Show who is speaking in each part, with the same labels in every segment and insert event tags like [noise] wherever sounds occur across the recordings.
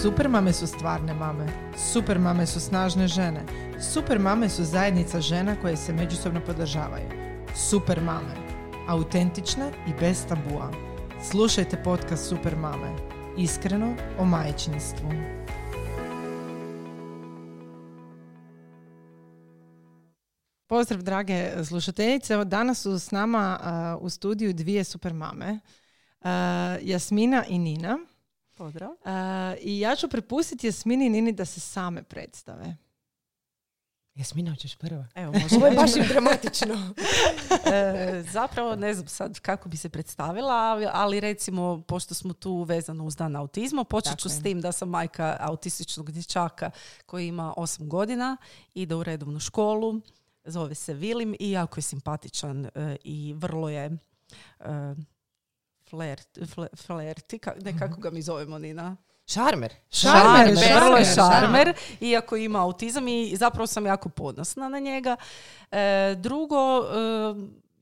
Speaker 1: Super mame su stvarne mame. Super mame su snažne žene. Super mame su zajednica žena koje se međusobno podržavaju. Super mame. Autentične i bez tabua. Slušajte podcast Super mame. Iskreno o majčinstvu. Pozdrav drage slušateljice. Danas su s nama u studiju dvije super mame. Uh, Jasmina i Nina.
Speaker 2: Pozdrav.
Speaker 1: Uh, I ja ću prepustiti Jasmini i Nini da se same predstave.
Speaker 3: Jasmina, hoćeš prva?
Speaker 2: Evo, [laughs] može.
Speaker 3: Ovo je baš dramatično.
Speaker 2: E, zapravo ne znam sad kako bi se predstavila, ali- recimo, pošto smo tu vezano uz dan autizma, počet ću s tim da sam majka autističnog dječaka koji ima 8 godina, ide u redovnu školu, zove se Vilim i jako je simpatičan e, i vrlo je e, flert, fle- flerti, ka- ne kako ga mi zovemo Nina?
Speaker 3: Šarmer.
Speaker 1: Šarmer,
Speaker 2: Šarmer,
Speaker 1: šarmer,
Speaker 2: šarmer, iako ima autizam i zapravo sam jako ponosna na njega. E, drugo, e,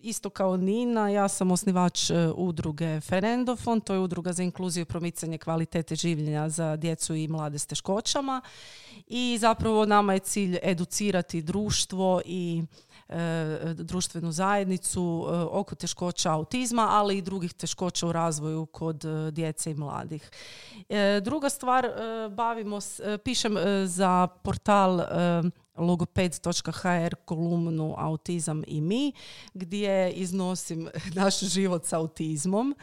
Speaker 2: isto kao Nina, ja sam osnivač e, udruge Ferendofon, to je udruga za inkluziju i promicanje kvalitete življenja za djecu i mlade s teškoćama. I zapravo nama je cilj educirati društvo i e, društvenu zajednicu e, oko teškoća autizma, ali i drugih teškoća u razvoju kod e, djece i mladih. E, druga stvar, e, bavimo e, pišem e, za portal e, logoped.hr kolumnu Autizam i mi, gdje iznosim [laughs] naš život s autizmom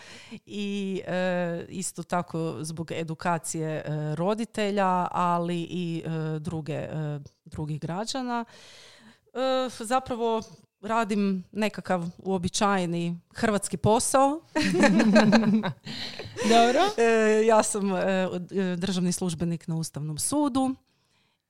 Speaker 2: i e, isto tako zbog edukacije e, roditelja, ali i e, druge, e, drugih građana. E, zapravo radim nekakav uobičajeni hrvatski posao. [laughs]
Speaker 1: Dobro.
Speaker 2: E, ja sam e, državni službenik na Ustavnom sudu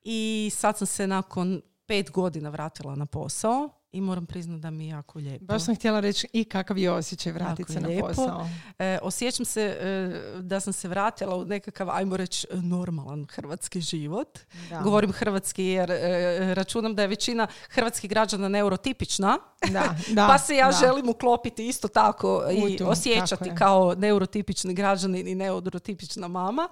Speaker 2: i sad sam se nakon pet godina vratila na posao i moram priznati da mi je jako lijepo.
Speaker 1: Baš sam htjela reći i kakav je osjećaj vratiti se na
Speaker 2: lijepo.
Speaker 1: posao.
Speaker 2: E, osjećam se e, da sam se vratila u nekakav, ajmo reći, normalan hrvatski život.
Speaker 1: Da.
Speaker 2: Govorim hrvatski jer e, računam da je većina hrvatskih građana neurotipična.
Speaker 1: Da, [laughs] da,
Speaker 2: pa se ja
Speaker 1: da.
Speaker 2: želim uklopiti isto tako i
Speaker 1: tu, tako
Speaker 2: osjećati
Speaker 1: je.
Speaker 2: kao neurotipični građanin i neurotipična mama.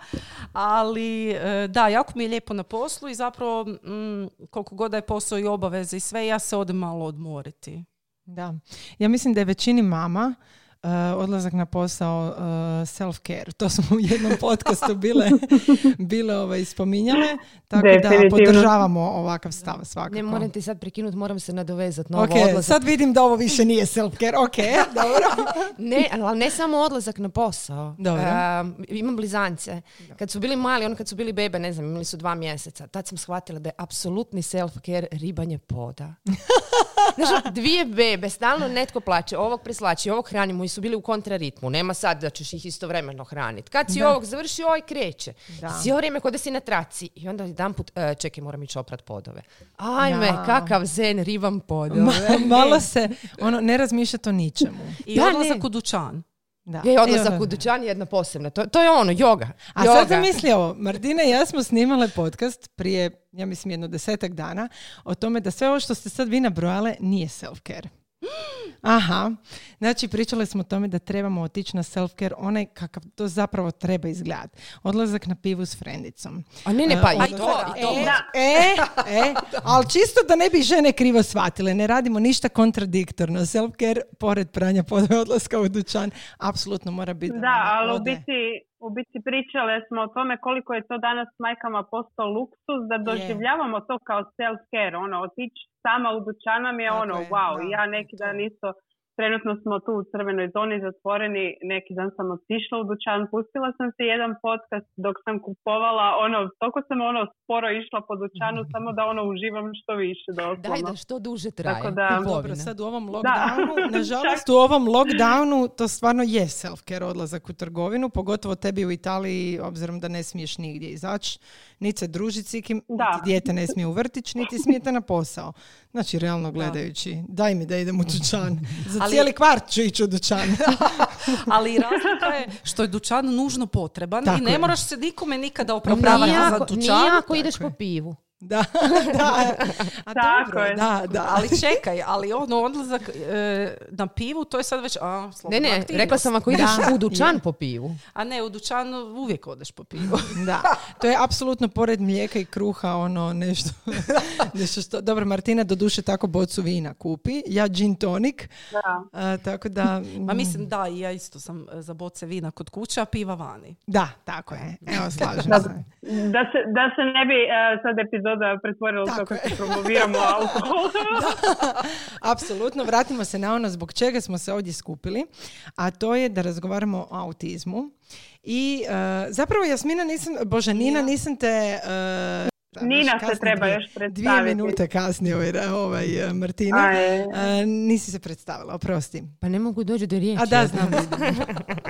Speaker 2: Ali e, da, jako mi je lijepo na poslu i zapravo mm, koliko god da je posao i obaveze i sve, ja se odem malo odmoriti.
Speaker 1: Da. Ja mislim da je većini mama uh, odlazak na posao uh, self-care. To smo u jednom podcastu bile, [laughs] bile ovaj, spominjale. Tako da podržavamo ovakav stav svakako.
Speaker 3: Ne, moram ti sad prekinuti, moram se nadovezati na ovo
Speaker 1: Ok,
Speaker 3: odlazak.
Speaker 1: sad vidim da ovo više nije self-care. Ok, [laughs] dobro.
Speaker 3: Ne, ali ne samo odlazak na posao.
Speaker 1: Dobro.
Speaker 3: Um, imam blizance. Kad su bili mali, ono kad su bili bebe, ne znam, imali su dva mjeseca, tad sam shvatila da je apsolutni self-care ribanje poda. [laughs] Znaš, dvije bebe, stalno netko plaće, ovog preslači, ovog hranimo i su bili u kontraritmu. Nema sad da ćeš ih istovremeno hraniti. Kad si
Speaker 1: Da.
Speaker 3: ovog završi, ovaj kreće.
Speaker 1: Da.
Speaker 3: Cijelo vrijeme kod da si na traci. I onda jedan put, čekaj, moram ići oprat podove. Ajme,
Speaker 1: Da.
Speaker 3: kakav zen, ribam podove.
Speaker 1: Ma- [laughs] Malo se, ono, ne razmišljati o ničemu.
Speaker 2: I
Speaker 3: Da,
Speaker 2: odlazak u dućan.
Speaker 1: Da.
Speaker 3: Je
Speaker 1: I
Speaker 3: odlazak
Speaker 1: onda-
Speaker 3: u dućan je jedna posebna. To, to je ono, joga.
Speaker 1: A
Speaker 3: Joga.
Speaker 1: sad zamisli ovo, Martina i ja smo snimale podcast prije, ja mislim, jedno desetak dana o tome da sve ovo što ste sad vi nabrojale nije self-care. Aha, znači pričale smo o tome da trebamo otići na self-care onaj kakav to zapravo treba izgledati. Odlazak na pivu s frendicom.
Speaker 3: A ne, ne, pa
Speaker 1: E,
Speaker 3: i to, i to.
Speaker 1: E, e, e, ali čisto da ne bi žene krivo shvatile, ne radimo ništa kontradiktorno. Self-care, pored pranja podve odlaska u dućan, apsolutno mora biti.
Speaker 4: Da, ali u biti, u biti pričale smo o tome koliko je to danas majkama postao luksus da doživljavamo to kao self-care. Ono, otići sama u dućan nam je ono, wow. ja neki dan isto, trenutno smo tu u crvenoj zoni zatvoreni, neki dan sam otišla u dućan, pustila sam se jedan podcast dok sam kupovala, ono, toliko sam ono sporo išla po dućanu, [laughs] samo da ono uživam što više doslovno.
Speaker 3: Daj da što duže traje.
Speaker 4: Tako da-.
Speaker 1: Dobro, sad u ovom lockdownu, [laughs] nažalost u ovom lockdownu to stvarno je self-care odlazak u trgovinu, pogotovo tebi u Italiji, obzirom da ne smiješ nigdje izaći, niti se družiti s ikim,
Speaker 4: Da.
Speaker 1: niti dijete ne smije u vrtić, niti smijete na posao. Znači, realno gledajući, daj mi da idem u dućan. [laughs] Za
Speaker 2: Ali-
Speaker 1: cijeli kvart ću ići u dućan. [laughs]
Speaker 2: Ali razlika je što je dućan nužno potreban
Speaker 1: Tako
Speaker 2: i ne
Speaker 1: je.
Speaker 2: moraš se nikome nikada opravdavati za dućan.
Speaker 3: nije ako ideš
Speaker 1: Tako
Speaker 3: po pivu. [laughs]
Speaker 1: Da, [laughs] da. A
Speaker 4: Tako
Speaker 1: dobro,
Speaker 4: je.
Speaker 1: da, da.
Speaker 2: Ali čekaj, ali ono odlazak e, na pivu, to je sad već, a,
Speaker 3: Ne, ne,
Speaker 2: aktivnost.
Speaker 3: rekla sam ako ideš
Speaker 1: Da.
Speaker 3: u dućan po pivu.
Speaker 2: A ne, u dućanu uvijek odeš po pivu. [laughs]
Speaker 1: Da, to je apsolutno pored mlijeka i kruha ono nešto, nešto što... Dobro, Martina doduše tako bocu vina kupi, ja gin tonic,
Speaker 4: Da.
Speaker 1: a, tako da...
Speaker 2: Ma
Speaker 1: mm,
Speaker 2: mislim, da, i ja isto sam e, za boce vina kod kuće, a piva vani.
Speaker 1: Da, tako je. Evo, slažem
Speaker 4: Da,
Speaker 1: se.
Speaker 4: da, se, da se ne bi e, sad epizoda pretvorila to
Speaker 1: Tako
Speaker 4: kako
Speaker 1: je.
Speaker 4: promoviramo [laughs] alkohol. [laughs]
Speaker 1: Apsolutno, vratimo se na ono zbog čega smo se ovdje skupili, a to je da razgovaramo o autizmu. I e, zapravo, Jasmina, nisam, Bože, Nina, nisam te... e,
Speaker 4: Nina se
Speaker 1: kasnije
Speaker 4: treba
Speaker 1: dvije-
Speaker 4: još
Speaker 1: Dvije
Speaker 4: predstaviti.
Speaker 1: minute kasnije ovaj, ovaj, e, Martina.
Speaker 4: Aj.
Speaker 1: E, nisi se predstavila, oprosti.
Speaker 3: Pa ne mogu doći do riječi.
Speaker 1: A da, znam.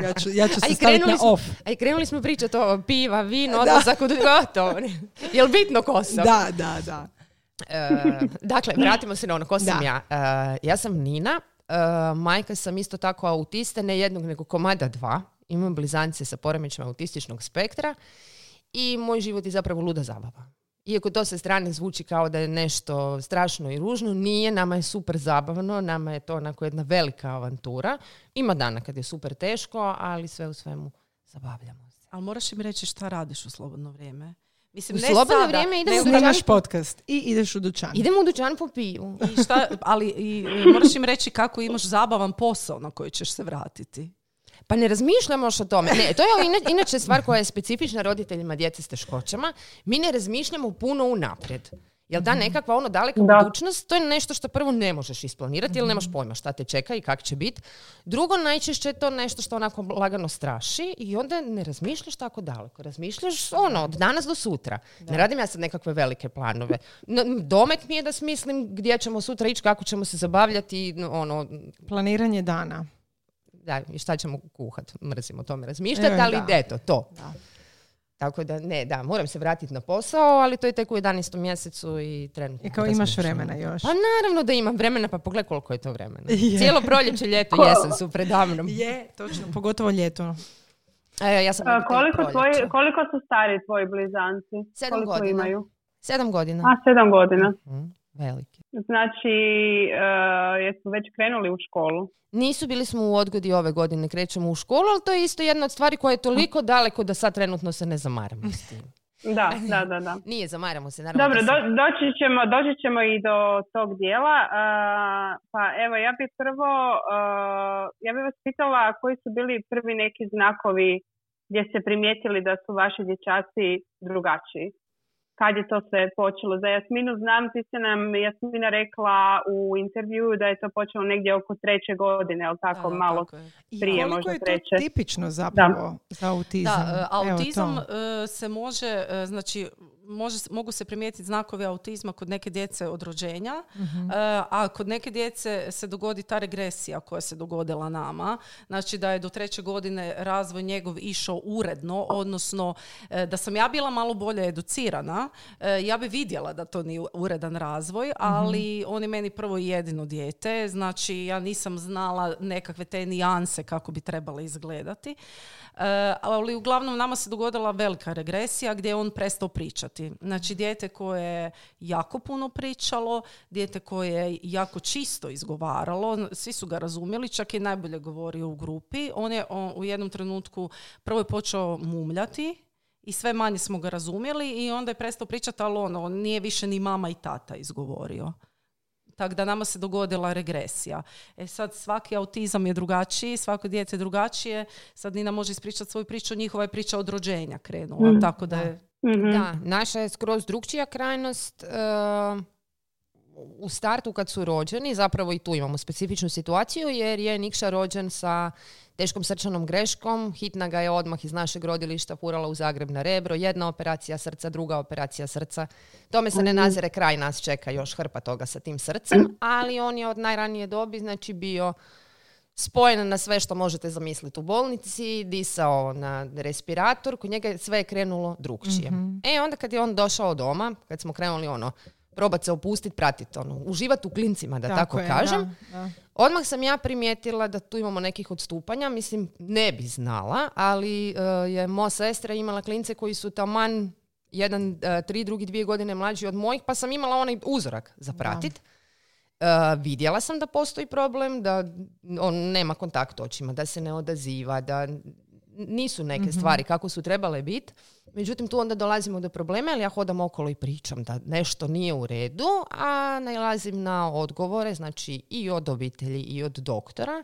Speaker 1: ja ću, ja ću
Speaker 3: A
Speaker 1: se staviti na
Speaker 3: smo,
Speaker 1: off.
Speaker 3: a i krenuli smo pričati o piva, vino, odlazak u gotovo. Jel bitno ko sam?
Speaker 1: Da, da, da.
Speaker 3: E, dakle, vratimo se na ono ko sam
Speaker 1: Da.
Speaker 3: ja. E, ja sam Nina, e, majka sam isto tako autiste, ne jednog nego komada dva. Imam blizance sa poremećima autističnog spektra i moj život je zapravo luda zabava. Iako to sa strane zvuči kao da je nešto strašno i ružno, nije, nama je super zabavno, nama je to onako jedna velika avantura. Ima dana kad je super teško, ali sve u svemu zabavljamo se.
Speaker 2: Ali moraš im reći šta radiš u slobodno vrijeme. Mislim,
Speaker 3: U
Speaker 2: ne
Speaker 3: slobodno
Speaker 2: sada,
Speaker 3: vrijeme idem
Speaker 2: nego
Speaker 3: u dućan.
Speaker 1: Podcast i ideš u dućan.
Speaker 3: Idemo u dućan po pivu.
Speaker 2: I šta, ali i, e, moraš im reći kako imaš zabavan posao na koji ćeš se vratiti.
Speaker 3: Pa ne razmišljamo još o tome. Ne, to je ina- inače stvar koja je specifična roditeljima djece s teškoćama. Mi ne razmišljamo puno unaprijed. Jel da nekakva ono daleka
Speaker 4: Da.
Speaker 3: budućnost, to je nešto što prvo ne možeš isplanirati jer nemaš pojma šta te čeka i kak će biti. Drugo, najčešće je to nešto što onako lagano straši i onda ne razmišljaš tako daleko. Razmišljaš ono, od danas do sutra. Ne radim ja sad nekakve velike planove. Domet mi je da smislim gdje ćemo sutra ići, kako ćemo se zabavljati, ono,
Speaker 1: Planiranje dana.
Speaker 3: Da, i šta ćemo kuhat, mrzim o tome razmišljati,
Speaker 1: E,
Speaker 3: ali
Speaker 1: da.
Speaker 3: eto, to. Tako da, ne, da, moram se vratiti na posao, ali to je tek u 11. mjesecu i trenutno.
Speaker 1: I kao imaš vremena još.
Speaker 3: Pa naravno da imam vremena, pa pogledaj koliko je to vremena. [laughs]
Speaker 1: Je.
Speaker 3: Cijelo proljeće, ljeto, [laughs] jesen su predamnom.
Speaker 1: Je, točno, pogotovo ljeto.
Speaker 3: E, ja sam
Speaker 4: A, koliko, tvoji, koliko su stari tvoji blizanci?
Speaker 3: Sedam
Speaker 4: koliko
Speaker 3: godina.
Speaker 4: imaju?
Speaker 3: Sedam godina.
Speaker 4: A, sedam godina.
Speaker 3: Mhm, veliki.
Speaker 4: Znači, uh, jesu već krenuli u školu?
Speaker 3: Nisu bili smo u odgodi ove godine, krećemo u školu, ali to je isto jedna od stvari koja je toliko daleko da sad trenutno se ne zamaramo s tim.
Speaker 4: Da, da, da, da. [laughs]
Speaker 3: Nije, zamaramo se, naravno.
Speaker 4: Dobro, do, doći, ćemo, doći ćemo i do tog dijela. Uh, pa evo, ja bih prvo, uh, ja bih vas pitala koji su bili prvi neki znakovi gdje ste primijetili da su vaši dječaci drugačiji. Kad je to sve počelo? Za Jasminu znam, ti se nam Jasmina rekla u intervju da je to počelo negdje oko treće godine, ali tako
Speaker 2: Da, da,
Speaker 4: malo
Speaker 2: tako je.
Speaker 1: I
Speaker 4: Prije
Speaker 1: koliko
Speaker 4: možda
Speaker 1: je to
Speaker 4: treće.
Speaker 1: tipično zapravo za autizam?
Speaker 2: Da, e,
Speaker 1: Evo
Speaker 2: autizam
Speaker 1: to.
Speaker 2: e, se može, e, znači, može, mogu se primijetiti znakovi autizma kod neke djece od rođenja,
Speaker 1: Mhm.
Speaker 2: e, a kod neke djece se dogodi ta regresija koja se dogodila nama. Znači da je do treće godine razvoj njegov išao uredno, odnosno e, da sam ja bila malo bolje educirana, e, ja bi vidjela da to nije uredan razvoj, ali on je meni prvo i jedino dijete, znači ja nisam znala nekakve te nijanse kako bi trebale izgledati. Ali uglavnom nama se dogodila velika regresija gdje je on prestao pričati. Znači dijete koje je jako puno pričalo, dijete koje je jako čisto izgovaralo, svi su ga razumjeli, čak i najbolje govorio u grupi. On je on, u jednom trenutku prvo je počeo mumljati, i sve manje smo ga razumjeli i onda je prestao pričati, ali ono, on nije više ni mama i tata izgovorio. Tako da nama se dogodila regresija. E sad svaki autizam je drugačiji, svako dijete je drugačije. Sad Nina može ispričati svoju priču, njihova je priča od rođenja krenula.
Speaker 4: Mm.
Speaker 2: Tako da je...
Speaker 4: Mhm.
Speaker 3: Da, naša je skroz drugčija krajnost. e, u startu kad su rođeni, zapravo i tu imamo specifičnu situaciju jer je Nikša rođen sa teškom srčanom greškom, hitna ga je odmah iz našeg rodilišta purala u Zagreb na rebro, jedna operacija srca, druga operacija srca. Tome se ne nazire kraj, nas čeka još hrpa toga sa tim srcem, [clears throat] ali on je od najranije dobi znači bio spojen na sve što možete zamisliti u bolnici, disao na respirator, kod njega je sve je krenulo drugčije. E, onda kad je on došao doma, kad smo krenuli ono, probat se opustiti, pratiti, ono, uživati u klincima, da tako,
Speaker 1: je,
Speaker 3: kažem,
Speaker 1: da, da.
Speaker 3: odmah sam ja primijetila da tu imamo nekih odstupanja, mislim, ne bi znala, ali e, je moja sestra imala klince koji su taman jedan e, tri, drugi dvije godine mlađi od mojih, pa sam imala onaj uzorak za pratit. E, vidjela sam da postoji problem, da on nema kontakt očima, da se ne odaziva, da nisu neke stvari kako su trebale biti. Međutim, tu onda dolazimo do problema, jer ja hodam okolo i pričam da nešto nije u redu, a nalazim na odgovore, znači i od obitelji i od doktora.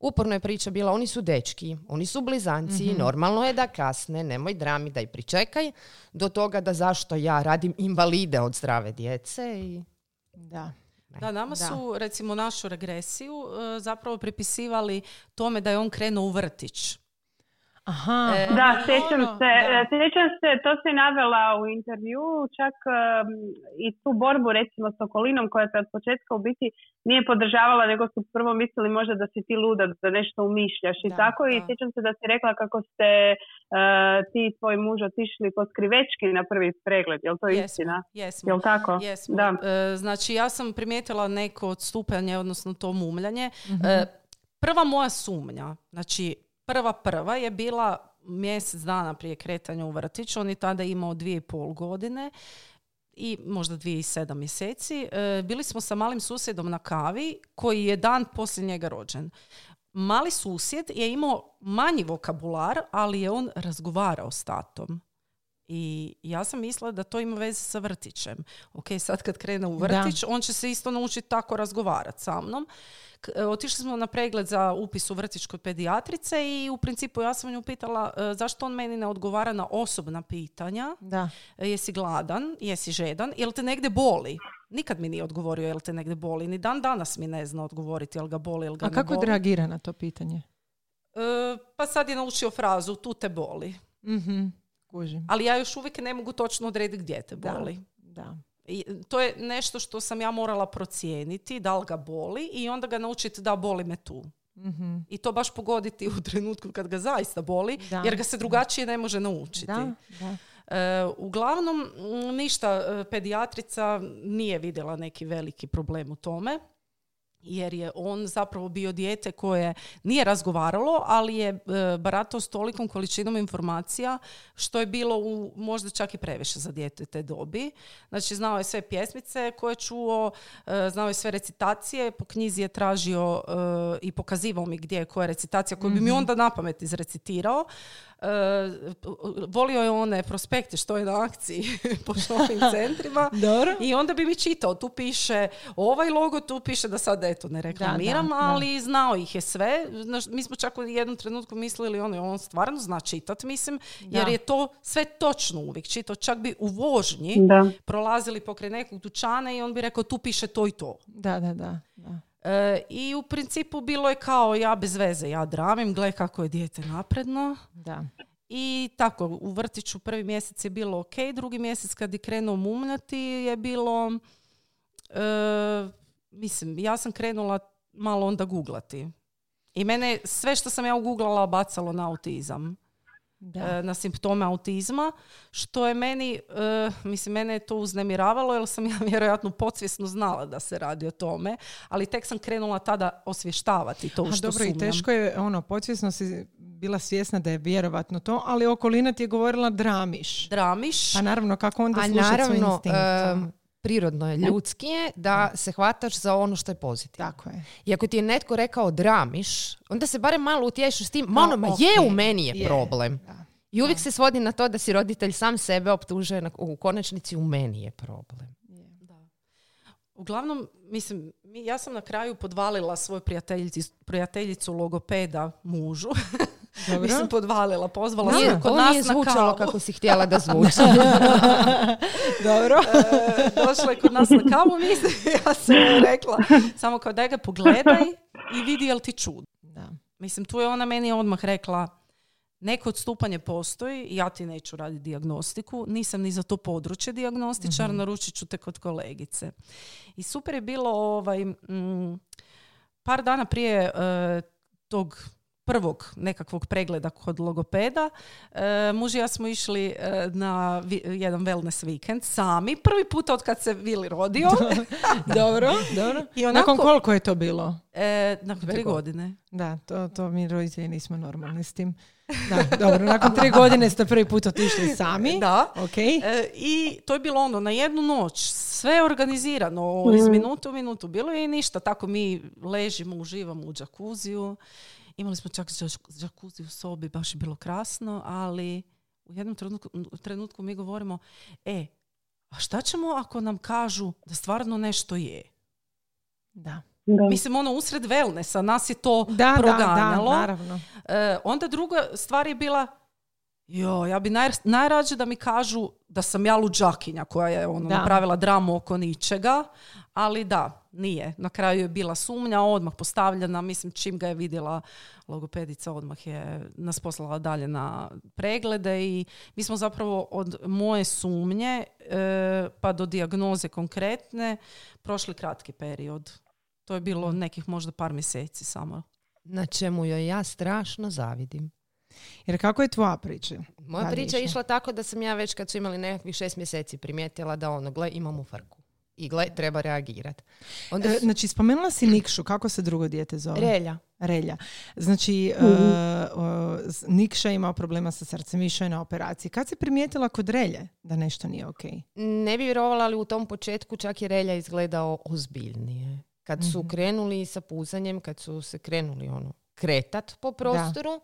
Speaker 3: Uporno je priča bila, oni su dečki, oni su blizanci, normalno je da kasne, nemoj drami, daj pričekaj, do toga da zašto ja radim invalide od zdrave djece i...
Speaker 1: Da.
Speaker 2: Da, nama
Speaker 1: Da.
Speaker 2: su recimo našu regresiju e, zapravo pripisivali tome da je on krenuo u vrtić.
Speaker 1: Aha.
Speaker 2: E,
Speaker 4: Da,
Speaker 1: ono,
Speaker 4: sjećam se,
Speaker 1: da.
Speaker 4: e, sjećam se, to si navela u intervju, čak i tu borbu recimo s okolinom koja te od početka u biti nije podržavala, nego su prvo mislili možda da si ti luda, da nešto umišljaš i
Speaker 1: Da,
Speaker 4: tako i sjećam se da si rekla kako ste e, ti i tvoj muž otišli po skrivečki na prvi pregled, jel to
Speaker 2: Jesmo,
Speaker 4: istina?
Speaker 2: Jesmo.
Speaker 4: Jel tako?
Speaker 2: Jesmo.
Speaker 4: Da.
Speaker 2: E, znači, ja sam primijetila neko odstupanje, odnosno to mumljanje.
Speaker 1: Mhm.
Speaker 2: E, prva moja sumnja, znači prva prva je bila mjesec dana prije kretanja u vrtić. On je tada imao dvije i pol godine i možda dvije i sedam mjeseci. E, bili smo sa malim susjedom na kavi koji je dan poslije njega rođen. Mali susjed je imao manji vokabular, ali je on razgovarao s tatom. I ja sam mislila da to ima veze sa vrtićem. Ok, sad kad krene u vrtić, on će se isto naučiti tako razgovarati sa mnom. E, Otišli smo na pregled za upis u vrtić kod pedijatrice i u principu ja sam nju pitala e, zašto on meni ne odgovara na osobna pitanja.
Speaker 1: Da.
Speaker 2: E, Jesi gladan, jesi žedan, jel te negdje boli? Nikad mi nije odgovorio jel te negdje boli. Ni dan danas mi ne zna odgovoriti jel ga boli, jel ga
Speaker 1: A
Speaker 2: ne
Speaker 1: kako
Speaker 2: boli.
Speaker 1: reagira na to pitanje?
Speaker 2: E, pa sad je naučio frazu tu te boli.
Speaker 1: Mhm. Kužim.
Speaker 2: Ali ja još uvijek ne mogu točno odrediti gdje te
Speaker 1: Da.
Speaker 2: boli.
Speaker 1: Da.
Speaker 2: I to je nešto što sam ja morala procijeniti, da li ga boli i onda ga naučiti da boli me tu.
Speaker 1: Mhm.
Speaker 2: I to baš pogoditi u trenutku kad ga zaista boli,
Speaker 1: Da.
Speaker 2: jer ga se drugačije ne može naučiti.
Speaker 1: Da, da.
Speaker 2: E, uglavnom, ništa, e, pedijatrica nije vidjela neki veliki problem u tome, jer je on zapravo bio dijete koje nije razgovaralo, ali je e, baratao s tolikom količinom informacija što je bilo u, možda čak i previše za dijete te dobi. Znači, znao je sve pjesmice koje je čuo, e, znao je sve recitacije, po knjizi je tražio e, i pokazivao mi gdje je koja recitacija koju bi mi onda na pamet izrecitirao. E, volio je one prospekte što je na akciji [laughs] po shopping [laughs] centrima.
Speaker 1: Dobro.
Speaker 2: I onda bi mi čitao, tu piše ovaj logo, tu piše da sad eto ne reklamiram,
Speaker 1: da, da.
Speaker 2: ali znao ih je sve. Znaš, mi smo čak u jednom trenutku mislili ono, on stvarno zna čitat, mislim, jer
Speaker 1: Da.
Speaker 2: je to sve točno uvijek čitao. Čak bi u vožnji
Speaker 4: Da.
Speaker 2: prolazili pokraj nekog dućana i on bi rekao tu piše to i to.
Speaker 1: Da, da, da. da.
Speaker 2: E, I u principu bilo je kao ja bez veze, ja dramim, gle kako je dijete napredno.
Speaker 1: Da.
Speaker 2: I tako, u vrtiću prvi mjesec je bilo ok, drugi mjesec kad je krenuo mumljati je bilo, e, mislim, ja sam krenula malo onda googlati. I mene sve što sam ja uguglala bacalo na autizam,
Speaker 1: Da.
Speaker 2: e, na simptome autizma, što je meni, e, mislim, mene je to uznemiravalo jer sam ja [laughs] vjerojatno podsvjesno znala da se radi o tome, ali tek sam krenula tada osvještavati to u
Speaker 1: A
Speaker 2: što
Speaker 1: dobro, i
Speaker 2: sumnjam.
Speaker 1: teško je, ono, podsvjesno si bila svjesna da je vjerovatno to, ali okolina ti je govorila dramiš.
Speaker 2: Dramiš,
Speaker 1: Pa naravno, kako onda
Speaker 3: A
Speaker 1: slušati svoj
Speaker 3: naravno,
Speaker 1: instinkt?
Speaker 3: Prirodno je, ljudski je da se hvataš za ono što je pozitivno.
Speaker 1: Tako je.
Speaker 3: I ako ti je netko rekao dramiš, onda se barem malo utješiš s tim, ma ono, ma je u meni je,
Speaker 1: je,
Speaker 3: problem.
Speaker 1: da.
Speaker 3: I uvijek se svodi na to da si roditelj sam sebe optužuje, na- u konačnici u meni je problem.
Speaker 2: Uglavnom, mislim, mi, ja sam na kraju podvalila svoju prijateljicu, prijateljicu logopeda mužu. [laughs]
Speaker 1: Dobro.
Speaker 2: mislim, podvalila, pozvala
Speaker 3: Nije,
Speaker 2: kod nas
Speaker 3: nije
Speaker 2: na
Speaker 3: zvučalo
Speaker 2: kavu.
Speaker 3: kako si htjela da zvuči. [laughs]
Speaker 1: Dobro.
Speaker 2: E, došla je kod nas na kavu, mislim, [laughs] ja sam rekla, samo kao daj ga pogledaj i vidi jel ti čud.
Speaker 1: Da.
Speaker 2: Mislim, tu je ona meni odmah rekla, neko odstupanje postoji, ja ti neću raditi dijagnostiku, nisam ni za to područje dijagnostičar, naručit ću te kod kolegice. I super je bilo ovaj, mm, par dana prije e, tog prvog nekakvog pregleda kod logopeda, e, muž i ja smo išli e, na vi- jedan wellness vikend sami, prvi puta od kad se Vili rodio. [laughs] [laughs]
Speaker 1: dobro, dobro.
Speaker 2: I onako-
Speaker 1: Nakon koliko je to bilo?
Speaker 2: E, nakon tri godine.
Speaker 1: Da, to, to mi roditelji nismo normalni s tim. Da, dobro, nakon tri godine ste prvi put otišli sami.
Speaker 2: Da.
Speaker 1: Ok.
Speaker 2: E, I to je bilo ono, na jednu noć, sve je organizirano, iz minutu u minutu, bilo je i ništa, tako mi ležimo, uživamo u džakuziju, imali smo čak džakuzi u sobi, baš je bilo krasno, ali u jednom trenutku, trenutku mi govorimo, e, a šta ćemo ako nam kažu da stvarno nešto je?
Speaker 1: Da.
Speaker 4: Da.
Speaker 2: Mislim, ono, usred wellnessa, nas je to
Speaker 1: Da, da, da,
Speaker 2: proganjalo.
Speaker 1: naravno.
Speaker 2: E, onda druga stvar je bila Jo, ja bi naj, najrađe da mi kažu da sam ja luđakinja koja je ono,
Speaker 1: Da.
Speaker 2: napravila dramu oko ničega, ali da, nije. Na kraju je bila sumnja, odmah postavljena, mislim čim ga je vidjela logopedica, odmah je nas poslala dalje na preglede i mi smo zapravo od moje sumnje e, pa do dijagnoze konkretne prošli kratki period. To je bilo nekih možda par mjeseci samo.
Speaker 3: Na čemu joj ja strašno zavidim.
Speaker 1: Jer kako je tvoja priča?
Speaker 3: Moja priča je
Speaker 1: išla.
Speaker 3: tako da sam ja već kad su imali nekakvih šest mjeseci primijetila da ono, gle, imam u frku. I gle, treba reagirati. Onda
Speaker 1: E,
Speaker 3: su-
Speaker 1: Znači, spomenula si Nikšu, kako se drugo dijete zove?
Speaker 3: Relja.
Speaker 1: Relja. Znači, o, s- Nikša je imao problema sa srcem, išao je na operaciji. Kad si primijetila kod Relje da nešto nije ok?
Speaker 3: Ne bi vjerovala, ali u tom početku čak je Relja izgledao ozbiljnije. Kad su
Speaker 1: Mhm.
Speaker 3: krenuli sa puzanjem, kad su se krenuli ono, kretat po prostoru,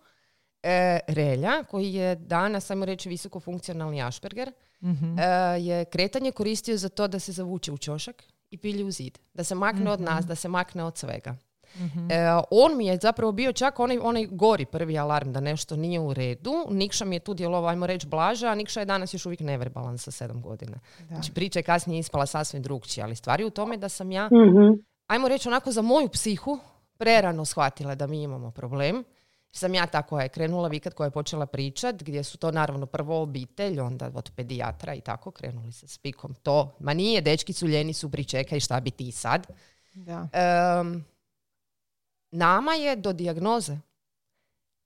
Speaker 3: e, Relja, koji je danas, ajmo reći, visoko funkcionalni Asperger,
Speaker 1: Mhm.
Speaker 3: e, je kretanje koristio za to da se zavuče u ćošak i pilje u zid. Da se makne od nas, da se makne od svega.
Speaker 1: Mhm.
Speaker 3: E, on mi je zapravo bio čak onaj, onaj gori prvi alarm da nešto nije u redu. Nikša mi je tu djelovao, ajmo reći, blaža, a Nikša je danas još uvijek neverbalan sa sedam godina. Znači, priča je kasnije ispala sasvim drugčija, ali stvari je u tome da sam ja,
Speaker 4: Mhm.
Speaker 3: ajmo reći onako za moju psihu, prerano shvatila da mi imamo problem. Sam ja ta koja je krenula vikat, koja je počela pričat, gdje su to naravno prvo obitelj, onda od pedijatra i tako krenuli se s pikom. To, ma nije, dečki su ljeni su, pričekaj šta bi ti sad.
Speaker 1: Da.
Speaker 3: Em, nama je do dijagnoze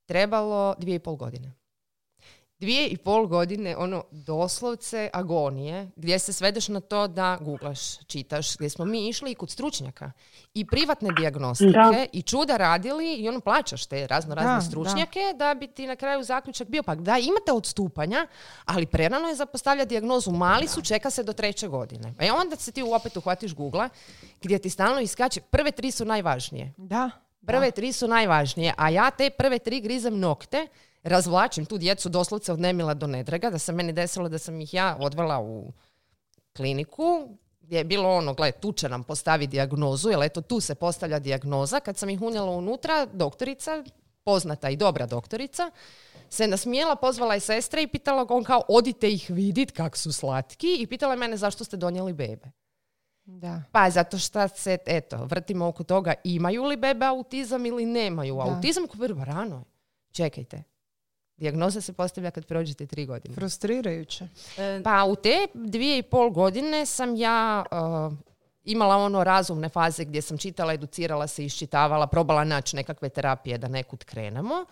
Speaker 3: trebalo dvije i pol godine. Dvije i pol godine, ono, doslovce agonije, gdje se svedeš na to da googlaš, čitaš, gdje smo mi išli i kod stručnjaka. I privatne dijagnostike,
Speaker 4: Da.
Speaker 3: i čuda radili, i ono plaćaš te razno razne
Speaker 1: Da,
Speaker 3: stručnjake, da. bi ti na kraju zaključak bio, pa da, imate odstupanja, ali prerano je za postavljati dijagnozu. Mali su, čeka se do treće godine. E onda se ti opet uhvatiš Google gdje ti stalno iskače, prve tri su najvažnije.
Speaker 1: Da.
Speaker 3: Prve tri su najvažnije, a ja te prve tri grizem nokte, razvlačim tu djecu doslovce od nemila do nedraga, da se meni desilo da sam ih ja odvela u kliniku, gdje je bilo ono, gle, tu će nam postavi dijagnozu, jer eto tu se postavlja dijagnoza. Kad sam ih unijela unutra, doktorica, poznata i dobra doktorica, se nasmijela, pozvala je sestre i pitala on kao, odite ih vidit kak su slatki i pitala je mene zašto ste donijeli bebe.
Speaker 1: Da.
Speaker 3: Pa zato što se, eto, vrtimo oko toga imaju li bebe autizam ili nemaju
Speaker 1: Da.
Speaker 3: autizam, ko prvo rano je. Čekajte. Dijagnoza se postavlja kad prođete tri godine.
Speaker 1: Frustrirajuće.
Speaker 2: E,
Speaker 3: Pa u te dvije i pol godine sam ja uh, imala ono razumne faze gdje sam čitala, educirala se, iščitavala, probala naći nekakve terapije da nekud krenemo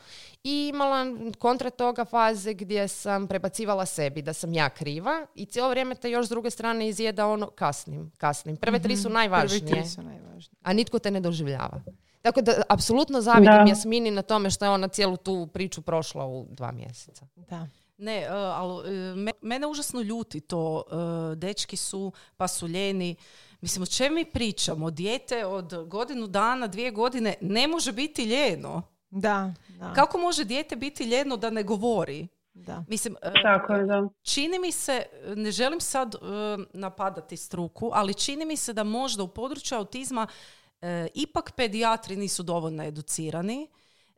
Speaker 3: i imala kontra toga faze gdje sam prebacivala sebi da sam ja kriva i cijelo vrijeme te još s druge strane izjeda ono kasnim, kasnim. Prve tri su najvažnije
Speaker 1: Prvi tri su najvažnije.
Speaker 3: a nitko te ne doživljava. Tako da, apsolutno zavidim. Jasmini na tome što je ona cijelu tu priču prošla u dva mjeseca.
Speaker 1: Da.
Speaker 2: Ne, e, ali e, me- mene užasno ljuti to. e, dečki su, pa su ljeni. Mislim, o čem mi pričamo? Dijete od godinu dana, dvije godine ne može biti ljeno.
Speaker 1: Da. da.
Speaker 2: Kako može dijete biti ljeno da ne govori?
Speaker 1: Da.
Speaker 2: Mislim,
Speaker 4: Tako je, da.
Speaker 2: čini mi se, ne želim sad napadati struku, ali čini mi se da možda u području autizma e, ipak pedijatri nisu dovoljno educirani.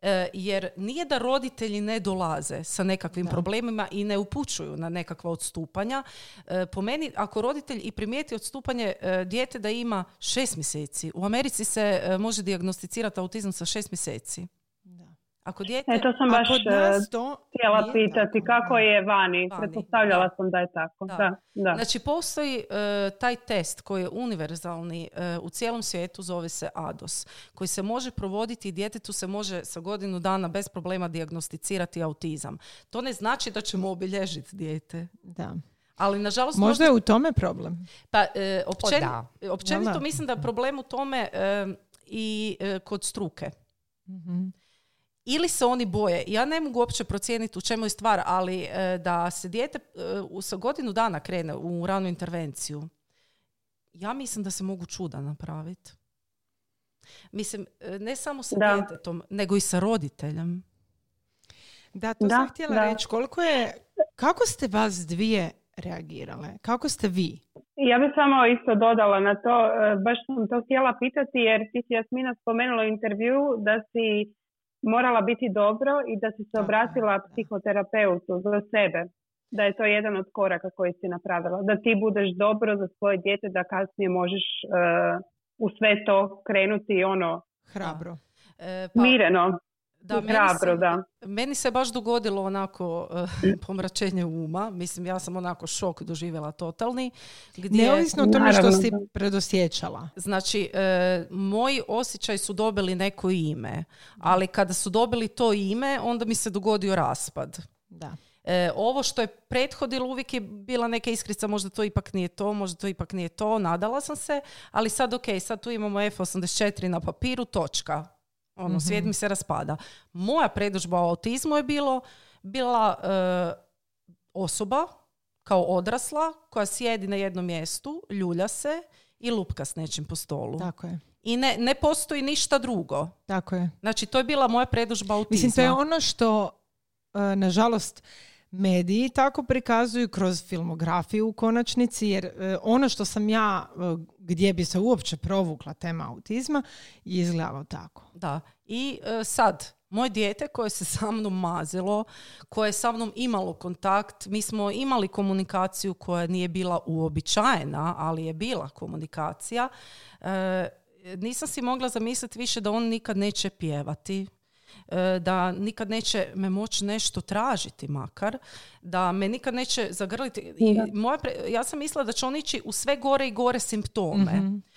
Speaker 2: e, jer nije da roditelji ne dolaze sa nekakvim problemima i ne upućuju na nekakva odstupanja. E, po meni, ako roditelj i primijeti odstupanje e, dijete da ima šest mjeseci, u Americi se e, može dijagnosticirati autizam sa šest mjeseci. Ako dijete...
Speaker 4: E, to sam baš e,
Speaker 1: to
Speaker 4: htjela
Speaker 1: nije
Speaker 4: pitati
Speaker 1: tako.
Speaker 4: kako je vani.
Speaker 2: Vani,
Speaker 4: Pretpostavljala
Speaker 2: da.
Speaker 4: sam da je tako.
Speaker 2: Da.
Speaker 4: Da, da.
Speaker 2: Znači, postoji e, taj test koji je univerzalni e, u cijelom svijetu, zove se ADOS, koji se može provoditi i djetetu se može sa godinu dana bez problema dijagnosticirati autizam. To ne znači da ćemo obilježiti dijete.
Speaker 1: Da.
Speaker 2: Ali, nažalost,
Speaker 1: Možda je u tome problem.
Speaker 2: Pa, e, općen- općenito mislim da je problem u tome e, i e, kod struke.
Speaker 1: Mhm.
Speaker 2: Ili se oni boje, ja ne mogu uopće procijeniti u čemu je stvar, ali e, da se dijete e, u sa godinu dana krene u ranu intervenciju, ja mislim da se mogu čuda napraviti. Mislim, e, ne samo sa
Speaker 4: Da.
Speaker 2: djetetom, nego i sa roditeljem.
Speaker 1: Da, to
Speaker 4: Da,
Speaker 1: sam htjela
Speaker 4: da.
Speaker 1: reći. Koliko je, kako ste vas dvije reagirale? Kako ste vi?
Speaker 4: Ja bih samo isto dodala na to, baš sam to htjela pitati jer ti si Jasmina spomenula u intervju da si morala biti dobro i da si se obratila psihoterapeutu za sebe. Da je to jedan od koraka koji si napravila. Da ti budeš dobro za svoje dijete, da kasnije možeš e, u sve to krenuti ono
Speaker 1: Hrabro.
Speaker 2: E,
Speaker 4: mireno
Speaker 2: da,
Speaker 4: i
Speaker 2: meni
Speaker 4: hrabro,
Speaker 2: se-
Speaker 4: da.
Speaker 2: Meni se baš dogodilo onako eh, [laughs] pomračenje uma. Mislim, ja sam onako šok doživjela totalni. Gdje,
Speaker 1: Neovisno o tome što si predosjećala.
Speaker 2: Znači, eh, moji osjećaj su dobili neko ime, ali kada su dobili to ime, onda mi se dogodio raspad.
Speaker 1: Da.
Speaker 2: E, ovo što je prethodilo uvijek je bila neka iskrica, možda to ipak nije to, možda to ipak nije to, nadala sam se, ali sad ok, sad tu imamo F84 na papiru, točka. Ono, svijet mi se raspada. Moja predožba o autizmu je bilo, bila e, osoba kao odrasla koja sjedi na jednom mjestu, ljulja se i lupka s nečim po stolu.
Speaker 1: Tako je.
Speaker 2: I ne, ne postoji ništa drugo.
Speaker 1: Tako je.
Speaker 2: Znači, to je bila moja predožba autizma.
Speaker 1: Mislim, to je ono što, e, nažalost, mediji tako prikazuju kroz filmografiju u konačnici, jer e, ono što sam ja, e, gdje bi se uopće provukla tema autizma, je izgledalo tako.
Speaker 2: Da. I e, sad, moje dijete koje se sa mnom mazilo, koje je sa mnom imalo kontakt, mi smo imali komunikaciju koja nije bila uobičajena, ali je bila komunikacija. Nisam si mogla zamisliti više da on nikad neće pjevati, da nikad neće me moći nešto tražiti makar, da me nikad neće zagrliti. I moja pre- ja sam mislila da će on ići u sve gore i gore simptome.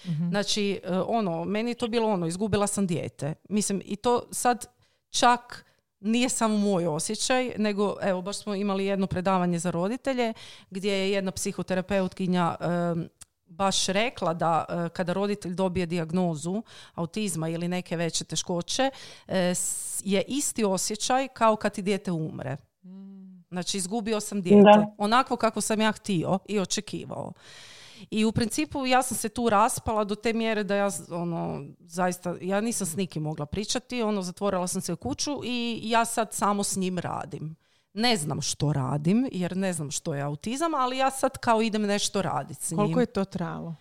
Speaker 1: Mhm.
Speaker 2: Znači, e, ono, meni je to bilo ono, izgubila sam dijete. Mislim, i to sad čak nije samo moj osjećaj, nego, evo, baš smo imali jedno predavanje za roditelje, gdje je jedna psihoterapeutkinja em, baš rekla da e, kada roditelj dobije dijagnozu autizma ili neke veće teškoće, e, je isti osjećaj kao kad ti dijete umre. Znači, izgubio sam dijete.
Speaker 4: Da.
Speaker 2: Onako kako sam ja htio i očekivao. I u principu ja sam se tu raspala do te mjere da ja ono zaista ja nisam s nikim mogla pričati, ono zatvorila sam se u kuću i ja sad samo s njim radim. Ne znam što radim jer ne znam što je autizam, ali ja sad kao idem nešto raditi s njim.
Speaker 1: Koliko je to trajalo?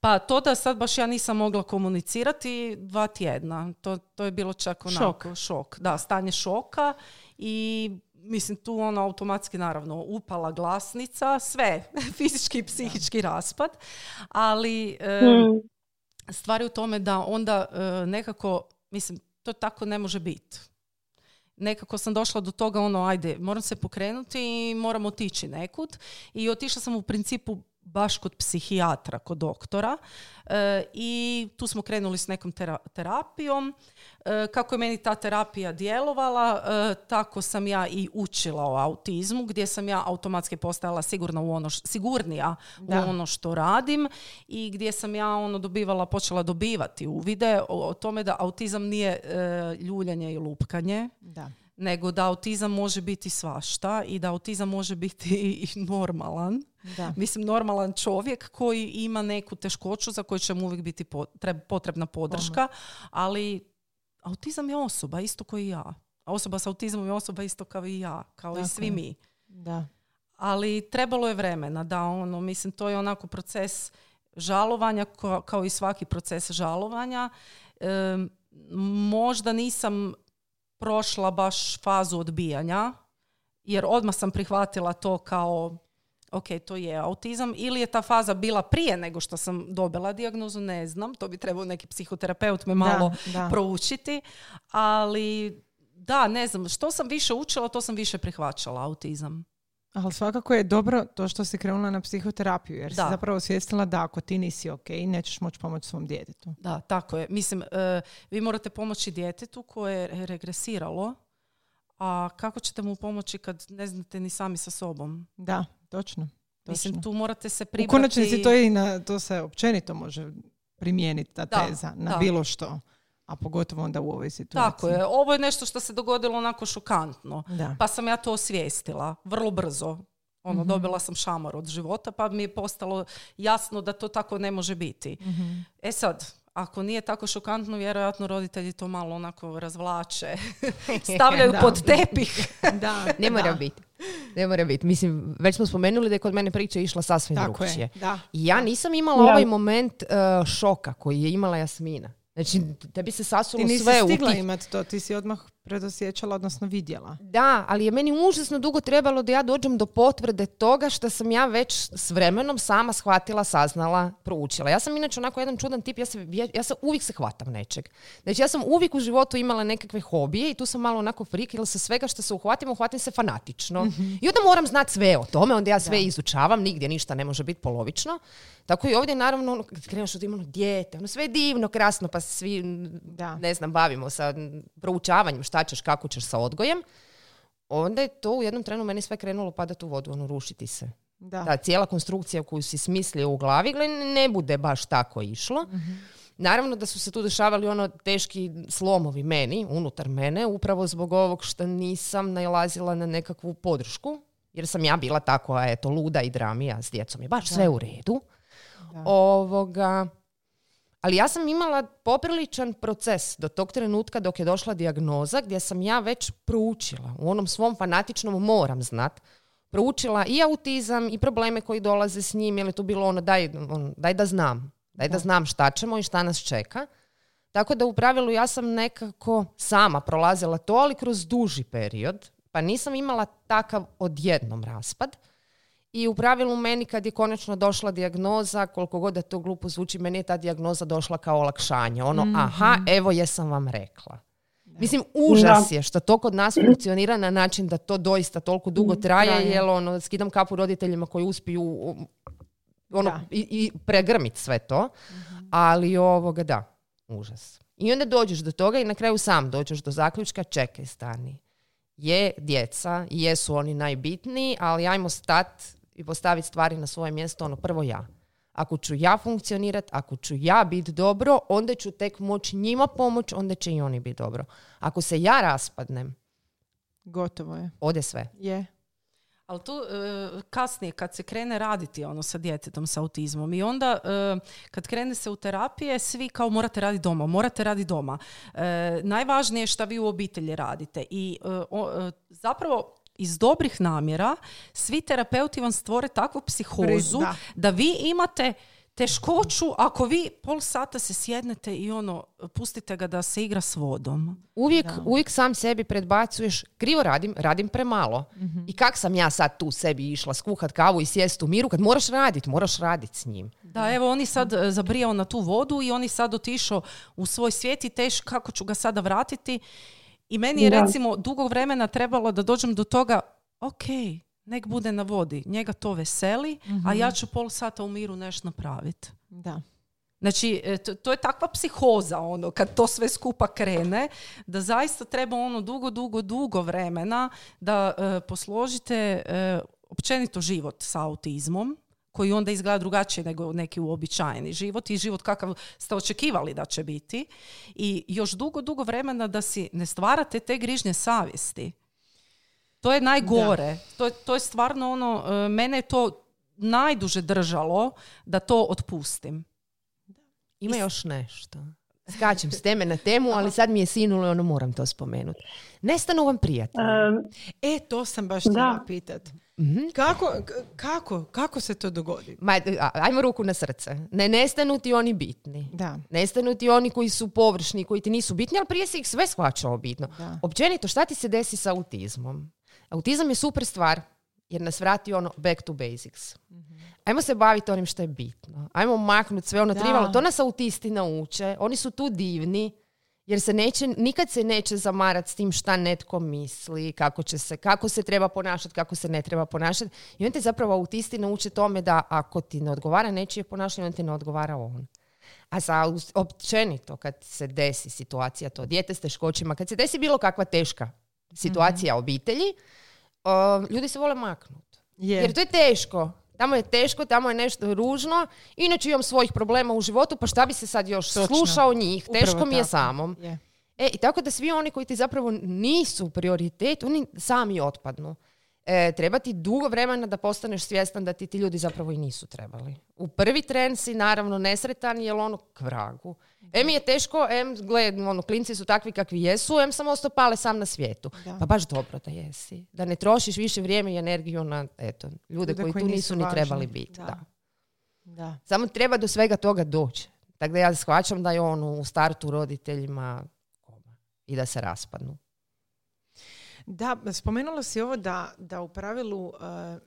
Speaker 2: Pa to da sad baš ja nisam mogla komunicirati dva tjedna. To, to je bilo čak onako šok. Da, stanje šoka i mislim tu ono automatski naravno upala glasnica, sve, [laughs] fizički i psihički raspad, ali e,
Speaker 4: Mm.
Speaker 2: stvar je u tome da onda e, nekako, mislim, to tako ne može biti. Nekako sam došla do toga, ono, ajde, moram se pokrenuti i moram otići nekud. I otišla sam u principu baš kod psihijatra, kod doktora. E, I tu smo krenuli s nekom tera- terapijom. E, kako je meni ta terapija djelovala, e, tako sam ja i učila o autizmu, gdje sam ja automatski postajala sigurna u ono š- sigurnija
Speaker 1: Da.
Speaker 2: u ono što radim i gdje sam ja ono dobivala, počela dobivati uvide o, o tome da autizam nije e, ljuljanje i lupkanje,
Speaker 1: Da.
Speaker 2: Nego da autizam može biti svašta i da autizam može biti [laughs] i normalan.
Speaker 1: Da.
Speaker 2: Mislim, normalan čovjek koji ima neku teškoću za koju će mu uvijek biti po- treb- potrebna podrška, ali autizam je osoba, isto kao i ja. A osoba s autizmom je osoba isto kao i ja, kao
Speaker 1: Tako
Speaker 2: i svi mi.
Speaker 1: Da.
Speaker 2: Ali trebalo je vremena, da, ono, mislim, to je onako proces žalovanja, kao i svaki proces žalovanja. Em, možda nisam prošla baš fazu odbijanja, jer odmah sam prihvatila to kao ok, to je autizam, ili je ta faza bila prije nego što sam dobila dijagnozu, ne znam, to bi trebao neki psihoterapeut me malo
Speaker 1: Da, da.
Speaker 2: proučiti, ali da, ne znam, što sam više učila, to sam više prihvaćala autizam.
Speaker 1: Ali svakako je dobro to što si krenula na psihoterapiju, jer si
Speaker 2: Da.
Speaker 1: zapravo osvijestila da ako ti nisi ok, nećeš moći pomoći svom djetetu.
Speaker 2: Da, tako je. Mislim, e, vi morate pomoći djetetu koje je regresiralo, a kako ćete mu pomoći kad ne znate ni sami sa sobom?
Speaker 1: Da, točno.
Speaker 2: Mislim,
Speaker 1: točno.
Speaker 2: tu morate se
Speaker 1: U
Speaker 2: pribrati...
Speaker 1: konačnici to, je i na, to se općenito može primijeniti ta
Speaker 2: Da,
Speaker 1: teza na
Speaker 2: da.
Speaker 1: bilo što. A pogotovo onda u ovoj situaciji.
Speaker 2: Tako je, ovo je nešto što se dogodilo onako šokantno.
Speaker 1: Da.
Speaker 2: Pa sam ja to osvijestila, vrlo brzo. Ono,
Speaker 1: Mhm.
Speaker 2: dobila sam šamar od života, pa mi je postalo jasno da to tako ne može biti.
Speaker 1: Mhm.
Speaker 2: E sad, ako nije tako šokantno, vjerojatno roditelji to malo onako razvlače, [laughs] stavljaju
Speaker 1: Da.
Speaker 2: pod tepih. [laughs]
Speaker 1: da, [laughs]
Speaker 3: Ne mora
Speaker 1: da.
Speaker 3: biti. Ne mora biti. Mislim, već smo spomenuli da je kod mene priča išla sasvim
Speaker 1: Tako
Speaker 3: drugčije.
Speaker 1: je, da.
Speaker 3: I ja nisam imala
Speaker 4: Da.
Speaker 3: ovaj moment uh, šoka koji je imala Jasmina. Znači, da bi se
Speaker 1: Ti
Speaker 3: sasulo
Speaker 1: nisi
Speaker 3: sve u
Speaker 1: stigla
Speaker 3: tih
Speaker 1: imati to, ti si odmah predosjećala, odnosno vidjela.
Speaker 3: Da, ali je meni užasno dugo trebalo da ja dođem do potvrde toga što sam ja već s vremenom sama shvatila, saznala, proučila. Ja sam inače onako jedan čudan tip, ja, se, ja, ja sam uvijek se hvatam nečeg. Znači ja sam uvijek u životu imala nekakve hobije i tu sam malo onako frik, jer sa svega što se uhvatim, uhvatim se fanatično. I onda moram znati sve o tome, onda ja sve izučavam, nigdje ništa ne može biti polovično. Tako i ovdje naravno, ono, kad kreneš od imano dijete, ono sve je divno, krasno, pa se svi,
Speaker 1: Da.
Speaker 3: ne znam, bavimo sa proučavanjem šta ćeš, kako ćeš sa odgojem. Onda je to u jednom trenu meni sve krenulo padati u vodu, ono rušiti se.
Speaker 1: Da.
Speaker 3: Ta cijela konstrukcija koju si smislio u glavi, gle, ne bude baš tako išlo. Naravno da su se tu dešavali ono teški slomovi meni, unutar mene, upravo zbog ovog što nisam nailazila na nekakvu podršku, jer sam ja bila tako, eto, luda i dramija s djecom je baš sve u redu.
Speaker 1: Da.
Speaker 3: Ovoga, ali ja sam imala popriličan proces do tog trenutka dok je došla dijagnoza gdje sam ja već proučila, u onom svom fanatičnom moram znat, proučila i autizam i probleme koji dolaze s njim, jer je tu bilo ono daj, ono, daj da znam, daj da. znam šta ćemo i šta nas čeka. Tako da u pravilu ja sam nekako sama prolazila to, ali kroz duži period, pa nisam imala takav odjednom raspad. I u pravilu meni kad je konačno došla dijagnoza, koliko god da to glupo zvuči, meni je ta dijagnoza došla kao olakšanje. Ono, aha, evo jesam vam rekla. Mislim, užas je što to kod nas funkcionira na način da to doista toliko dugo traje,
Speaker 1: traje.
Speaker 3: jer ono, skidam kapu roditeljima koji uspiju um, ono,
Speaker 1: Da.
Speaker 3: i, i pregrmit sve to. Ali ovoga, da, užas. I onda dođeš do toga i na kraju sam dođeš do zaključka, čekaj, stani. Je djeca, jesu oni najbitniji, ali ajmo stat i postaviti stvari na svoje mjesto, ono prvo ja. Ako ću ja funkcionirat, ako ću ja biti dobro, onda ću tek moći njima pomoć, onda će i oni biti dobro. Ako se ja raspadnem,
Speaker 1: Gotovo je.
Speaker 3: ode sve.
Speaker 1: Je.
Speaker 2: Ali tu e, kasnije kad se krene raditi ono sa djetetom sa autizmom i onda e, kad krene se u terapije svi kao morate raditi doma, morate raditi doma. E, najvažnije je šta vi u obitelji radite i o- zapravo iz dobrih namjera svi terapeuti vam stvore takvu psihozu
Speaker 1: Da.
Speaker 2: da vi imate teškoću ako vi pol sata se sjednete i ono pustite ga da se igra s vodom.
Speaker 3: Uvijek, uvijek sam sebi predbacuješ, krivo radim, radim premalo. I kak sam ja sad tu sebi išla skuhat kavu i sjest u miru, kad moraš radit, moraš radit s njim.
Speaker 2: Da, evo oni sad e, zabrijao na tu vodu i oni sad otišao u svoj svijet i teš kako ću ga sada vratiti. I meni je
Speaker 4: Da.
Speaker 2: recimo dugo vremena trebalo da dođem do toga, ok, nek bude na vodi, njega to veseli, a ja ću pol sata u miru nešto napraviti.
Speaker 1: Da.
Speaker 2: Znači, e, to, to je takva psihoza, ono, kad to sve skupa krene, da zaista treba ono dugo, dugo, dugo vremena da e, posložite e, općenito život sa autizmom, koji onda izgleda drugačije nego neki uobičajeni život i život kakav ste očekivali da će biti. I još dugo, dugo vremena da si ne stvarate te grižnje savjesti. To je najgore. To, je, to je stvarno ono, e, mene je to najduže držalo da to otpustim.
Speaker 3: Ima još nešto. Skačem s teme na temu, ali sad mi je sinulo i ono moram to spomenuti. Nestanu vam prijatelji.
Speaker 4: Em,
Speaker 1: E, to sam baš htjela pitat.
Speaker 3: Mhm.
Speaker 1: Kako, kako, kako se to dogodi?
Speaker 3: Ma, ajmo ruku na srce. Ne nestanu ti oni bitni.
Speaker 1: Da.
Speaker 3: Nestanu ti oni koji su površni, koji ti nisu bitni, ali prije si ih sve shvaćao bitno.
Speaker 1: Da.
Speaker 3: Općenito, šta ti se desi sa autizmom? Autizam je super stvar, jer nas vrati ono back to basics. Ajmo se baviti onim što je bitno. Ajmo maknuti sve ono
Speaker 1: Da.
Speaker 3: trivalo. To nas autisti nauče. Oni su tu divni. Jer se neće, nikad se neće zamarati s tim šta netko misli, kako, će se, kako se treba ponašati, kako se ne treba ponašati. I on te zapravo autisti nauče tome da ako ti ne odgovara nečije ponašanje, on ti ne odgovara on. A za općenito kad se desi situacija to dijete s teškoćima, kad se desi bilo kakva teška situacija obitelji, o, ljudi se vole maknuti.
Speaker 1: Je.
Speaker 3: Jer to je teško. Tamo je teško, tamo je nešto ružno. Inače imam svojih problema u životu, pa šta bi se sad još
Speaker 1: Točno.
Speaker 3: slušao njih?
Speaker 1: Upravo
Speaker 3: Teško mi je
Speaker 1: tako.
Speaker 3: samom.
Speaker 1: Je.
Speaker 3: E, i tako da svi oni koji ti zapravo nisu prioritet, oni sami otpadnu. E, treba ti dugo vremena da postaneš svjestan da ti ti ljudi zapravo i nisu trebali. U prvi tren si naravno nesretan jer ono k vragu. Em je teško, em, gle, ono, klinci su takvi kakvi jesu, em sam ostao pale sam na svijetu.
Speaker 1: Da.
Speaker 3: Pa baš dobro da jesi. Da ne trošiš više vrijeme i energiju na, eto, ljude,
Speaker 1: Ljude
Speaker 3: koji,
Speaker 1: koji
Speaker 3: tu
Speaker 1: nisu
Speaker 3: nisu ni
Speaker 1: važni.
Speaker 3: trebali biti.
Speaker 1: Da.
Speaker 3: Da.
Speaker 1: Da.
Speaker 3: Samo treba do svega toga doći. Tako da ja shvaćam da je on u startu roditeljima i da se raspadnu.
Speaker 1: Da, spomenula si ovo da, da u pravilu, eh,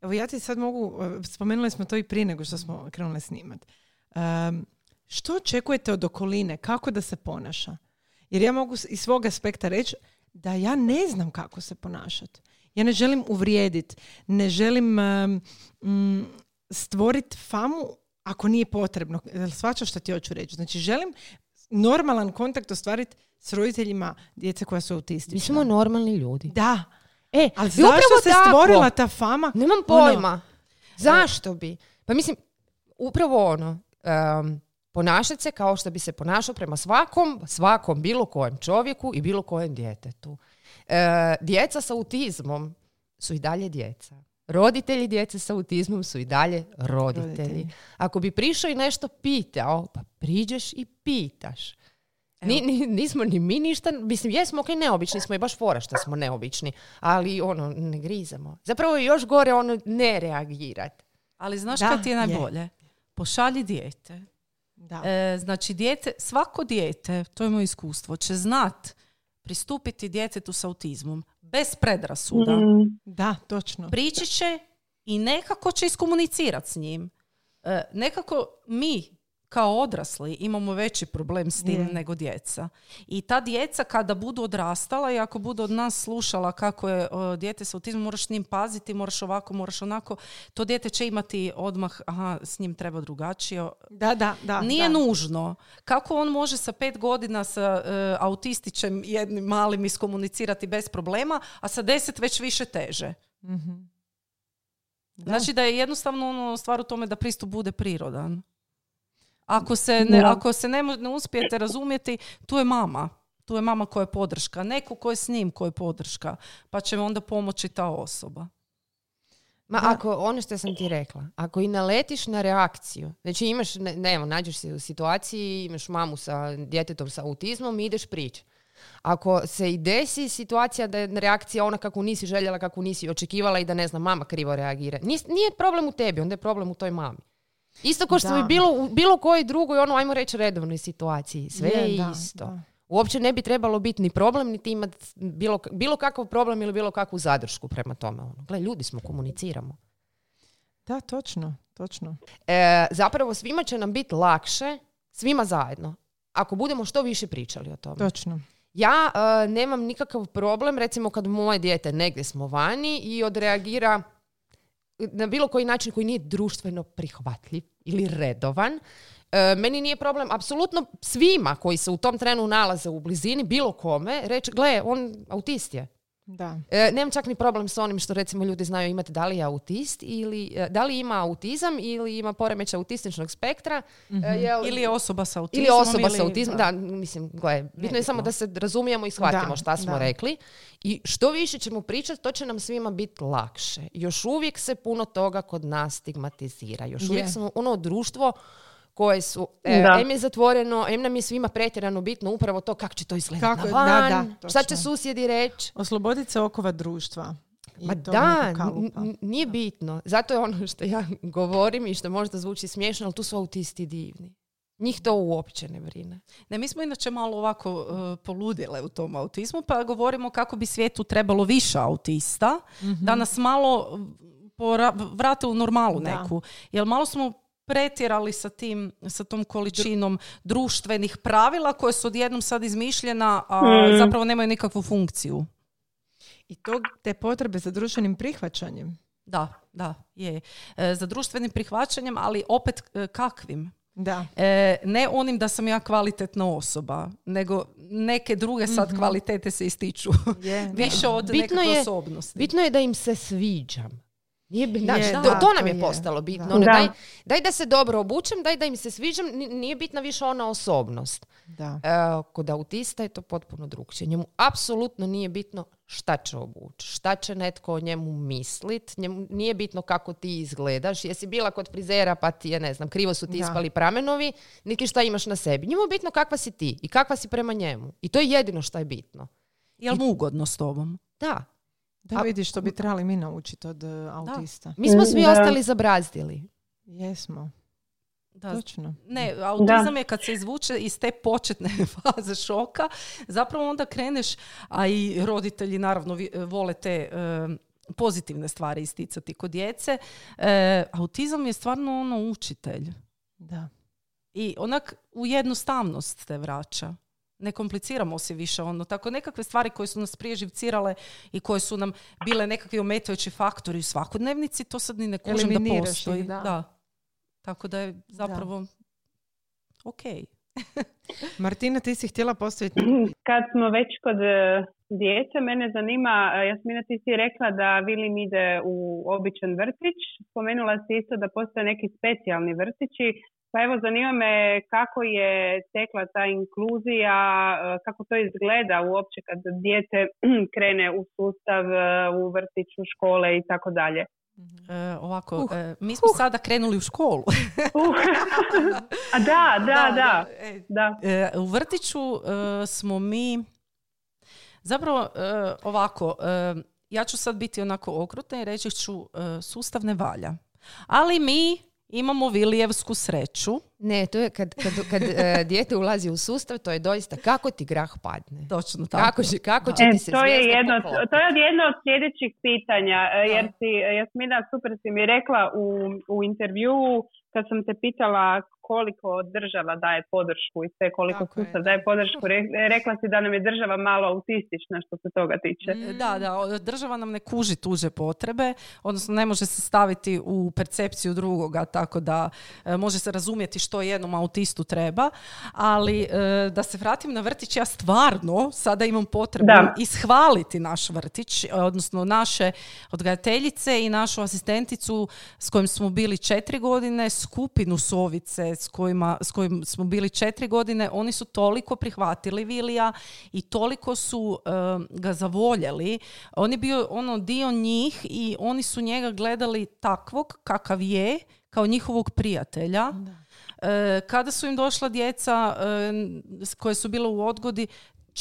Speaker 1: evo ja ti sad mogu, eh, spomenuli smo to i prije nego što smo krenuli snimat. Em, što očekujete od okoline? Kako da se ponaša? Jer ja mogu iz svog aspekta reći da ja ne znam kako se ponašati. Ja ne želim uvrijediti, ne želim stvoriti famu ako nije potrebno. Shvaćaš što ti hoću reći? Znači, želim normalan kontakt ostvariti s roditeljima djece koja su autistična.
Speaker 3: Mi smo normalni ljudi.
Speaker 1: Da.
Speaker 3: E,
Speaker 1: Ali zašto se
Speaker 3: tako.
Speaker 1: stvorila ta fama?
Speaker 3: Nemam
Speaker 1: Ono,
Speaker 3: pojma. Zašto bi? Pa mislim, upravo ono, um, ponašati se kao što bi se ponašao prema svakom, svakom bilo kojem čovjeku i bilo kojem djetetu. E, djeca sa autizmom su i dalje djeca. Roditelji djece sa autizmom su i dalje roditelji.
Speaker 1: Roditelji.
Speaker 3: Ako bi prišao i nešto pitao, pa priđeš i pitaš. Ni, ni- nismo ni mi ništa, mislim, jesmo ok, neobični smo i baš fora što smo neobični, ali ono, ne grizemo. Zapravo je još gore ono ne reagirat.
Speaker 2: Ali znaš
Speaker 1: Da,
Speaker 2: kad ti je
Speaker 1: je.
Speaker 2: najbolje? Pošalji dijete.
Speaker 1: Da.
Speaker 2: E, znači, dijete, svako dijete, to je moje iskustvo, će znat pristupiti djetetu s autizmom bez predrasuda.
Speaker 4: Mm.
Speaker 1: Da, točno.
Speaker 2: Prići će i nekako će iskomunicirati s njim. E, nekako mi kao odrasli imamo veći problem s tim
Speaker 1: Je.
Speaker 2: nego djeca. I ta djeca kada budu odrastala i ako budu od nas slušala kako je o, dijete s autizmom, moraš s njim paziti, moraš ovako, moraš onako, to dijete će imati odmah, aha, s njim treba drugačije.
Speaker 1: Da, da, da.
Speaker 2: Nije
Speaker 1: da.
Speaker 2: nužno. Kako on može sa pet godina sa e, autistićem jednim malim iskomunicirati bez problema, a sa deset već više teže?
Speaker 1: Mhm. Da.
Speaker 2: Znači da je jednostavno ono stvar u tome da pristup bude prirodan. Ako se ne,
Speaker 4: Da.
Speaker 2: ako se ne, ne uspijete razumjeti, tu je mama. Tu je mama koja je podrška. Neko ko je s njim ko je podrška. Pa će onda pomoći ta osoba.
Speaker 3: Ma
Speaker 1: Da.
Speaker 3: ako, ono što sam ti rekla, ako i naletiš na reakciju, znači imaš, ne, ne, nađeš se u situaciji, imaš mamu sa djetetom sa autizmom i ideš prići. Ako se i desi situacija da je reakcija ona kako nisi željela, kako nisi očekivala i da ne znam, mama krivo reagira. Nije problem u tebi, onda je problem u toj mami. Isto kao što
Speaker 1: Da.
Speaker 3: bi bilo u bilo kojoj drugoj, ono, ajmo reći, redovnoj situaciji. Sve je,
Speaker 1: da,
Speaker 3: isto.
Speaker 1: da.
Speaker 3: Uopće ne bi trebalo biti ni problem, niti imati bilo, bilo kakav problem ili bilo kakvu zadršku prema tome. Ono. Gle, ljudi smo, komuniciramo.
Speaker 1: Da, točno, točno.
Speaker 3: E, zapravo svima će nam biti lakše, svima zajedno, ako budemo što više pričali o tome.
Speaker 1: Točno.
Speaker 3: Ja e, nemam nikakav problem, recimo kad moje dijete negdje smo vani i odreagira na bilo koji način koji nije društveno prihvatljiv ili redovan. E, meni nije problem, apsolutno svima koji se u tom trenu nalaze u blizini, bilo kome, reći, gle, on autist je.
Speaker 1: Da.
Speaker 3: E, nemam čak ni problem s onim što recimo ljudi znaju imati da li je autist ili e, da li ima autizam ili ima poremećaj autističnog spektra. e, jel-
Speaker 2: Ili je osoba sa autizmom.
Speaker 3: ili osoba sa
Speaker 2: ili-
Speaker 3: autizmom. Da, mislim, gle, bitno je samo da se razumijemo i shvatimo
Speaker 1: Da,
Speaker 3: šta smo
Speaker 1: da.
Speaker 3: rekli. I što više ćemo pričati, to će nam svima biti lakše. Još uvijek se puno toga kod nas stigmatizira. Još
Speaker 1: Je.
Speaker 3: uvijek smo ono društvo koje su, e,
Speaker 4: Da.
Speaker 3: em je zatvoreno, em nam je svima pretjerano bitno upravo to kako će to izgledati
Speaker 1: Kako-
Speaker 3: na van,
Speaker 1: da, da,
Speaker 3: šta će susjedi reći.
Speaker 1: Osloboditi se okova društva. I
Speaker 3: Ma da, n- nije bitno. Zato je ono što ja [laughs] govorim i što možda zvuči smiješno, ali tu su autisti divni. Njih to uopće ne brine.
Speaker 2: Ne, mi smo inače malo ovako e, poludile u tom autizmu, pa govorimo kako bi svijetu trebalo više autista, da nas malo pora- vrate u normalu
Speaker 1: Da.
Speaker 2: neku. Jer malo smo pretjerali sa tim, sa tom količinom društvenih pravila koje su odjednom sad izmišljena, a
Speaker 4: Mm.
Speaker 2: zapravo nemaju nikakvu funkciju.
Speaker 1: I tog, te potrebe za društvenim prihvaćanjem.
Speaker 2: Da, da, je. E, za društvenim prihvaćanjem, ali opet e, kakvim?
Speaker 1: Da.
Speaker 2: E, ne onim da sam ja kvalitetna osoba, nego neke druge sad kvalitete se ističu.
Speaker 1: Je, [laughs]
Speaker 2: Više od
Speaker 3: Bitno
Speaker 2: nekakve
Speaker 3: je-
Speaker 2: osobnosti.
Speaker 3: Bitno je da im se sviđam. Nije, bi- znaš,
Speaker 1: Je,
Speaker 3: to,
Speaker 1: da,
Speaker 3: to nam je
Speaker 1: je,
Speaker 3: postalo bitno.
Speaker 1: da.
Speaker 3: Ono,
Speaker 4: Da.
Speaker 3: daj, daj da se dobro obučem, daj da im se sviđam, ni- nije bitna više ona osobnost.
Speaker 1: Da.
Speaker 3: E, kod autista je to potpuno drugčije. Njemu apsolutno nije bitno šta će obući, šta će netko o njemu mislit, njemu nije bitno kako ti izgledaš, jesi bila kod frizera pa ti je, ne znam, krivo su ti
Speaker 1: Da.
Speaker 3: ispali pramenovi, niti šta imaš na sebi. Njemu je bitno kakva si ti i kakva si prema njemu. I to je jedino što je bitno.
Speaker 2: Jel mu ugodno s tobom?
Speaker 3: Da,
Speaker 1: Da
Speaker 3: A-
Speaker 1: vidiš što bi trebali mi naučiti od e, autista.
Speaker 3: mi smo svi
Speaker 4: Da.
Speaker 3: ostali zabrazdili.
Speaker 1: Jesmo,
Speaker 2: Da,
Speaker 1: točno.
Speaker 2: Ne, autizam je kad se izvuče iz te početne [laughs] faze šoka, zapravo onda kreneš, a i roditelji naravno vi- vole te e, pozitivne stvari isticati kod djece. E, autizam je stvarno ono učitelj.
Speaker 1: Da.
Speaker 2: I onak u jednostavnost te vraća. Ne kompliciramo se više ono. Tako nekakve stvari koje su nas prije živcirale i koje su nam bile nekakvi ometajući faktori u svakodnevnici, to sad ni ne kužim da postoji.
Speaker 1: ih, da.
Speaker 2: Tako da je zapravo ok. [laughs]
Speaker 1: Martina, ti si htjela postaviti...
Speaker 4: Kad smo već kod e, djece, mene zanima, e, Jasmina ti si rekla da Vilim ide u običan vrtić. Spomenula si isto da postoje neki specijalni vrtići. Pa evo, zanima me kako je tekla ta inkluzija, e, kako to izgleda uopće kad dijete [clears throat] krene u sustav, e, u vrtić, u škole i tako dalje.
Speaker 2: E, ovako, e, mi smo sada krenuli u školu. [laughs]
Speaker 4: Uh. [laughs] A da, da, da.
Speaker 2: E,
Speaker 4: da.
Speaker 2: e, u vrtiću e, smo mi zapravo e, ovako, e, ja ću sad biti onako okrutna i reći ću e, sustav ne valja. Ali mi imamo Vilijevsku sreću.
Speaker 3: Ne, to je kad, kad, kad [laughs] dijete ulazi u sustav, to je doista kako ti grah padne.
Speaker 2: Točno tako.
Speaker 3: Kako, kako će
Speaker 4: E,
Speaker 3: ti se
Speaker 4: to je jedno, to je jedno od sljedećih pitanja, jer si, Jasmina, super si mi rekla u, u intervjuu kad sam te pitala koliko država daje podršku i sve, koliko
Speaker 1: Tako
Speaker 4: sustav
Speaker 1: da.
Speaker 4: daje podršku, re- rekla si da nam je država malo autistična što se toga tiče.
Speaker 2: E, Da, da, država nam ne kuži tuđe potrebe, odnosno ne može se staviti u percepciju drugoga, tako da e, može se razumjeti što jednom autistu treba, ali e, da se vratim na vrtić, ja stvarno sada imam potrebu
Speaker 4: Da.
Speaker 2: ishvaliti naš vrtić, e, odnosno naše odgajateljice i našu asistenticu s kojim smo bili četiri godine, skupinu Sovice s, kojima, s kojim smo bili četiri godine, oni su toliko prihvatili Vilija i toliko su e, ga zavoljeli. On je bio ono dio njih i oni su njega gledali takvog kakav je, kao njihovog prijatelja. E, kada su im došla djeca e, s- koje su bile u odgodi,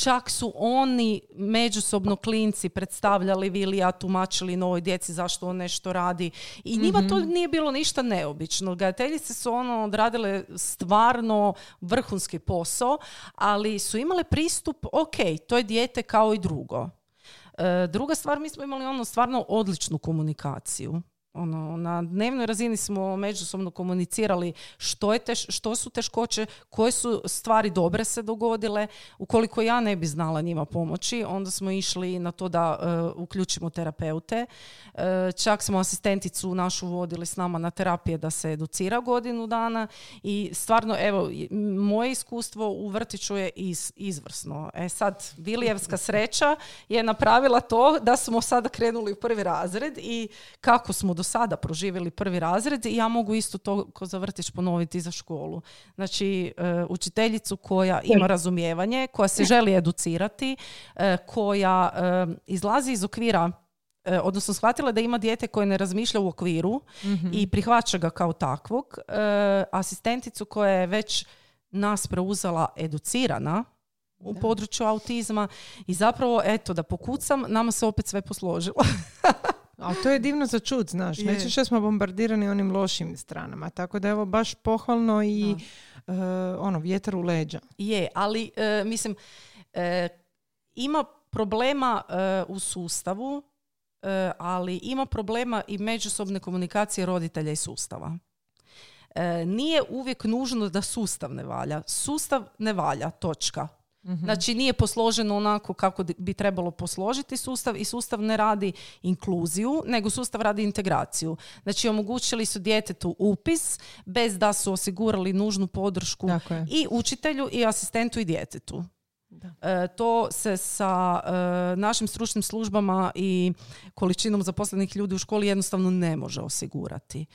Speaker 2: čak su oni međusobno klinci predstavljali Vilija, tumačili novoj djeci zašto on nešto radi. I njima to nije bilo ništa neobično. Gajateljice su ono odradile stvarno vrhunski posao, ali su imale pristup, ok, to je dijete kao i drugo. E, druga stvar, mi smo imali ono stvarno odličnu komunikaciju. Ono, na dnevnoj razini smo međusobno komunicirali što, je teš- što su teškoće, koje su stvari dobre se dogodile. Ukoliko ja ne bi znala njima pomoći, onda smo išli na to da e, uključimo terapeute. E, čak smo asistenticu našu vodili s nama na terapije da se educira godinu dana i stvarno, evo, moje iskustvo u vrtiću je iz, izvrsno. E sad, Vilijevska [laughs] sreća je napravila to da smo sada krenuli u prvi razred i kako smo do sada proživjeli prvi razred i ja mogu isto to ko za vrtić ponoviti za školu. Znači, e, učiteljicu koja ima razumijevanje, koja se želi educirati, e, koja e, izlazi iz okvira odnosno shvatila da ima dijete koje ne razmišlja u okviru i prihvaća ga kao takvog. Asistenticu koja je već nas preuzela educirana u području autizma i zapravo, eto, da pokucam, nama se opet sve posložilo. [laughs]
Speaker 1: A to je divno za čut, znaš.
Speaker 2: Je.
Speaker 1: Najčešće smo bombardirani onim lošim stranama. Tako da je ovo baš pohvalno i e, ono, vjetar u leđa.
Speaker 2: Je, ali e, mislim, e, ima problema u sustavu, ali ima problema i međusobne komunikacije roditelja i sustava. Nije uvijek nužno da sustav ne valja. Sustav ne valja, točka. Znači nije posloženo onako kako bi trebalo posložiti sustav i sustav ne radi inkluziju, nego sustav radi integraciju. Znači omogućili su djetetu upis bez da su osigurali nužnu podršku i učitelju i asistentu i djetetu. E, to se sa e, našim stručnim službama i količinom zaposlenih ljudi u školi jednostavno ne može osigurati.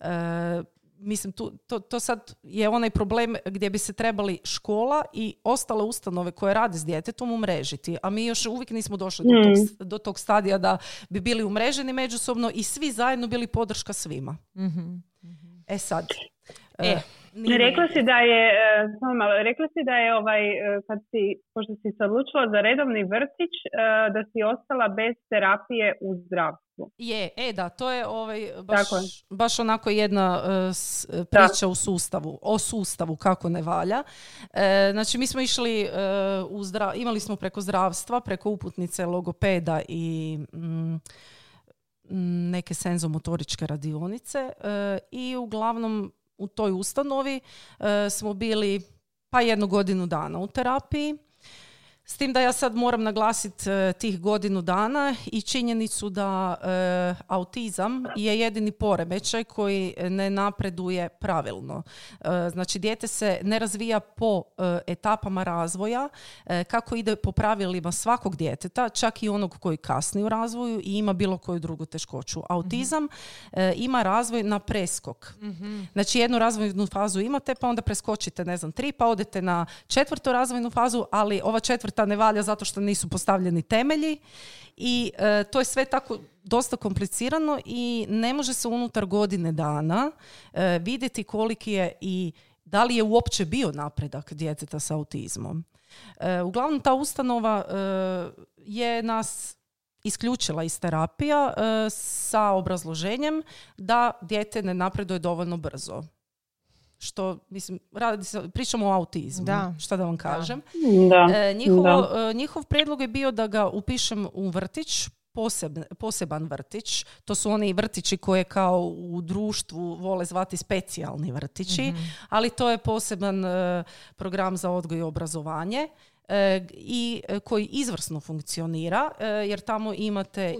Speaker 2: E, mislim, tu, to, to sad je onaj problem gdje bi se trebali škola i ostale ustanove koje rade s djetetom umrežiti, a mi još uvijek nismo došli do, tog, do tog stadija da bi bili umreženi međusobno i svi zajedno bili podrška svima. E sad,
Speaker 3: E,
Speaker 4: Rekla si da je, e, samo malo, rekla si da je ovaj, e, kad si, pošto si se odlučila za redovni vrtić, e, da si ostala bez terapije u zdravstvu.
Speaker 2: Je, e da, to je ovaj, baš, baš onako jedna priča u sustavu, o sustavu kako ne valja. znači mi smo išli, u zdra, imali smo preko zdravstva, preko uputnice logopeda i mm, neke senzomotoričke radionice i uglavnom u toj ustanovi e, smo bili pa jednu godinu dana u terapiji s tim da ja sad moram naglasiti e, tih godinu dana i činjenicu da e, autizam je jedini poremećaj koji ne napreduje pravilno. E, znači, dijete se ne razvija po etapama razvoja kako ide po pravilima svakog djeteta, čak i onog koji kasni u razvoju i ima bilo koju drugu teškoću. Autizam ima razvoj na preskok. Znači, jednu razvojnu fazu imate, pa onda preskočite, ne znam, tri, pa odete na četvrtu razvojnu fazu, ali ova četvrta ne valja zato što nisu postavljeni temelji i e, to je sve tako dosta komplicirano i ne može se unutar godine dana e, vidjeti koliki je i da li je uopće bio napredak djeteta sa autizmom. E, uglavnom ta ustanova je nas isključila iz terapija sa obrazloženjem da dijete ne napreduje dovoljno brzo što, mislim, radi se, pričamo o autizmu, da. šta da vam kažem.
Speaker 4: Da.
Speaker 2: E, njihovo, e, njihov prijedlog je bio da ga upišem u vrtić, poseban vrtić. To su oni vrtići koje kao u društvu vole zvati specijalni vrtići, mhm. ali to je poseban e, program za odgoj i obrazovanje i koji izvrsno funkcionira jer tamo imate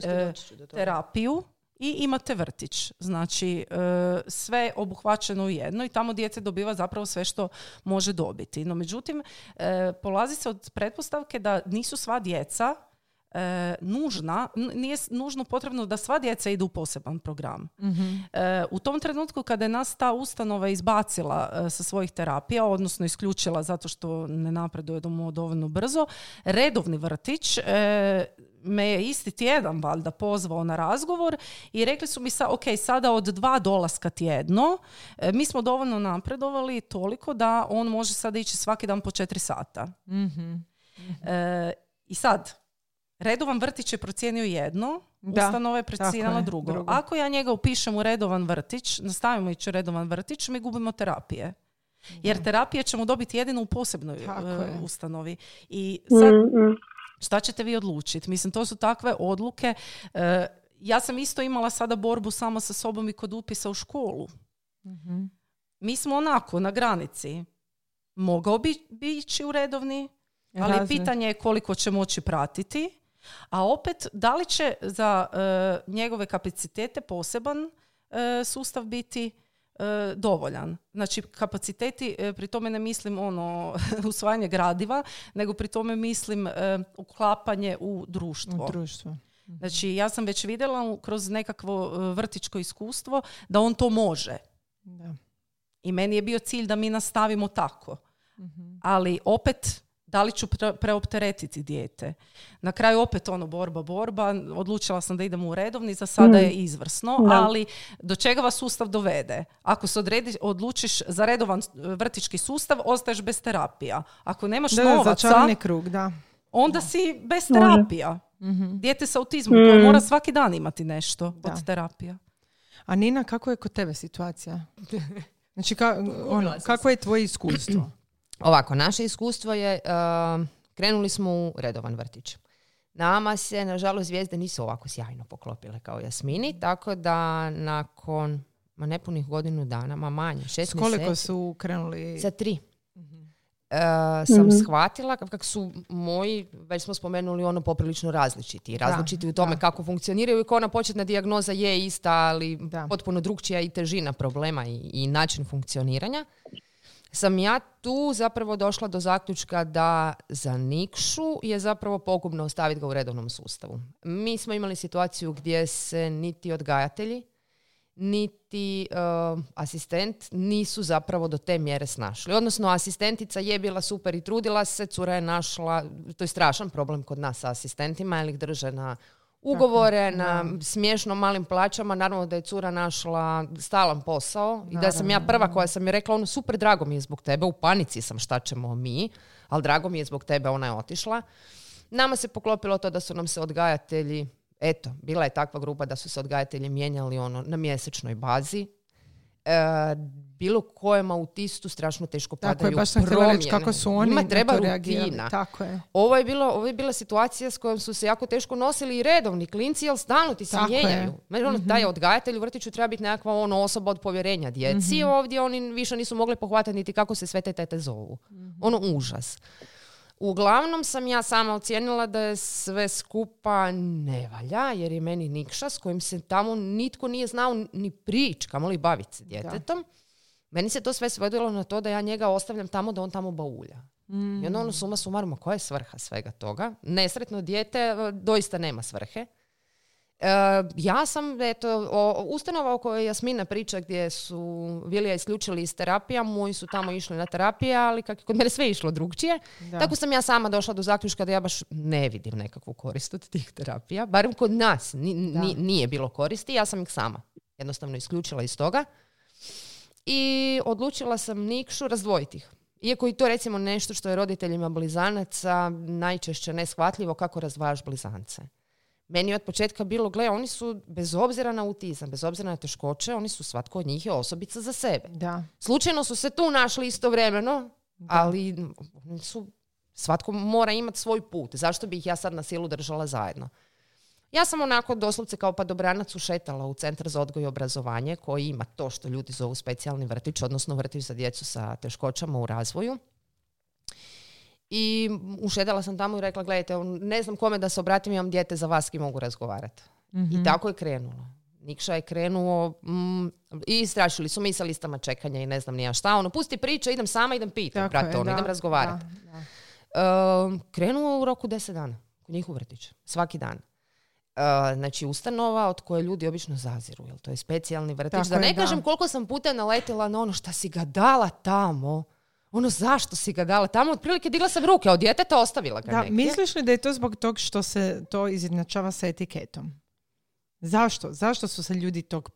Speaker 2: terapiju i imate vrtić. Znači, e, sve obuhvaćeno u jedno i tamo dijete dobiva zapravo sve što može dobiti. No, međutim, e, polazi se od pretpostavke da nisu sva djeca e, nužna, nije nužno potrebno da sva djeca idu u poseban program. Mhm. u tom trenutku kada je nas ta ustanova izbacila sa svojih terapija, odnosno isključila zato što ne napreduje dovoljno brzo, redovni vrtić me je isti tjedan valjda pozvao na razgovor i rekli su mi sa, ok, sada od dva dolaska tjedno e, mi smo dovoljno napredovali toliko da on može sada ići svaki dan po četiri sata. mm I sad, redovan vrtić je procijenio jedno, da, ustanova je procijenila drugo. drugo. Ako ja njega upišem u redovan vrtić, nastavimo ići u redovan vrtić, mi gubimo terapije. Jer terapije ćemo dobiti jedino u posebnoj uh, ustanovi. I sad, mm Šta ćete vi odlučiti? Mislim, to su takve odluke. E, ja sam isto imala sada borbu sama sa sobom i kod upisa u školu. mm Mi smo onako na granici. Mogao bi, bi ići u redovni, ali pitanje je koliko će moći pratiti. A opet, da li će za e, njegove kapacitete poseban e, sustav biti E, dovoljan. Znači kapaciteti, e, pri tome ne mislim ono [laughs] usvajanje gradiva, nego pri tome mislim e, uklapanje u društvo.
Speaker 1: U društvo.
Speaker 2: Mhm. Znači ja sam već vidjela kroz nekakvo vrtičko iskustvo da on to može. Da. I meni je bio cilj da mi nastavimo tako. Mhm. Ali opet da li ću preopteretiti dijete. Na kraju opet ono borba, borba. Odlučila sam da idem u redovni, za sada mm. je izvrsno, ali do čega vas sustav dovede? Ako se odredi, odlučiš za redovan vrtički sustav, ostaješ bez terapija. Ako nemaš da, novaca,
Speaker 1: krug, da.
Speaker 2: onda si bez terapija. mm Dijete sa autizmom koje mm. mora svaki dan imati nešto da. od terapija.
Speaker 1: A Nina, kako je kod tebe situacija? [laughs] Znači, ka, ono, kako je tvoje iskustvo? [clears throat]
Speaker 3: Ovako, naše iskustvo je, uh, krenuli smo u redovan vrtić. Nama se, nažalost, zvijezde nisu ovako sjajno poklopile kao Jasmini, tako da nakon ma nepunih godinu dana, ma manje, šest
Speaker 1: S koliko su krenuli?
Speaker 3: Za tri. Uh, sam mm shvatila kako su moji, već smo spomenuli ono poprilično različiti. Različiti u tome kako funkcioniraju i ona početna dijagnoza je ista, ali potpuno drugčija i težina problema i, i način funkcioniranja. Sam ja tu zapravo došla do zaključka da za Nikšu je zapravo pogubno ostaviti ga u redovnom sustavu. Mi smo imali situaciju gdje se niti odgajatelji, niti uh, asistent nisu zapravo do te mjere snašli. Odnosno, asistentica je bila super i trudila se, cura je našla, to je strašan problem kod nas sa asistentima, jer ih drže na ugovore na smiješno malim plaćama. Naravno da je cura našla stalan posao i da sam ja prva koja sam je rekla ono super drago mi je zbog tebe, u panici sam šta ćemo mi, ali drago mi je zbog tebe, ona je otišla. Nama se poklopilo to da su nam se odgajatelji, eto, bila je takva grupa da su se odgajatelji mijenjali ono na mjesečnoj bazi. E, bilo kojem autistu strašno teško
Speaker 1: Tako je,
Speaker 3: padaju
Speaker 1: baš sam htjela reći kako su oni
Speaker 3: Njima treba
Speaker 1: reagirali.
Speaker 3: rutina.
Speaker 1: Tako je.
Speaker 3: Ovo je, bilo, ovo je bila situacija s kojom su se jako teško nosili i redovni klinci, jer stalno ti se
Speaker 1: Tako je.
Speaker 3: mijenjaju. Znači, ono, taj odgajatelj u vrtiću treba biti nekakva ono, osoba od povjerenja djeci. Ovdje oni više nisu mogli pohvatati niti kako se sve te tete zovu. Ono užas. Uglavnom sam ja sama ocijenila da je sve skupa ne valja, jer je meni Nikša s kojim se tamo nitko nije znao ni prič, kamoli baviti se djetetom. Meni se to sve svedilo na to da ja njega ostavljam tamo da on tamo baulja. I onda ono suma sumarum, a koja je svrha svega toga? Nesretno dijete e, doista nema svrhe. E, ja sam, eto, o, ustanova o kojoj Jasmina priča gdje su Vilija isključili iz terapija, moji su tamo išli na terapije, ali kako je kod mene sve išlo drugčije,
Speaker 1: Da.
Speaker 3: tako sam ja sama došla do zaključka da ja baš ne vidim nekakvu korist od tih terapija. Barem kod nas ni- ni- nije bilo koristi, ja sam ih sama jednostavno isključila iz toga. I odlučila sam Nikšu razdvojiti ih. Iako i to recimo nešto što je roditeljima blizanaca najčešće neshvatljivo kako razdvajaš blizance. Meni je od početka bilo, gle, oni su bez obzira na autizam, bez obzira na teškoće, oni su svatko od njih je osobica za sebe.
Speaker 1: Da.
Speaker 3: Slučajno su se tu našli istovremeno, ali oni su, svatko mora imati svoj put. Zašto bi ih ja sad na silu držala zajedno? Ja sam onako doslovce kao pa dobranac ušetala u Centar za odgoj i obrazovanje koji ima to što ljudi zovu specijalni vrtić, odnosno vrtić za djecu sa teškoćama u razvoju. I ušetala sam tamo i rekla, gledajte, ne znam kome da se obratim, imam dijete za vas ki mogu razgovarati. I tako je krenulo. Nikša je krenuo mm, i strašili su mi sa listama čekanja i ne znam ni ja šta. Ono, pusti priče, idem sama, idem
Speaker 1: Tako
Speaker 3: brate,
Speaker 1: je,
Speaker 3: ono,
Speaker 1: da,
Speaker 3: idem razgovarati.
Speaker 1: da.
Speaker 3: Ehm, krenuo u roku deset dana kod njih u vrtić, svaki dan. E, znači ustanova od koje ljudi obično zaziru, jer to je specijalni vrtić.
Speaker 1: Tako
Speaker 3: da ne
Speaker 1: je, da.
Speaker 3: kažem koliko sam puta naletila na ono šta si ga dala tamo. Ono zašto si ga dala tamo? Otprilike digla sam ruke, od djeteta ostavila ga
Speaker 1: Da,
Speaker 3: negdje.
Speaker 1: misliš li da je to zbog tog što se to izjednačava sa etiketom? Zašto? Zašto su se ljudi tog...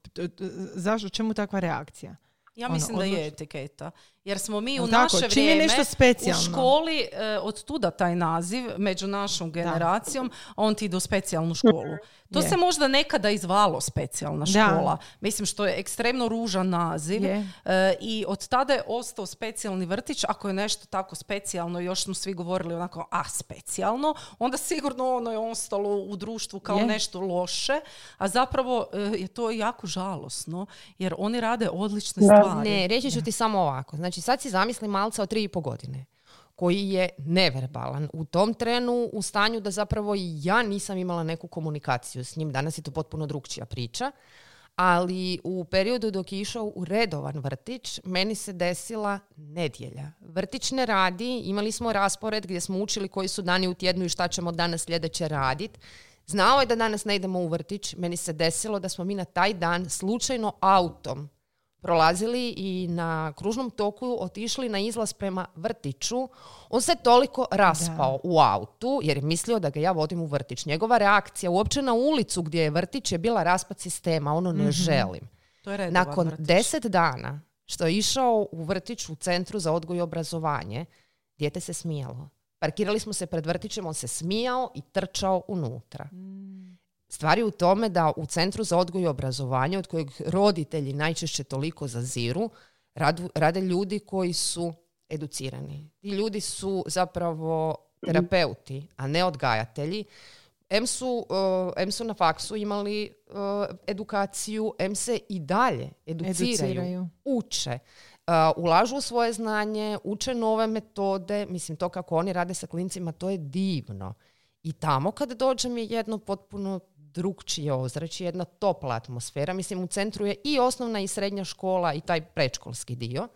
Speaker 1: Zašto? Čemu takva reakcija?
Speaker 2: Ja
Speaker 1: Ono,
Speaker 2: mislim da je etiketa. Jer smo mi u
Speaker 1: tako?
Speaker 2: naše vrijeme
Speaker 1: nešto specijalno.
Speaker 2: u školi e, od tuda taj naziv među našom generacijom, a on ti ide u specijalnu školu. To
Speaker 1: Je.
Speaker 2: se možda nekada i zvalo specijalna
Speaker 1: Da.
Speaker 2: škola. Mislim što je ekstremno ružan naziv.
Speaker 1: Je.
Speaker 2: E, I od tada je ostao specijalni vrtić. Ako je nešto tako specijalno, još smo svi govorili onako, a specijalno, onda sigurno ono je ostalo u društvu kao
Speaker 1: Je.
Speaker 2: nešto loše, a zapravo e, je to jako žalosno, jer oni rade odlične
Speaker 4: Da.
Speaker 2: stvari.
Speaker 3: Ne, reći ću ti samo ovako. Znači sad si zamisli malca od tri i po godine koji je neverbalan u tom trenu u stanju da zapravo i ja nisam imala neku komunikaciju s njim. Danas je to potpuno drugčija priča. Ali u periodu dok je išao u redovan vrtić, meni se desila nedjelja. Vrtić ne radi, imali smo raspored gdje smo učili koji su dani u tjednu i šta ćemo danas sljedeće raditi. Znao je da danas ne idemo u vrtić. Meni se desilo da smo mi na taj dan slučajno autom prolazili i na kružnom toku otišli na izlaz prema vrtiću. On se toliko raspao u autu jer je mislio da ga ja vodim u vrtić. Njegova reakcija uopće na ulicu gdje je vrtić je bila raspad sistema. Ono ne želim.
Speaker 2: To je
Speaker 3: Nakon
Speaker 2: vrtić.
Speaker 3: deset dana što je išao u vrtić u Centru za odgoj i obrazovanje, dijete se smijalo. Parkirali smo se pred vrtićem, on se smijao i trčao unutra. Stvar je u tome da u Centru za odgoj i obrazovanje, od kojeg roditelji najčešće toliko zaziru, radu- rade ljudi koji su educirani. Ti ljudi su zapravo terapeuti, a ne odgajatelji. M su, uh, M su na faksu imali uh, edukaciju, M se i dalje educiraju,
Speaker 1: Educiraju.
Speaker 3: uče. Uh, ulažu u svoje znanje, uče nove metode, mislim to kako oni rade sa klincima, to je divno. I tamo kad dođem je jedno potpuno drugčije ozračje, jedna topla atmosfera. Mislim, u centru je i osnovna i srednja škola i taj predškolski dio.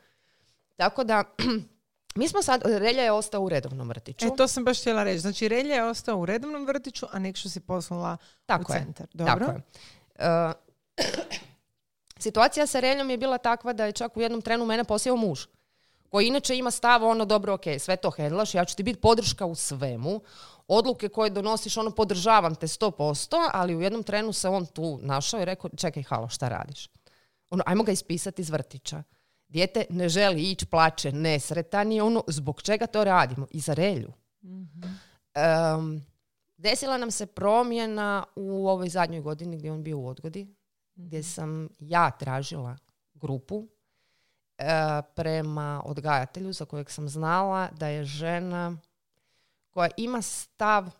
Speaker 3: Tako da, [clears throat] mi smo sad, Relja je ostao u redovnom vrtiću.
Speaker 1: E, to sam baš htjela reći. Znači, Relja je ostao u redovnom vrtiću, a Nekšu si poslala
Speaker 3: Tako
Speaker 1: u
Speaker 3: je.
Speaker 1: centar. Dobro.
Speaker 3: Tako je. E, [clears throat] situacija sa Reljom je bila takva da je čak u jednom trenu mene posjeo muž koji inače ima stav ono dobro ok, sve to hendlaš, ja ću ti biti podrška u svemu, odluke koje donosiš, ono podržavam te 100%, ali u jednom trenu se on tu našao i rekao, čekaj halo, šta radiš? Ono, ajmo ga ispisati iz vrtića. Dijete ne želi ići, plaće, nesretan je ono, zbog čega to radimo? I za relju. Em, desila nam se promjena u ovoj zadnjoj godini gdje je on bio u odgodi, gdje sam ja tražila grupu e, prema odgajatelju za kojeg sam znala da je žena koja ima stav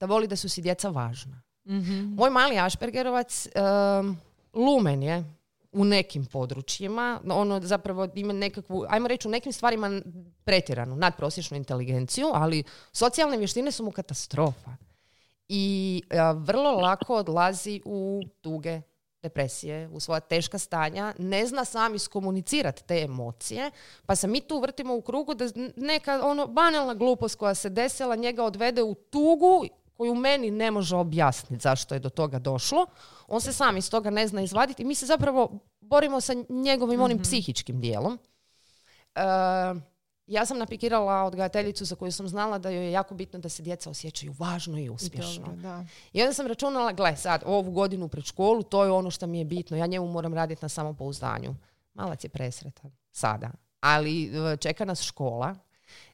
Speaker 3: da voli da su si djeca važna.
Speaker 1: Mhm.
Speaker 3: Moj mali Aspergerovac em, lumen je u nekim područjima, ono zapravo ima nekakvu, ajmo reći u nekim stvarima pretjeranu, nadprosječnu inteligenciju, ali socijalne vještine su mu katastrofa. I vrlo lako odlazi u tuge, depresije, u svoja teška stanja, ne zna sam iskomunicirati te emocije, pa se mi tu vrtimo u krugu da neka ono banalna glupost koja se desila njega odvede u tugu koju meni ne može objasniti zašto je do toga došlo. On se sam iz toga ne zna izvaditi i mi se zapravo borimo sa njegovim onim psihičkim dijelom. E, ja sam napikirala odgajateljicu za koju sam znala da joj je jako bitno da se djeca osjećaju važno i uspješno.
Speaker 1: Dobro, da.
Speaker 3: I onda sam računala, gle sad, ovu godinu pred školu, to je ono što mi je bitno. Ja njemu moram raditi na samopouzdanju. Malac je presretan sada. Ali e, čeka nas škola.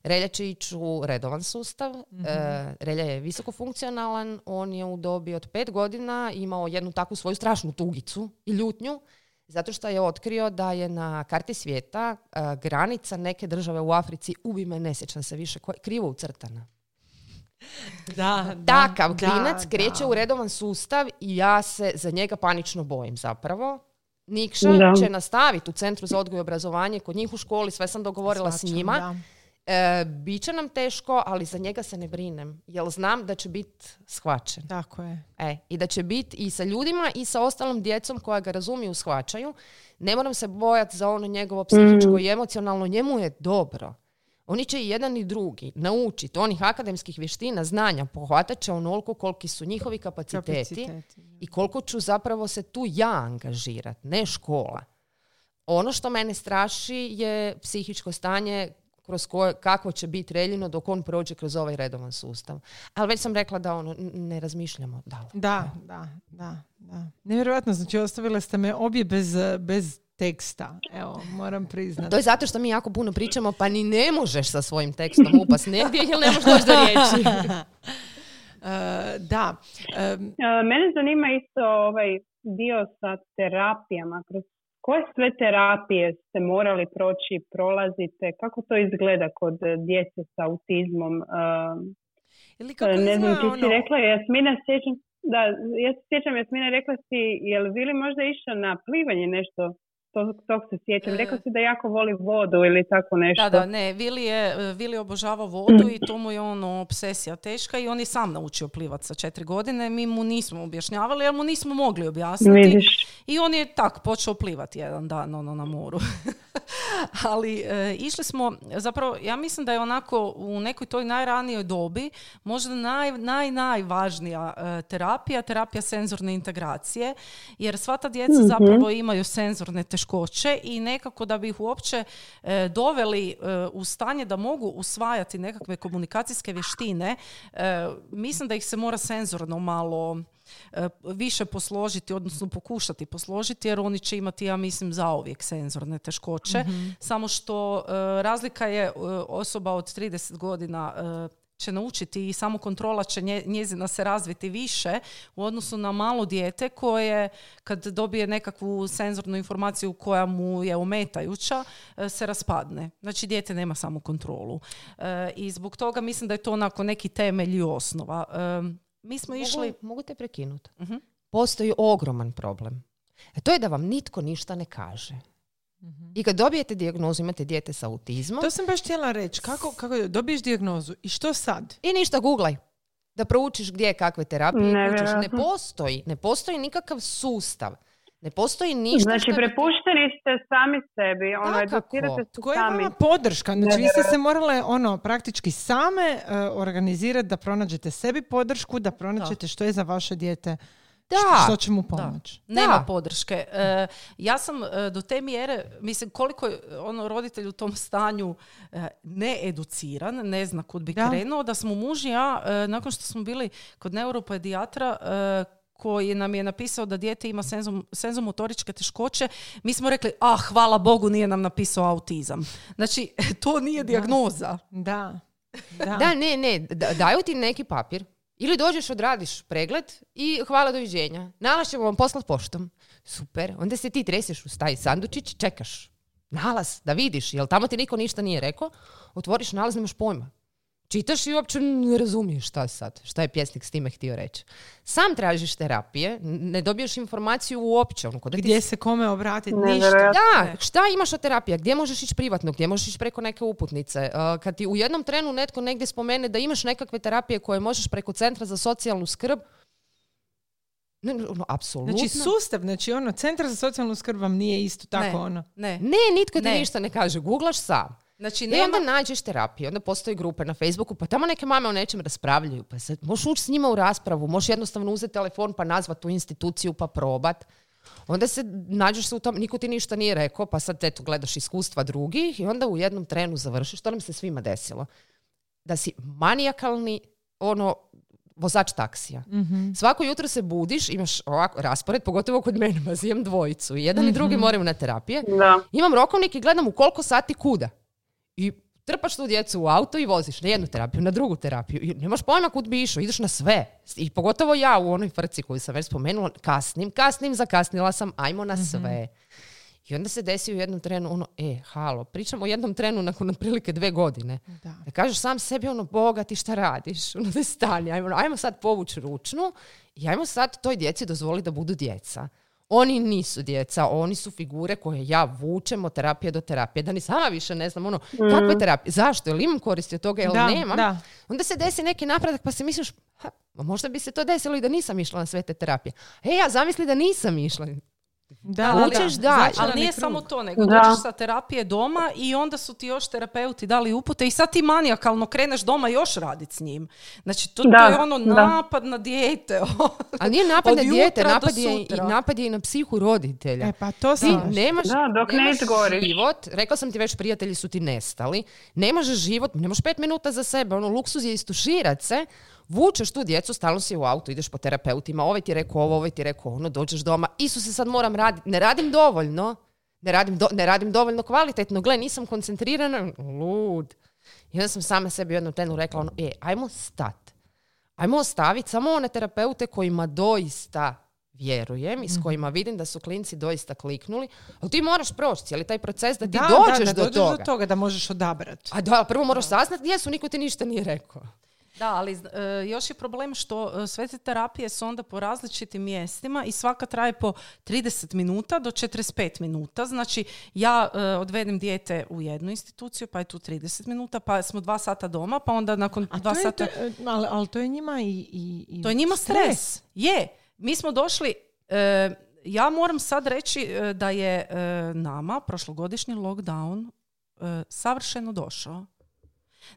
Speaker 3: Relja će ići u redovan sustav. E, Relja je visoko funkcionalan. On je u dobi od pet godina imao jednu takvu svoju strašnu tugicu i ljutnju. Zato što je otkrio da je na karti svijeta e, granica neke države u Africi, ubi me, ne sjećam se više, koja- krivo ucrtana.
Speaker 1: Da, da,
Speaker 3: Takav
Speaker 1: da,
Speaker 3: klinac
Speaker 1: da.
Speaker 3: kreće u redovan sustav i ja se za njega panično bojim zapravo. Nikša
Speaker 4: Da.
Speaker 3: će nastaviti u Centru za odgoj i obrazovanje kod njih u školi, sve sam dogovorila s njima. E, Biće nam teško, ali za njega se ne brinem, jer znam da će biti shvaćen.
Speaker 1: Tako je.
Speaker 3: E, I da će biti i sa ljudima i sa ostalom djecom koja ga razumiju, shvaćaju. Ne moram se bojati za ono njegovo psihičko i emocionalno, njemu je dobro. Oni će i jedan i drugi naučiti onih akademskih vještina, znanja, pohvatat će onoliko koliki su njihovi kapaciteti,
Speaker 1: Kapaciteti,
Speaker 3: i koliko ću zapravo se tu ja angažirati, ne škola. Ono što mene straši je psihičko stanje kroz koje, kako će biti reljino dok on prođe kroz ovaj redovan sustav. Ali već sam rekla da ono, ne razmišljamo daleko.
Speaker 1: Da, da, da, da. Nevjerojatno, znači ostavile ste me obje bez, bez teksta. Evo, moram priznati.
Speaker 3: To je zato što mi jako puno pričamo, pa ni ne možeš sa svojim tekstom upast negdje jer ne možeš doći do riječi. [laughs]
Speaker 1: E, da. E,
Speaker 4: E, Mene zanima isto ovaj dio sa terapijama. Kroz koje sve terapije ste morali proći, prolazite? Kako to izgleda kod e, djece sa autizmom? E,
Speaker 1: ili kako
Speaker 4: ne znam, ti si
Speaker 1: ono-
Speaker 4: rekla, Jasmina, sjećam, da, ja se sjećam, Jasmina, rekla si, je li Vili možda išao na plivanje nešto? To, tog se sjećam.
Speaker 2: E.
Speaker 4: Rekla si da jako voli vodu ili tako nešto.
Speaker 2: Da, da, ne, Vili, je, Vili obožava vodu i to mu je ono obsesija teška i on je sam naučio plivat sa četiri godine. Mi mu nismo objašnjavali, jer mu nismo mogli objasniti.
Speaker 4: Vidiš.
Speaker 2: I on je tak počeo plivati jedan dan ono, na moru. [laughs] [laughs] Ali e, išli smo, zapravo ja mislim da je onako u nekoj toj najranijoj dobi možda naj, naj, najvažnija e, terapija, terapija senzorne integracije, jer sva ta djeca zapravo imaju senzorne teškoće i nekako da bi ih uopće e, doveli e, u stanje da mogu usvajati nekakve komunikacijske vještine, e, mislim da ih se mora senzorno malo više posložiti, odnosno pokušati posložiti, jer oni će imati, ja mislim, zauvijek senzorne teškoće. Samo što e, razlika je e, osoba od 30 godina e, će naučiti i samo kontrola će nje- njezina se razviti više u odnosu na malo dijete koje kad dobije nekakvu senzornu informaciju koja mu je ometajuća e, se raspadne. Znači dijete nema samo kontrolu. E, I zbog toga mislim da je to onako neki temelj i osnova. E, mi smo išli...
Speaker 3: Mogu, mogu te prekinuti.
Speaker 2: Mhm.
Speaker 3: Postoji ogroman problem. A to je da vam nitko ništa ne kaže. I kad dobijete dijagnozu, imate dijete sa autizmom
Speaker 1: to sam baš htjela reći. Kako, kako dobiješ dijagnozu i što sad?
Speaker 3: i ništa googlaj. Da proučiš gdje kakve terapije. Ne
Speaker 4: Nevjerojatno.
Speaker 3: postoji, ne postoji nikakav sustav Ne postoji ništa
Speaker 4: Znači, prepušteni ste sami sebi, ono, educirate se
Speaker 1: Koja je
Speaker 4: sami.
Speaker 1: vama podrška? Znači, vi ste se morale ono, praktički same e, organizirati da pronađete sebi podršku, da pronađete što je za vaše dijete,
Speaker 3: Da.
Speaker 1: što, što će mu pomoći.
Speaker 2: Nema
Speaker 3: Da.
Speaker 2: podrške. E, ja sam e, do te mjere, mislim, koliko je ono roditelj u tom stanju e, needuciran, ne zna kud bi
Speaker 1: Da.
Speaker 2: krenuo, da smo muž i ja, e, nakon što smo bili kod neuropedijatra, e, koji nam je napisao da dijete ima senzom, senzomotoričke teškoće, mi smo rekli, ah, hvala Bogu, nije nam napisao autizam. Znači, [laughs] to nije dijagnoza.
Speaker 1: Da. Da.
Speaker 3: Da, ne, ne, da- daju ti neki papir ili dođeš, odradiš pregled i hvala doviđenja. Nalaz ćemo vam poslati poštom. Super. Onda se ti treseš u staji sandučić, čekaš. Nalaz, da vidiš, jel tamo ti niko ništa nije rekao, otvoriš nalaz, nemaš pojma. Čitaš i uopće ne razumiješ šta sad, šta je pjesnik s time htio reći. Sam tražiš terapije, ne dobiješ informaciju uopće. Ono, ko da ti
Speaker 1: Gdje se kome obratiti? Ništa.
Speaker 3: Da, šta imaš od terapija? Gdje možeš ići privatno? Gdje možeš ići preko neke uputnice? Uh, kad ti u jednom trenu netko negdje spomene da imaš nekakve terapije koje možeš preko centra za socijalnu skrb, ne, ne, ono, apsolutno.
Speaker 1: Znači, sustav, znači ono, centar za socijalnu skrb vam nije isto tako
Speaker 2: Ne.
Speaker 1: ono.
Speaker 2: Ne.
Speaker 3: Ne, nitko ti
Speaker 2: Ne.
Speaker 3: ništa ne kaže. Googlaš sam.
Speaker 2: Znači,
Speaker 3: I
Speaker 2: nema...
Speaker 3: onda nađeš terapiju, onda postoje grupe na Facebooku, pa tamo neke mame o nečem raspravljaju, pa sad možeš ući s njima u raspravu, možeš jednostavno uzeti telefon pa nazvat tu instituciju pa probat. Onda se nađeš se u tom, niko ti ništa nije rekao, pa sad eto gledaš iskustva drugih i onda u jednom trenu završiš, to nam se svima desilo. Da si manijakalni, ono, vozač taksija. Svako jutro se budiš, imaš ovako raspored, pogotovo kod mene, [laughs] imam dvojicu. I jedan i drugi moraju na terapije.
Speaker 4: Da.
Speaker 3: Imam rokovnik i gledam u koliko sati kuda. I trpaš tu djecu u auto i voziš na jednu terapiju, na drugu terapiju. I nemaš pojma kud bi išao, ideš na sve. I pogotovo ja u onoj frci koju sam već spomenula, kasnim, kasnim, zakasnila sam, ajmo na sve. I onda se desi u jednom trenu ono, e, halo, pričamo o jednom trenu nakon otprilike dve godine.
Speaker 1: Da.
Speaker 3: Da kažeš sam sebi ono, Boga ti šta radiš? [laughs] Ono da stani, ajmo, ajmo sad povući ručnu i ajmo sad toj djeci dozvoli da budu djeca. Oni nisu djeca, oni su figure koje ja vučem od terapije do terapije. Da ni sama više ne znam, ono, kakve terapije, zašto, jel imam koristi od toga, jel
Speaker 1: Da,
Speaker 3: nemam?
Speaker 1: da.
Speaker 3: Onda se desi neki napredak pa si misliš, ha, možda bi se to desilo i da nisam išla na sve te terapije. E, ja zamisli da nisam išla.
Speaker 1: Da,
Speaker 2: ali-
Speaker 3: Učeš
Speaker 1: da. Začarani
Speaker 2: Ali nije
Speaker 1: krug.
Speaker 2: samo to, nego
Speaker 4: Da.
Speaker 2: dođeš sa terapije doma i onda su ti još terapeuti dali upute i sad ti manijakalno kreneš doma još raditi s njim. Znači, to, to
Speaker 4: Da,
Speaker 2: je ono
Speaker 4: da.
Speaker 2: napad na dijete. [laughs]
Speaker 3: A nije napad na dijete, napad je, i napad je i na psihu roditelja.
Speaker 1: E, pa to
Speaker 3: Ti
Speaker 1: sam.
Speaker 3: nemaš,
Speaker 4: Da, dok ne
Speaker 3: nemaš
Speaker 4: izgoriš.
Speaker 3: život, rekla sam ti već, prijatelji su ti nestali, nemaš život, nemaš pet minuta za sebe, ono, luksuz je istuširat se, vučeš tu djecu, stalno si u autu, ideš po terapeutima, ovaj ti je rekao ovo, ovaj ti je rekao ono, dođeš doma, Isuse, sad moram raditi, ne radim dovoljno, ne radim, do- ne radim dovoljno kvalitetno, gle, nisam koncentrirana, lud. I onda sam sama sebi u jednom trenu rekla, ono, e, ajmo stat, ajmo ostaviti samo one terapeute kojima doista vjerujem i s kojima vidim da su klinci doista kliknuli, ali ti moraš proći cijeli taj proces da ti
Speaker 1: Da,
Speaker 3: dođeš,
Speaker 1: da, da
Speaker 3: do,
Speaker 1: dođeš
Speaker 3: toga.
Speaker 1: do toga da možeš odabrati.
Speaker 3: A da, prvo moraš saznat gdje su, niko ti ništa nije rekao.
Speaker 2: Da, ali e, još je problem što e, sve te terapije su onda po različitim mjestima i svaka traje po 30 minuta do 45 minuta. Znači, ja e, odvedem dijete u jednu instituciju, pa je tu 30 minuta, pa smo dva sata doma, pa onda nakon
Speaker 1: A
Speaker 2: dva
Speaker 1: to je,
Speaker 2: sata...
Speaker 1: to je- ali, ali to je njima i, i, i
Speaker 2: To je njima stres. Je. Mi smo došli, e, ja moram sad reći e, da je e, nama prošlogodišnji lockdown e, savršeno došao.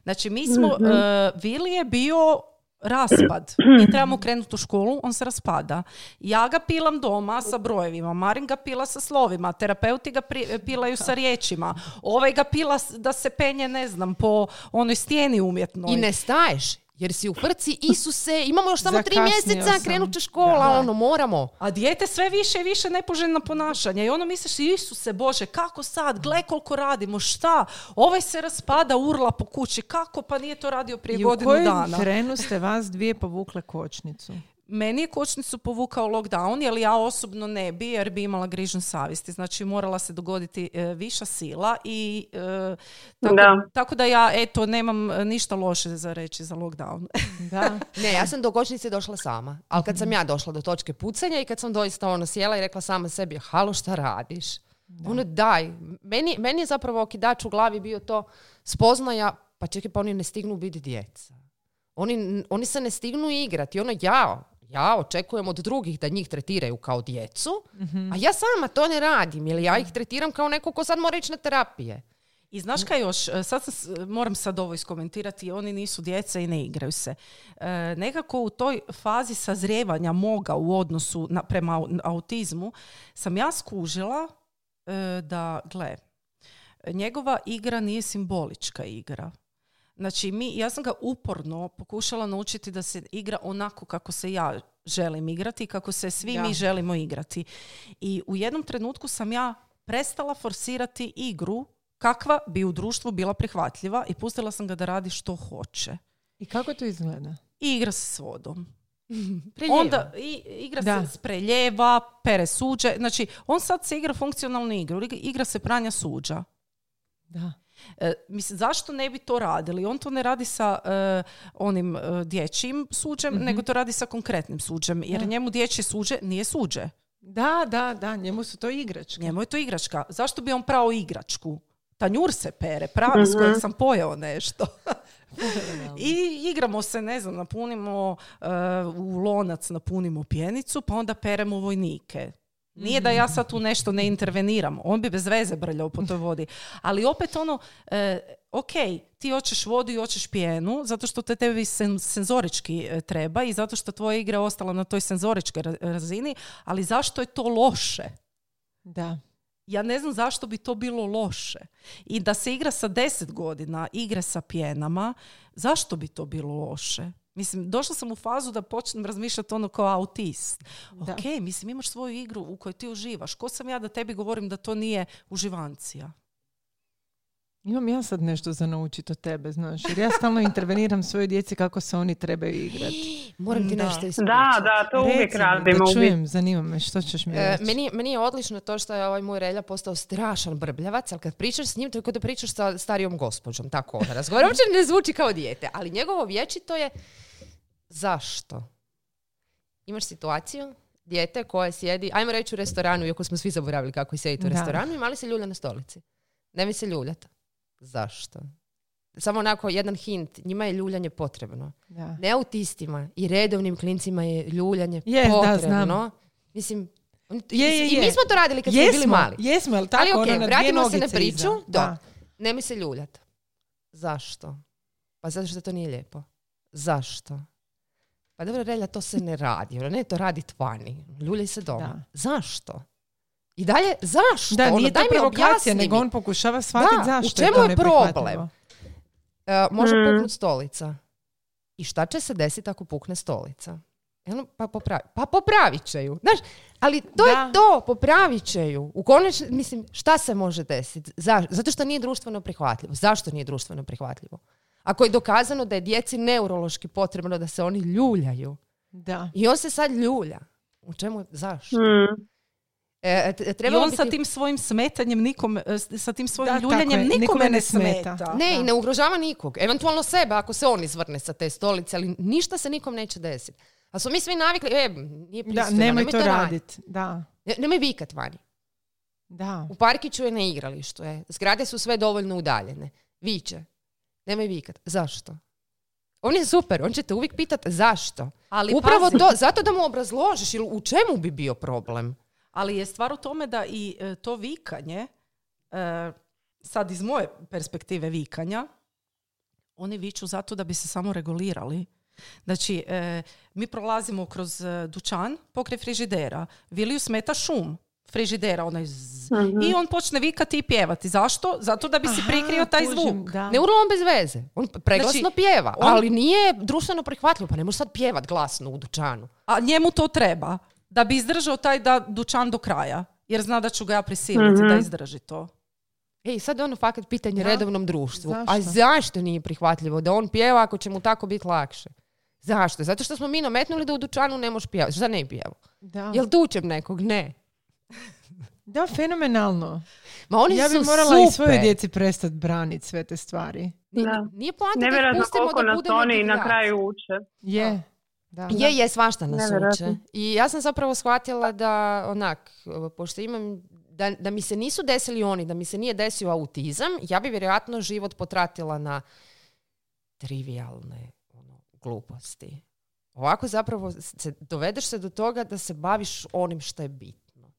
Speaker 2: Znači mi smo, e, Vili je bio raspad. [clears throat] Mi trebamo krenuti u školu, on se raspada. Ja ga pilam doma sa brojevima, Marin ga pila sa slovima, terapeuti ga pri- pilaju sa riječima, ovaj ga pila da se penje, ne znam, po onoj stijeni umjetnoj.
Speaker 3: I ne staješ, jer si u frci, Isuse, imamo još samo tri mjeseca,
Speaker 1: sam.
Speaker 3: krenut će škola,
Speaker 2: Da.
Speaker 3: ono, moramo.
Speaker 2: A dijete sve više i više nepoželjna ponašanja i ono misliš, Isuse Bože, kako sad, gle koliko radimo, šta? Ovaj se raspada, urla po kući, kako pa nije to radio prije
Speaker 1: I u
Speaker 2: godinu
Speaker 1: kojem
Speaker 2: dana?
Speaker 1: trenu ste vas dvije povukle kočnicu?
Speaker 2: Meni je kočnicu povukao lockdown, jer ja osobno ne bi, jer bi imala grižnju savjesti. Znači, morala se dogoditi e, viša sila i e, tako,
Speaker 4: Da.
Speaker 2: tako da ja, eto, nemam e, ništa loše za reći za lockdown. [laughs]
Speaker 1: Da.
Speaker 3: Ne, ja sam do kočnice došla sama. Ali kad sam ja došla do točke pucanja i kad sam doista ono sjela i rekla sama sebi, halo šta radiš? Ono daj. Meni, meni je zapravo okidač u glavi bio to spoznaja, pa čekaj pa oni ne stignu biti djeca. Oni, oni se ne stignu igrati. Ono ja, Ja očekujem od drugih da njih tretiraju kao djecu,
Speaker 1: Mhm.
Speaker 3: a ja sama to ne radim, jer ja ih tretiram kao neko ko sad mora ići na terapije.
Speaker 2: I znaš kaj još, E, sad sam, moram sad ovo iskomentirati, oni nisu djeca i ne igraju se. E, nekako u toj fazi sazrijevanja moga u odnosu na, prema au- autizmu sam ja skužila e, da, gle, njegova igra nije simbolička igra. Znači, mi, ja sam ga uporno pokušala naučiti da se igra onako kako se ja želim igrati i kako se svi
Speaker 1: Da.
Speaker 2: mi želimo igrati. I u jednom trenutku sam ja prestala forsirati igru kakva bi u društvu bila prihvatljiva i pustila sam ga da radi što hoće.
Speaker 1: I kako to izgleda?
Speaker 2: I igra se s vodom. [laughs]
Speaker 3: Preljeva.
Speaker 2: Onda i, igra
Speaker 1: Da.
Speaker 2: se spreljeva, pere suđe. Znači, on sad se igra funkcionalnu igru. Igra se pranja suđa.
Speaker 1: Da.
Speaker 2: E, mislim, zašto ne bi to radili? On to ne radi sa e, onim e, dječjim suđem, nego to radi sa konkretnim suđem. Jer
Speaker 1: Da.
Speaker 2: njemu dječje suđe nije suđe.
Speaker 1: Da, da, da, njemu su to igračke.
Speaker 2: Njemu je to igračka. Zašto bi on prao igračku? Tanjur se pere, pra, s kojeg sam pojeo nešto. [laughs] I igramo se, ne znam, napunimo e, u lonac, napunimo pjenicu, pa onda peremo vojnike. Nije da ja sad tu nešto ne interveniram, on bi bez veze brljao po toj vodi. [laughs] Ali opet ono, e, ok, ti hoćeš vodu i hoćeš pjenu, zato što te tebi sen- senzorički e, treba i zato što tvoja igra je ostala na toj senzoričkoj ra- razini, ali zašto je to loše?
Speaker 1: Da.
Speaker 2: Ja ne znam zašto bi to bilo loše. I da se igra sa 10 godina, igre sa pjenama, zašto bi to bilo loše? Mislim, došla sam u fazu da počnem razmišljati ono kao autist.
Speaker 1: Da.
Speaker 2: Ok, mislim, imaš svoju igru u kojoj ti uživaš. Ko sam ja da tebi govorim da to nije uživancija?
Speaker 1: Imam ja sad nešto za naučiti od tebe, znaš, jer ja stalno interveniram svojoj djeci kako se oni trebaju igrati. [gasps]
Speaker 3: Moram ti
Speaker 2: Da.
Speaker 3: nešto ispričati.
Speaker 4: Da, da, to uvijek
Speaker 1: Reci mi,
Speaker 4: radimo.
Speaker 1: Da čujem, zanima me, što ćeš mi
Speaker 3: E,
Speaker 1: reći?
Speaker 3: meni, meni je odlično to što je ovaj moj relja postao strašan brbljavac, ali kad pričaš s njim, to je kao da pričaš sa starijom gospođom, tako ona razgovara. Uopće ne zvuči kao dijete, ali njegovo vječito je zašto? Imaš situaciju, dijete koje sjedi, ajmo reći u restoranu, iako smo svi zaboravili kako je sjediti u
Speaker 1: Da.
Speaker 3: restoranu, i mali se ljulja na stolici. Ne mi se ljuljati. Zašto? Samo onako jedan hint, njima je ljuljanje potrebno.
Speaker 1: Da.
Speaker 3: Ne autistima i redovnim klincima je ljuljanje
Speaker 1: Je, da,
Speaker 3: potrebno.
Speaker 1: znam.
Speaker 3: Mislim, on-
Speaker 1: Je, je,
Speaker 3: i
Speaker 1: je.
Speaker 3: mi smo to radili kad smo bili mali.
Speaker 1: Jesmo, jel tako?
Speaker 3: Ali ok,
Speaker 1: ono,
Speaker 3: vratimo se na priču.
Speaker 1: iza.
Speaker 3: Da. Ne mi se ljuljat. Zašto? Pa zato što to nije lijepo. Zašto? Pa dobro, Relja, to se ne radi. Ono, ne, to radi tvani. Ljuljaj se doma.
Speaker 1: Da.
Speaker 3: Zašto? I dalje, zašto?
Speaker 1: Da,
Speaker 3: Ono,
Speaker 1: nije to
Speaker 3: daj
Speaker 1: provokacija, nego on pokušava shvatiti
Speaker 3: Da,
Speaker 1: zašto
Speaker 3: u čemu
Speaker 1: to
Speaker 3: je problem? E, može
Speaker 4: Mm.
Speaker 3: puknut stolica. I šta će se desiti ako pukne stolica? Ono, pa, popravi, pa popravit će ju. Znaš, ali to
Speaker 1: Da.
Speaker 3: je to, popravit će ju. U konačni, mislim, šta se može desiti? Za- zato što nije društveno prihvatljivo. Zašto nije društveno prihvatljivo? Ako je dokazano da je djeci neurološki potrebno da se oni ljuljaju.
Speaker 1: Da.
Speaker 3: I on se sad ljulja. U čemu, zašto?
Speaker 4: Mm.
Speaker 3: E, t-
Speaker 2: I
Speaker 3: trebalo
Speaker 2: on
Speaker 3: bi
Speaker 2: sa
Speaker 3: ti-
Speaker 2: tim svojim smetanjem, nikome, e, sa tim svojim
Speaker 1: Da,
Speaker 2: ljuljanjem
Speaker 1: je,
Speaker 2: nikome,
Speaker 1: nikome
Speaker 2: ne smeta.
Speaker 1: smeta.
Speaker 3: Ne,
Speaker 1: Da.
Speaker 3: i ne ugrožava nikog. Eventualno sebe ako se on izvrne sa te stolice, ali ništa se nikom neće desiti. A smo mi svi navikli, e, nije
Speaker 1: Da,
Speaker 3: pristojno,
Speaker 1: nemoj
Speaker 3: nemoj
Speaker 1: to
Speaker 3: raditi.
Speaker 1: raditi. Da.
Speaker 3: Ne, nemoj vikat vani.
Speaker 1: Da.
Speaker 3: U parkiću je na igralištu, je. Zgrade su sve dovoljno udaljene. Viće. Nemoj vikat. Zašto? On je super, on će te uvijek pitat zašto.
Speaker 2: Ali
Speaker 3: Upravo
Speaker 2: pazi,
Speaker 3: to, zato da mu obrazložiš, ili u čemu bi bio problem?
Speaker 2: Ali je stvar u tome da i e, to vikanje, e, sad iz moje perspektive vikanja, oni viču zato da bi se samo regulirali. Znači, e, mi prolazimo kroz e, dućan pokraj frižidera. Viliju smeta šum frižidera, onaj zzz. I on počne vikati i pjevati. Zašto? Zato da bi si
Speaker 1: Aha,
Speaker 2: prikrio taj
Speaker 1: kužim,
Speaker 2: zvuk.
Speaker 1: Da.
Speaker 3: Ne on bez veze. On preglasno
Speaker 2: Znači,
Speaker 3: pjeva,
Speaker 2: on-
Speaker 3: ali nije društveno prihvatljivo. Pa ne može sad pjevat glasno u dućanu.
Speaker 2: A njemu to treba. Da bi izdržao taj da dućan do kraja. Jer zna da ću ga ja prisiliti da izdrži to.
Speaker 3: Ej, sad je ono fakat pitanje
Speaker 1: Da.
Speaker 3: redovnom društvu.
Speaker 1: Zašto?
Speaker 3: A zašto nije prihvatljivo da on pjeva ako će mu tako biti lakše? Zašto? Zato što smo mi nametnuli da u dućanu ne možeš pjevati. Šta ne pjevu?
Speaker 1: Da.
Speaker 3: Jel tučem nekog? Ne.
Speaker 1: da, fenomenalno.
Speaker 3: Ma oni
Speaker 1: ja bi
Speaker 3: su
Speaker 1: morala
Speaker 3: super.
Speaker 1: i svojoj djeci prestati braniti sve te stvari.
Speaker 4: Da.
Speaker 3: Nije poanta da ih
Speaker 4: Nevjerojatno
Speaker 3: pustimo
Speaker 4: koliko
Speaker 3: da
Speaker 4: nas
Speaker 3: budemo
Speaker 4: oni na kraju uče.
Speaker 1: Je. Da.
Speaker 3: Je, je, svašta nas
Speaker 4: Nevjerojatno.
Speaker 3: uče. I ja sam zapravo shvatila da, onak, pošto imam, da, da mi se nisu desili oni, da mi se nije desio autizam, ja bi vjerojatno život potratila na trivialne ono, gluposti. Ovako zapravo se, dovedeš se do toga da se baviš onim što je bitno.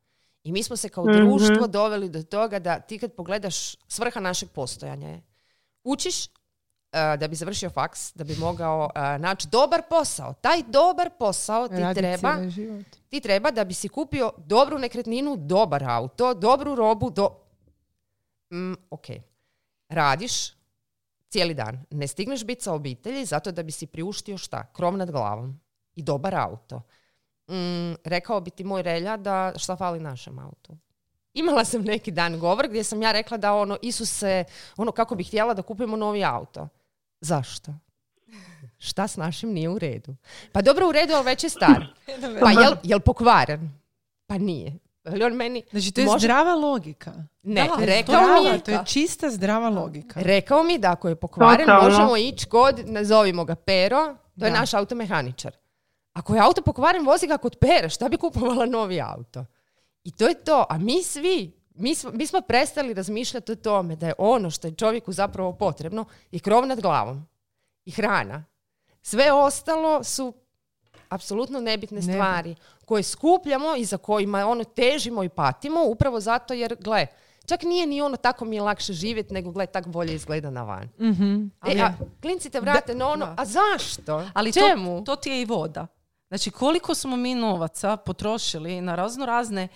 Speaker 3: I mi smo se kao
Speaker 4: Mhm.
Speaker 3: društvo doveli do toga da ti kad pogledaš svrha našeg postojanja je učiš da bi završio faks, da bi mogao e, naći dobar posao. Taj dobar posao ti
Speaker 1: Radi
Speaker 3: treba ti treba da bi si kupio dobru nekretninu, dobar auto, dobru robu, do... Mm, ok. Radiš cijeli dan. Ne stigneš biti sa obitelji zato da bi si priuštio šta? Krov nad glavom i dobar auto. Mm, rekao bi ti moj relja da šta fali našem autu. Imala sam neki dan govor gdje sam ja rekla da ono, Isuse, ono kako bih htjela da kupimo novi auto. Zašto? Šta s našim nije u redu? Pa dobro u redu, ali već je star. [laughs] Pa jel, jel pokvaren? Pa nije. Ali on meni...
Speaker 1: Znači, to je
Speaker 3: Može-
Speaker 1: zdrava logika.
Speaker 3: Ne,
Speaker 2: Da,
Speaker 3: rekao mi je...
Speaker 1: to je čista zdrava logika.
Speaker 3: Rekao mi da ako je pokvaren,
Speaker 4: Totalno.
Speaker 3: možemo ići kod, nazovimo ga Pero, to je
Speaker 1: Da.
Speaker 3: naš automehaničar. Ako je auto pokvaren, vozi ga kod Pere, šta bi kupovala novi auto? I to je to. A mi svi, mi smo, mi smo prestali razmišljati o tome da je ono što je čovjeku zapravo potrebno i krov nad glavom i hrana. Sve ostalo su apsolutno nebitne
Speaker 1: Nebitno.
Speaker 3: stvari koje skupljamo i za kojima ono težimo i patimo upravo zato jer, gle, čak nije ni ono tako mi je lakše živjeti nego gle, tak bolje izgleda na van.
Speaker 1: Mhm.
Speaker 3: E, a klinci te vrate na ono,
Speaker 2: da.
Speaker 3: a zašto?
Speaker 2: Ali to,
Speaker 3: Čemu?
Speaker 2: to ti je i voda. Znači koliko smo mi novaca potrošili na razno razne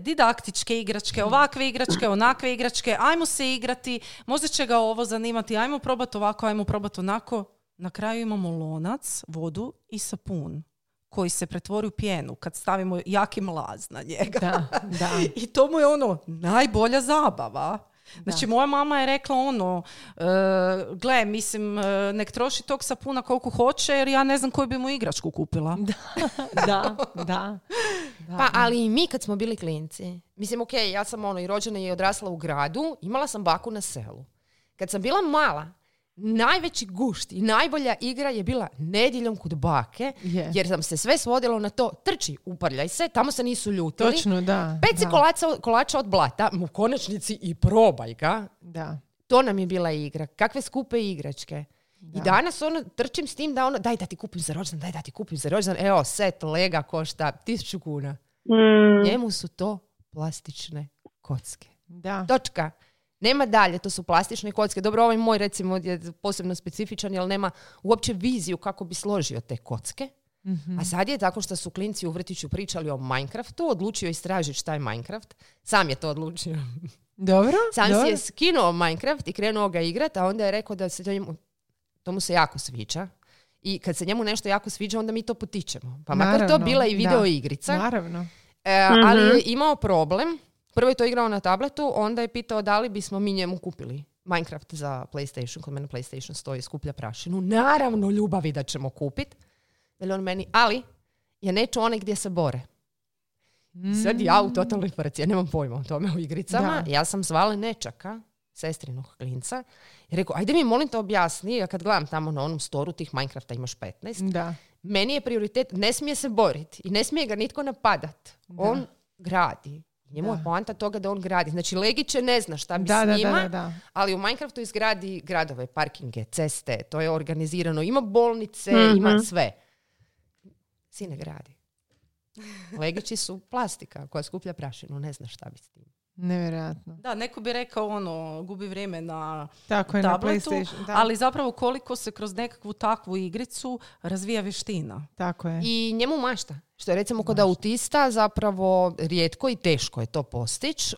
Speaker 2: didaktičke igračke, ovakve igračke, onakve igračke, ajmo se igrati, možda će ga ovo zanimati, ajmo probati ovako, ajmo probati onako. Na kraju imamo lonac, vodu i sapun koji se pretvori u pjenu kad stavimo jaki mlaz na njega.
Speaker 1: Da, da. [laughs]
Speaker 2: I to mu je ono najbolja zabava. Znači, moja mama je rekla ono, e, gle, mislim, e, nek troši tog sapuna koliko hoće, jer ja ne znam koju bi mu igračku kupila. [laughs]
Speaker 1: da, da, da.
Speaker 3: Pa, ali i mi kad smo bili klinci. Mislim, ok, ja sam ono i rođena i odrasla u gradu, imala sam baku na selu. Kad sam bila mala, najveći gušt i najbolja igra je bila nedjeljom kod bake,
Speaker 1: Je.
Speaker 3: jer sam se sve svodilo na to, trči, uparljaj se, tamo se nisu ljutili.
Speaker 1: Točno, da.
Speaker 3: Peci
Speaker 1: da,
Speaker 3: kolača, kolača od blata, u konačnici i probaj ga.
Speaker 1: Da.
Speaker 3: To nam je bila igra. Kakve skupe igračke. I danas ono, trčim s tim da ono, daj da ti kupim za rođendan, daj da ti kupim za rođendan. Evo, set lega košta tisuću kuna.
Speaker 4: Mm,
Speaker 3: Njemu su to plastične kocke.
Speaker 1: Da.
Speaker 3: Točka. Nema dalje, to su plastične kocke. Dobro, ovaj moj recimo je posebno specifičan, jer nema uopće viziju kako bi složio te kocke.
Speaker 1: Mhm.
Speaker 3: A sad je tako što su klinci u vrtiću pričali o Minecraftu, odlučio istražiti šta je Minecraft. Sam je to odlučio.
Speaker 1: Dobro, [laughs]
Speaker 3: Sam
Speaker 1: dobro.
Speaker 3: si je skinuo Minecraft i krenuo ga igrat, a onda je rekao da se to njemu, to mu se jako sviđa. I kad se njemu nešto jako sviđa, onda mi to potičemo. Pa makar to bila i
Speaker 1: da.
Speaker 3: video igrica.
Speaker 1: Naravno.
Speaker 3: E, ali je imao problem. Prvo je to igrao na tabletu, onda je pitao da li bismo mi njemu kupili Minecraft za PlayStation, kod mene PlayStation stoji, skuplja prašinu. Naravno, ljubavi da ćemo kupit. Veli on meni, ali ja neću onaj gdje se bore. Sad ja u totalnoj frci, ja nemam pojma o tome u igricama.
Speaker 1: Da.
Speaker 3: Ja sam zvala nečaka, sestrinog klinca, i rekao, ajde mi molim te objasni, ja kad gledam tamo na onom storu tih Minecrafta imaš 15,
Speaker 1: Da.
Speaker 3: meni je prioritet, ne smije se boriti i ne smije ga nitko napadat. On gradi. Njemu je poanta toga da on gradi. Znači, Legiće ne zna šta bi
Speaker 1: Da,
Speaker 3: s njima,
Speaker 1: da, da, da.
Speaker 3: ali u Minecraftu izgradi gradove, parkinge, ceste, to je organizirano. Ima bolnice,
Speaker 4: Mhm.
Speaker 3: ima sve. Sine gradi. Legići su plastika koja skuplja prašinu, ne zna šta bi s tim.
Speaker 1: Nevjerojatno.
Speaker 2: Da, neko bi rekao ono, gubi vrijeme na
Speaker 1: Tako je na
Speaker 2: tabletu,
Speaker 1: PlayStation. Da.
Speaker 2: ali zapravo koliko se kroz nekakvu takvu igricu razvija vještina.
Speaker 1: Tako je.
Speaker 3: I njemu mašta. Što je recimo kod autista zapravo rijetko i teško je to postići.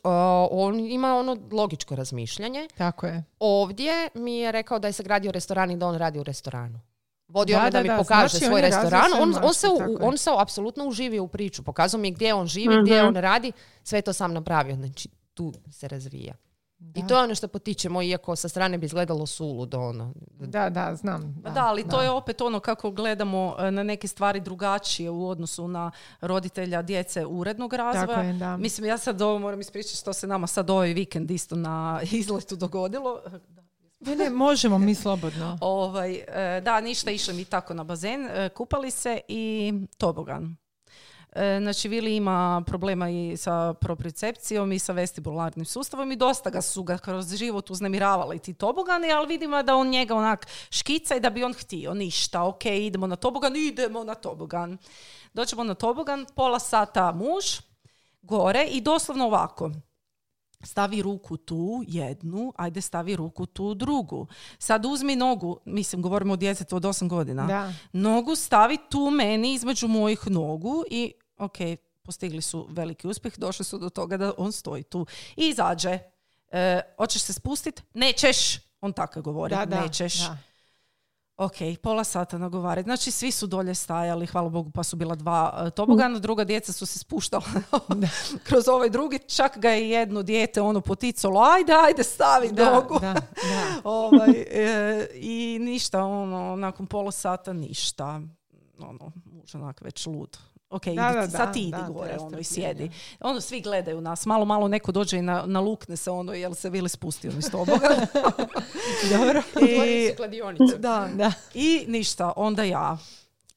Speaker 3: on ima ono logičko razmišljanje.
Speaker 1: Tako je.
Speaker 3: Ovdje mi je rekao da je sagradio restoran i da on radi u restoranu. Vodio
Speaker 1: Da,
Speaker 3: me da,
Speaker 1: da,
Speaker 3: mi
Speaker 1: da,
Speaker 3: pokaže
Speaker 1: znači
Speaker 3: svoj restoran. On, on, se, u-
Speaker 1: tako
Speaker 3: on se apsolutno uživio u priču. Pokazao mi je gdje on živi, gdje on radi. Sve to sam napravio. Znači, tu se razvija. I to je ono što potičemo, iako sa strane bi izgledalo suludo. Ono.
Speaker 1: Da, da, znam.
Speaker 2: Pa da, ali to je opet ono kako gledamo e, na neke stvari drugačije u odnosu na roditelja djece urednog razvoja.
Speaker 1: je, da.
Speaker 2: Mislim, ja sad ovo moram ispričati što se nama sad ovaj vikend isto na izletu dogodilo.
Speaker 1: Ne, ne, možemo mi slobodno. [laughs]
Speaker 2: Ovaj, e, da, ništa, išli mi tako na bazen, e, kupali se i tobogan. E, Znači, Vili ima problema i sa propriocepcijom i sa vestibularnim sustavom i dosta ga su ga kroz život uznemiravali ti tobogani, ali vidimo da on njega onak škica i da bi on htio. Ništa, ok, idemo na tobogan, idemo na tobogan. Doćemo na tobogan, pola sata muž, gore i doslovno ovako. Stavi ruku tu, jednu, ajde stavi ruku tu, drugu. Sad uzmi nogu, mislim, govorimo o djetetu od 8 godina.
Speaker 1: Da.
Speaker 2: Nogu stavi tu meni između mojih nogu i ok, postigli su veliki uspjeh, došli su do toga da on stoji tu. I izađe. E, hoćeš se spustit? Nećeš. On tako govori,
Speaker 1: Da, da,
Speaker 2: nećeš.
Speaker 1: da.
Speaker 2: Ok, pola sata nagovarati. Znači, svi su dolje stajali, hvala Bogu, pa su bila dva e, tobogana, druga djeca su se spuštala [laughs] kroz ovaj drugi, čak ga je jedno dijete ono poticalo, ajde, ajde, stavi
Speaker 1: Da,
Speaker 2: nogu.
Speaker 1: da, da. [laughs]
Speaker 2: ovaj, e, I ništa, ono, nakon pola sata ništa. Ono, muž onak već lud. Ok,
Speaker 1: Da,
Speaker 2: idi
Speaker 1: da,
Speaker 2: sad ti idi
Speaker 1: da,
Speaker 2: gore, ono, i sjedi. Ono, svi gledaju nas, malo, malo neko dođe i na, nalukne se, ono, jel se Vili spustio iz toboga. [laughs]
Speaker 1: Dobro. [laughs]
Speaker 2: I,
Speaker 3: kladionice.
Speaker 2: da,
Speaker 1: Da.
Speaker 2: i ništa, onda ja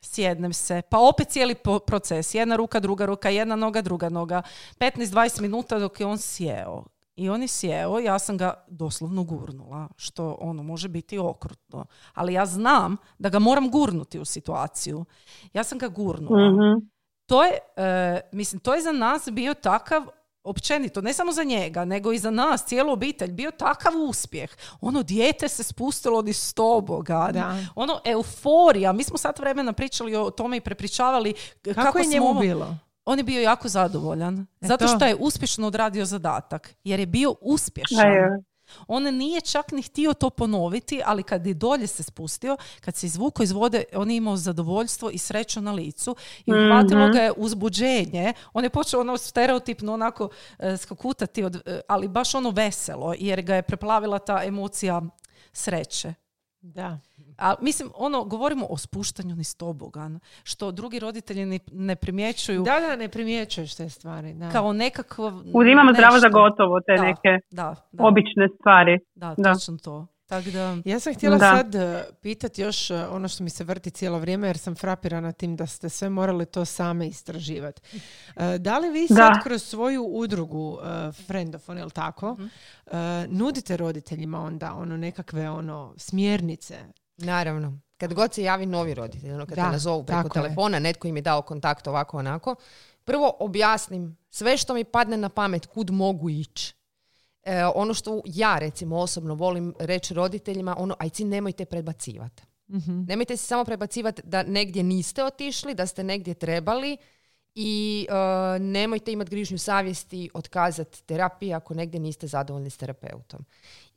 Speaker 2: sjednem se, pa opet cijeli proces, jedna ruka, druga ruka, jedna noga, druga noga, 15-20 minuta dok je on sjeo. I on je sjeo, ja sam ga doslovno gurnula, što ono može biti okrutno. Ali ja znam da ga moram gurnuti u situaciju. Ja sam ga gurnula.
Speaker 4: Mhm.
Speaker 2: To je, e, mislim, to je za nas bio takav općenito, ne samo za njega, nego i za nas, cijelu obitelj, bio takav uspjeh. Ono, dijete se spustilo ni stoboga.
Speaker 1: Da.
Speaker 2: Ono, euforija. Mi smo sat vremena pričali o tome i prepričavali kako,
Speaker 1: Kako, je
Speaker 2: smo
Speaker 1: njemu
Speaker 2: ovo-
Speaker 1: bilo?
Speaker 2: On je bio jako zadovoljan.
Speaker 1: E
Speaker 2: zato
Speaker 1: to.
Speaker 2: što je uspješno odradio zadatak. Jer je bio uspješan.
Speaker 4: Ajde.
Speaker 2: On nije čak ni htio to ponoviti, ali kad je dolje se spustio, kad se izvukao iz vode, on je imao zadovoljstvo i sreću na licu i uhvatilo
Speaker 4: Mhm.
Speaker 2: ga je uzbuđenje. On je počeo ono stereotipno onako e, skakutati, od, e, ali baš ono veselo, jer ga je preplavila ta emocija sreće.
Speaker 1: Da.
Speaker 2: A, mislim, ono, govorimo o spuštanju niz tobogan, što drugi roditelji ni- ne primjećuju
Speaker 1: Da, da, ne primjećuješ te stvari. Da.
Speaker 2: kao nekakav
Speaker 4: Uzimamo zdravo za
Speaker 2: nešto.
Speaker 4: gotovo te
Speaker 2: Da,
Speaker 4: neke
Speaker 2: Da, da,
Speaker 4: obične stvari.
Speaker 2: da,
Speaker 4: da.
Speaker 2: točno to. Tako da,
Speaker 1: Ja sam htjela
Speaker 4: Da.
Speaker 1: sad uh, pitati još uh, ono što mi se vrti cijelo vrijeme jer sam frapirana tim da ste sve morali to same istraživati. Uh, da li vi sad
Speaker 4: Da.
Speaker 1: kroz svoju udrugu uh, Friendofon, jel tako,
Speaker 2: Mhm.
Speaker 1: uh, nudite roditeljima onda ono nekakve ono smjernice?
Speaker 3: Naravno. Kad god se javi novi roditelj, ono kad
Speaker 1: Da,
Speaker 3: te nazovu preko
Speaker 1: je.
Speaker 3: telefona, netko im je dao kontakt ovako onako, prvo objasnim sve što mi padne na pamet, kud mogu ići. E, ono što ja recimo osobno volim reći roditeljima, ono, ajci nemojte prebacivati.
Speaker 1: Mhm.
Speaker 3: Nemojte se samo prebacivati da negdje niste otišli, da ste negdje trebali i e, nemojte imati grižnju savjesti otkazati terapiju ako negdje niste zadovoljni s terapeutom.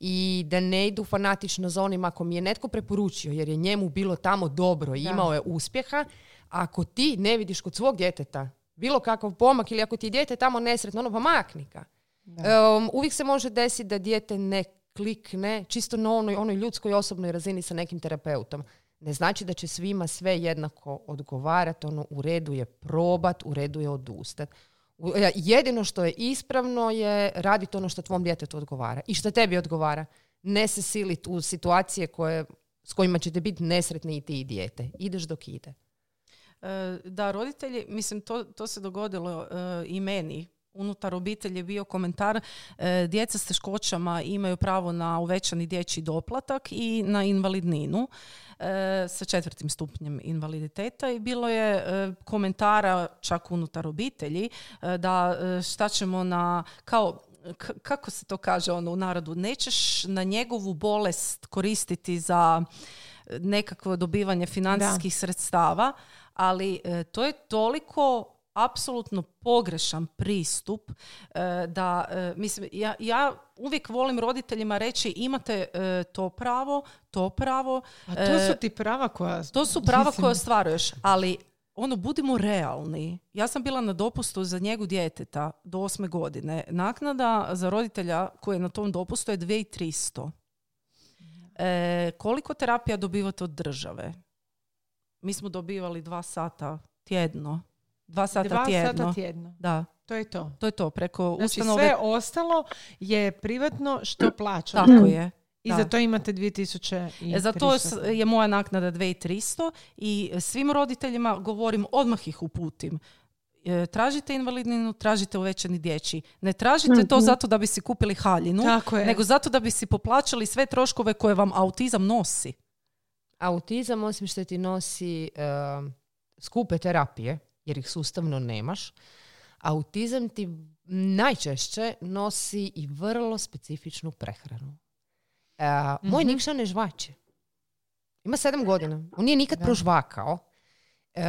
Speaker 3: I da ne idu fanatično za onim ako mi je netko preporučio jer je njemu bilo tamo dobro i
Speaker 1: Da.
Speaker 3: imao je uspjeha, ako ti ne vidiš kod svog djeteta bilo kakav pomak ili ako ti je dijete tamo nesretno, ono pa makni ga. Um, uvijek se može desiti da dijete ne klikne čisto na onoj, onoj ljudskoj osobnoj razini sa nekim terapeutom. Ne znači da će svima sve jednako odgovarati, ono u redu je probat, u redu je odustat. E, Jedino što je ispravno je raditi ono što tvom djetetu odgovara i što tebi odgovara. Ne se siliti u situacije koje, s kojima ćete biti nesretni i ti i dijete. Ideš dok ide.
Speaker 2: E, Da, roditelji, mislim, to, to se dogodilo e, i meni. Unutar obitelji je bio komentar e, djeca s teškoćama imaju pravo na uvećani dječji doplatak i na invalidninu e, sa četvrtim stupnjem invaliditeta i bilo je e, komentara čak unutar obitelji e, da e, šta ćemo na kao k- kako se to kaže ono u narodu nećeš na njegovu bolest koristiti za nekakvo dobivanje financijskih sredstava, ali e, to je toliko apsolutno pogrešan pristup e, da e, mislim ja, ja uvijek volim roditeljima reći imate e, to pravo, to pravo,
Speaker 1: A to su ti prava koja...
Speaker 2: to su prava
Speaker 1: Mislim,
Speaker 2: koje ostvaruješ, ali ono, budimo realni. Ja sam bila na dopustu za njegu djeteta do osme godine. Naknada za roditelja koji je na tom dopustu je 2300. E, koliko terapija dobivate od države? Mi smo dobivali dva sata tjedno. Dva sata
Speaker 1: Dva
Speaker 2: tjedno.
Speaker 1: sata tjedno.
Speaker 2: Da,
Speaker 1: To je to.
Speaker 2: to je to. Preko
Speaker 1: Znači
Speaker 2: ustanove.
Speaker 1: sve ostalo je privatno što [clears throat] plaća.
Speaker 2: Tako je.
Speaker 1: I
Speaker 2: da.
Speaker 1: za to imate 2000 i
Speaker 2: E, Za to s-
Speaker 1: 300.
Speaker 2: je moja naknada 2300 i svim roditeljima govorim odmah ih uputim. e, tražite invalidninu, tražite uvećani dječji. Ne tražite to zato da bi si kupili haljinu,
Speaker 1: Tako je.
Speaker 2: nego zato da bi si poplaćali sve troškove koje vam autizam nosi.
Speaker 3: Autizam, osim što ti nosi e, skupe terapije, jer ih sustavno nemaš, autizam ti najčešće nosi i vrlo specifičnu prehranu. E, Moj Nikša ne žvače. Ima sedam godina. On nije nikad prožvakao. E,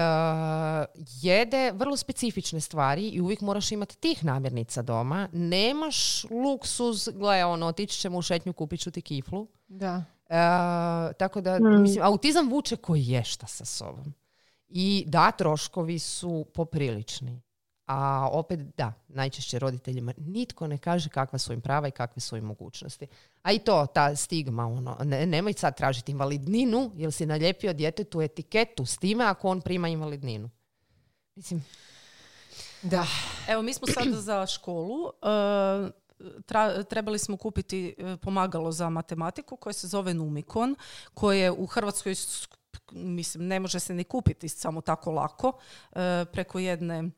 Speaker 3: jede vrlo specifične stvari i uvijek moraš imati tih namirnica doma. Nemaš luksuz, gle, ono, otići ćemo u šetnju, kupit ću ti kiflu.
Speaker 1: Da.
Speaker 3: E, tako da, mislim, autizam vuče koji ješta sa sobom. I da, troškovi su poprilični. A opet, da, najčešće roditeljima nitko ne kaže kakva su im prava i kakve su im mogućnosti. A i to, ta stigma, ono, ne, nemoj sad tražiti invalidninu, jer si nalijepio djetetu etiketu s time ako on prima invalidninu. Mislim,
Speaker 1: Da.
Speaker 2: Evo, mi smo sad za školu. e, tra- trebali smo kupiti e, pomagalo za matematiku koje se zove Numikon, koje u Hrvatskoj mislim ne može se ni kupiti samo tako lako. E, preko jedne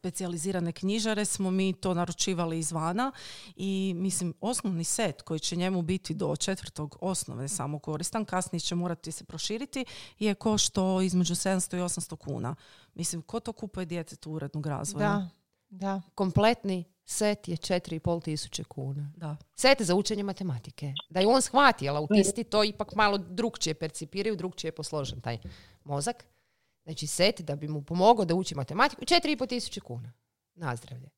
Speaker 2: specijalizirane knjižare smo mi to naručivali izvana i mislim osnovni set koji će njemu biti do četvrtog osnove samo koristan, kasnije će morati se proširiti je košto između 700 i 800 kuna. Mislim, ko to kupuje djetetu urednog razvoja?
Speaker 1: Da. Da.
Speaker 3: kompletni set je 4,5 tisuće kuna.
Speaker 2: Da.
Speaker 3: Set za učenje matematike. Da je on shvati, jer autisti to ipak malo drugčije percipiraju, drugčije je posložen taj mozak. Znači set da bi mu pomogao da uči matematiku, 4,5 tisuće kuna. Nazdravlje.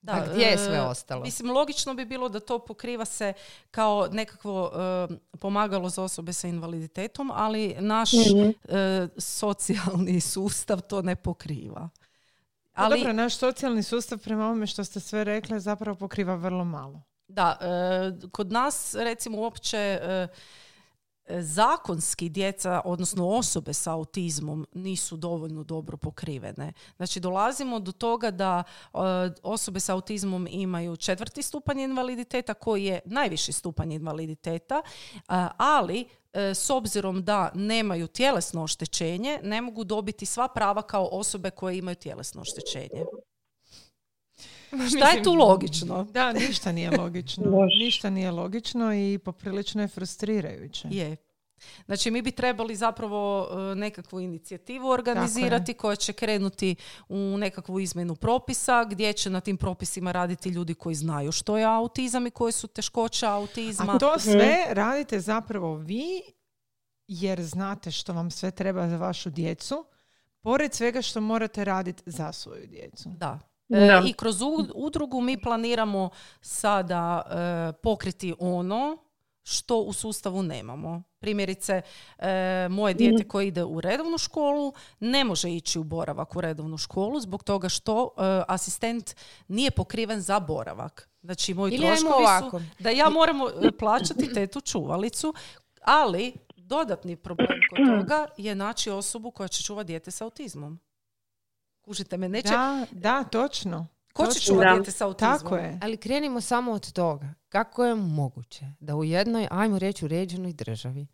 Speaker 2: Da,
Speaker 3: A gdje je sve
Speaker 2: e,
Speaker 3: ostalo?
Speaker 2: Mislim, logično bi bilo da to pokriva se kao nekakvo e, pomagalo za osobe sa invaliditetom, ali naš
Speaker 4: Mhm.
Speaker 2: e, socijalni sustav to ne pokriva.
Speaker 1: Ali...
Speaker 2: Ali,
Speaker 1: Dobro, naš socijalni sustav prema ovome što ste sve rekle zapravo pokriva vrlo malo.
Speaker 2: da, e, kod nas recimo uopće e, e, zakonski djeca, odnosno osobe sa autizmom nisu dovoljno dobro pokrivene. Znači dolazimo do toga da e, osobe sa autizmom imaju četvrti stupanj invaliditeta koji je najviši stupanj invaliditeta, a, ali s obzirom da nemaju tjelesno oštećenje, ne mogu dobiti sva prava kao osobe koje imaju tjelesno oštećenje. [laughs] Šta je tu logično?
Speaker 1: Da, ništa nije logično. Ništa nije logično i poprilično je frustrirajuće.
Speaker 2: Je. Znači mi bi trebali zapravo e, nekakvu inicijativu organizirati koja će krenuti u nekakvu izmjenu propisa gdje će na tim propisima raditi ljudi koji znaju što je autizam i koje su teškoće autizma.
Speaker 1: A to sve radite zapravo vi jer znate što vam sve treba za vašu djecu, pored svega što morate raditi za svoju djecu.
Speaker 2: Da. E, I kroz u- udrugu mi planiramo sada e, pokriti ono što u sustavu nemamo. Primjerice, e, moje dijete koje ide u redovnu školu ne može ići u boravak u redovnu školu zbog toga što e, asistent nije pokriven za boravak. Znači, moji
Speaker 3: Ili
Speaker 2: troškovi
Speaker 3: ovako.
Speaker 2: su da ja moram e, plaćati tetu čuvalicu, ali dodatni problem kod [clears throat] toga je naći osobu koja će čuvati dijete sa autizmom. Kužite me, neće,
Speaker 1: Da, da, točno.
Speaker 2: Ko će čuvati dijete sa autizmom?
Speaker 1: Tako je.
Speaker 3: Ali krenimo samo od toga. Kako je moguće da u jednoj, ajmo reći, uređenoj državi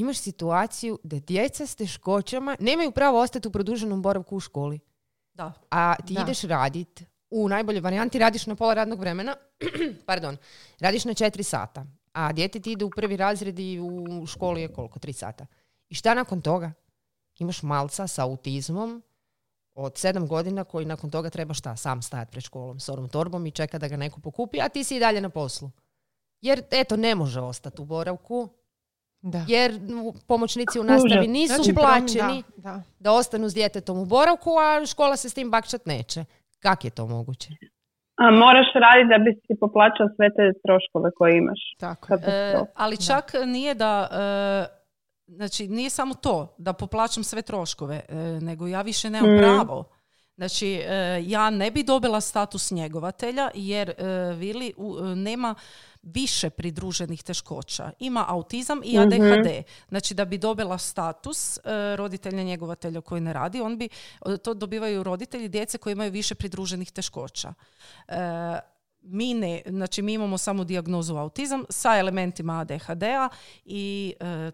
Speaker 3: imaš situaciju da djeca s teškoćama nemaju pravo ostati u produženom boravku u školi.
Speaker 2: Da.
Speaker 3: A ti
Speaker 1: Da.
Speaker 3: ideš radit, u najboljoj varijanti radiš na pola radnog vremena, [clears throat] pardon, radiš na četiri sata, a dijete ti ide u prvi razred i u školi je koliko, tri sata. I šta nakon toga? Imaš malca sa autizmom od sedam godina koji nakon toga treba šta? Sam stajati pred školom s onom torbom i čeka da ga neko pokupi, a ti si i dalje na poslu. Jer, eto, ne može ostati u boravku,
Speaker 1: Da.
Speaker 3: jer pomoćnici u nastavi nisu
Speaker 1: Znači,
Speaker 3: plaćeni
Speaker 1: Da, da.
Speaker 3: da ostanu s djetetom u boravku, a škola se s tim bakčat neće. Kak je to moguće?
Speaker 4: A moraš raditi da bi si poplaćao sve te troškove koje imaš.
Speaker 1: Tako.
Speaker 2: E, ali čak nije da, e, znači nije samo to da poplaćam sve troškove, e, nego ja više nemam
Speaker 4: Mm.
Speaker 2: pravo. Znači, e, ja ne bi dobila status njegovatelja jer e, Vili u- nema više pridruženih teškoća. Ima autizam i ADHD. Znači, da bi dobila status e, roditelja njegovatelja koji ne radi, on bi, to dobivaju roditelji djece koji imaju više pridruženih teškoća. E, mi ne, znači mi imamo samo dijagnozu autizam sa elementima ADHD-a i e,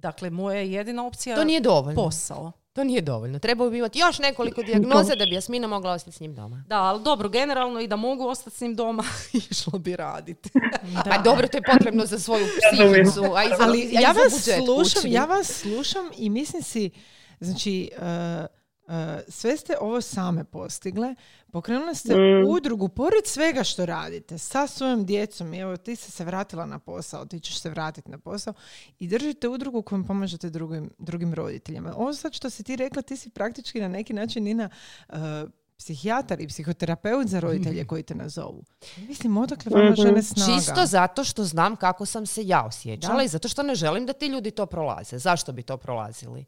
Speaker 2: dakle moja je jedina opcija
Speaker 3: To nije dovoljno.
Speaker 2: posao.
Speaker 3: To nije dovoljno. Trebao bi imati još nekoliko [laughs] dijagnoza da bi Jasmina mogla ostati s njim doma.
Speaker 2: Da, ali dobro, generalno i da mogu ostati s njim doma, [laughs] išlo bi raditi. [laughs]
Speaker 3: Pa dobro, to je potrebno za svoju psihicu, a i za,
Speaker 1: Ali
Speaker 3: a i
Speaker 1: ja vas slušam, ja vas slušam i mislim si, znači, uh, sve ste ovo same postigle, pokrenule ste udrugu, pored svega što radite, sa svojom djecom, i evo ti si se vratila na posao, ti ćeš se vratiti na posao, i držite udrugu kojom pomažete drugim, drugim roditeljima. Ovo sad što si ti rekla, ti si praktički na neki način Nina, uh, psihijatar i psihoterapeut za roditelje [laughs] koji te nazovu. Mislim, odakle vama žene snaga?
Speaker 3: Čisto zato što znam kako sam se ja osjećala
Speaker 1: Da.
Speaker 3: i zato što ne želim da ti ljudi to prolaze. Zašto bi to prolazili?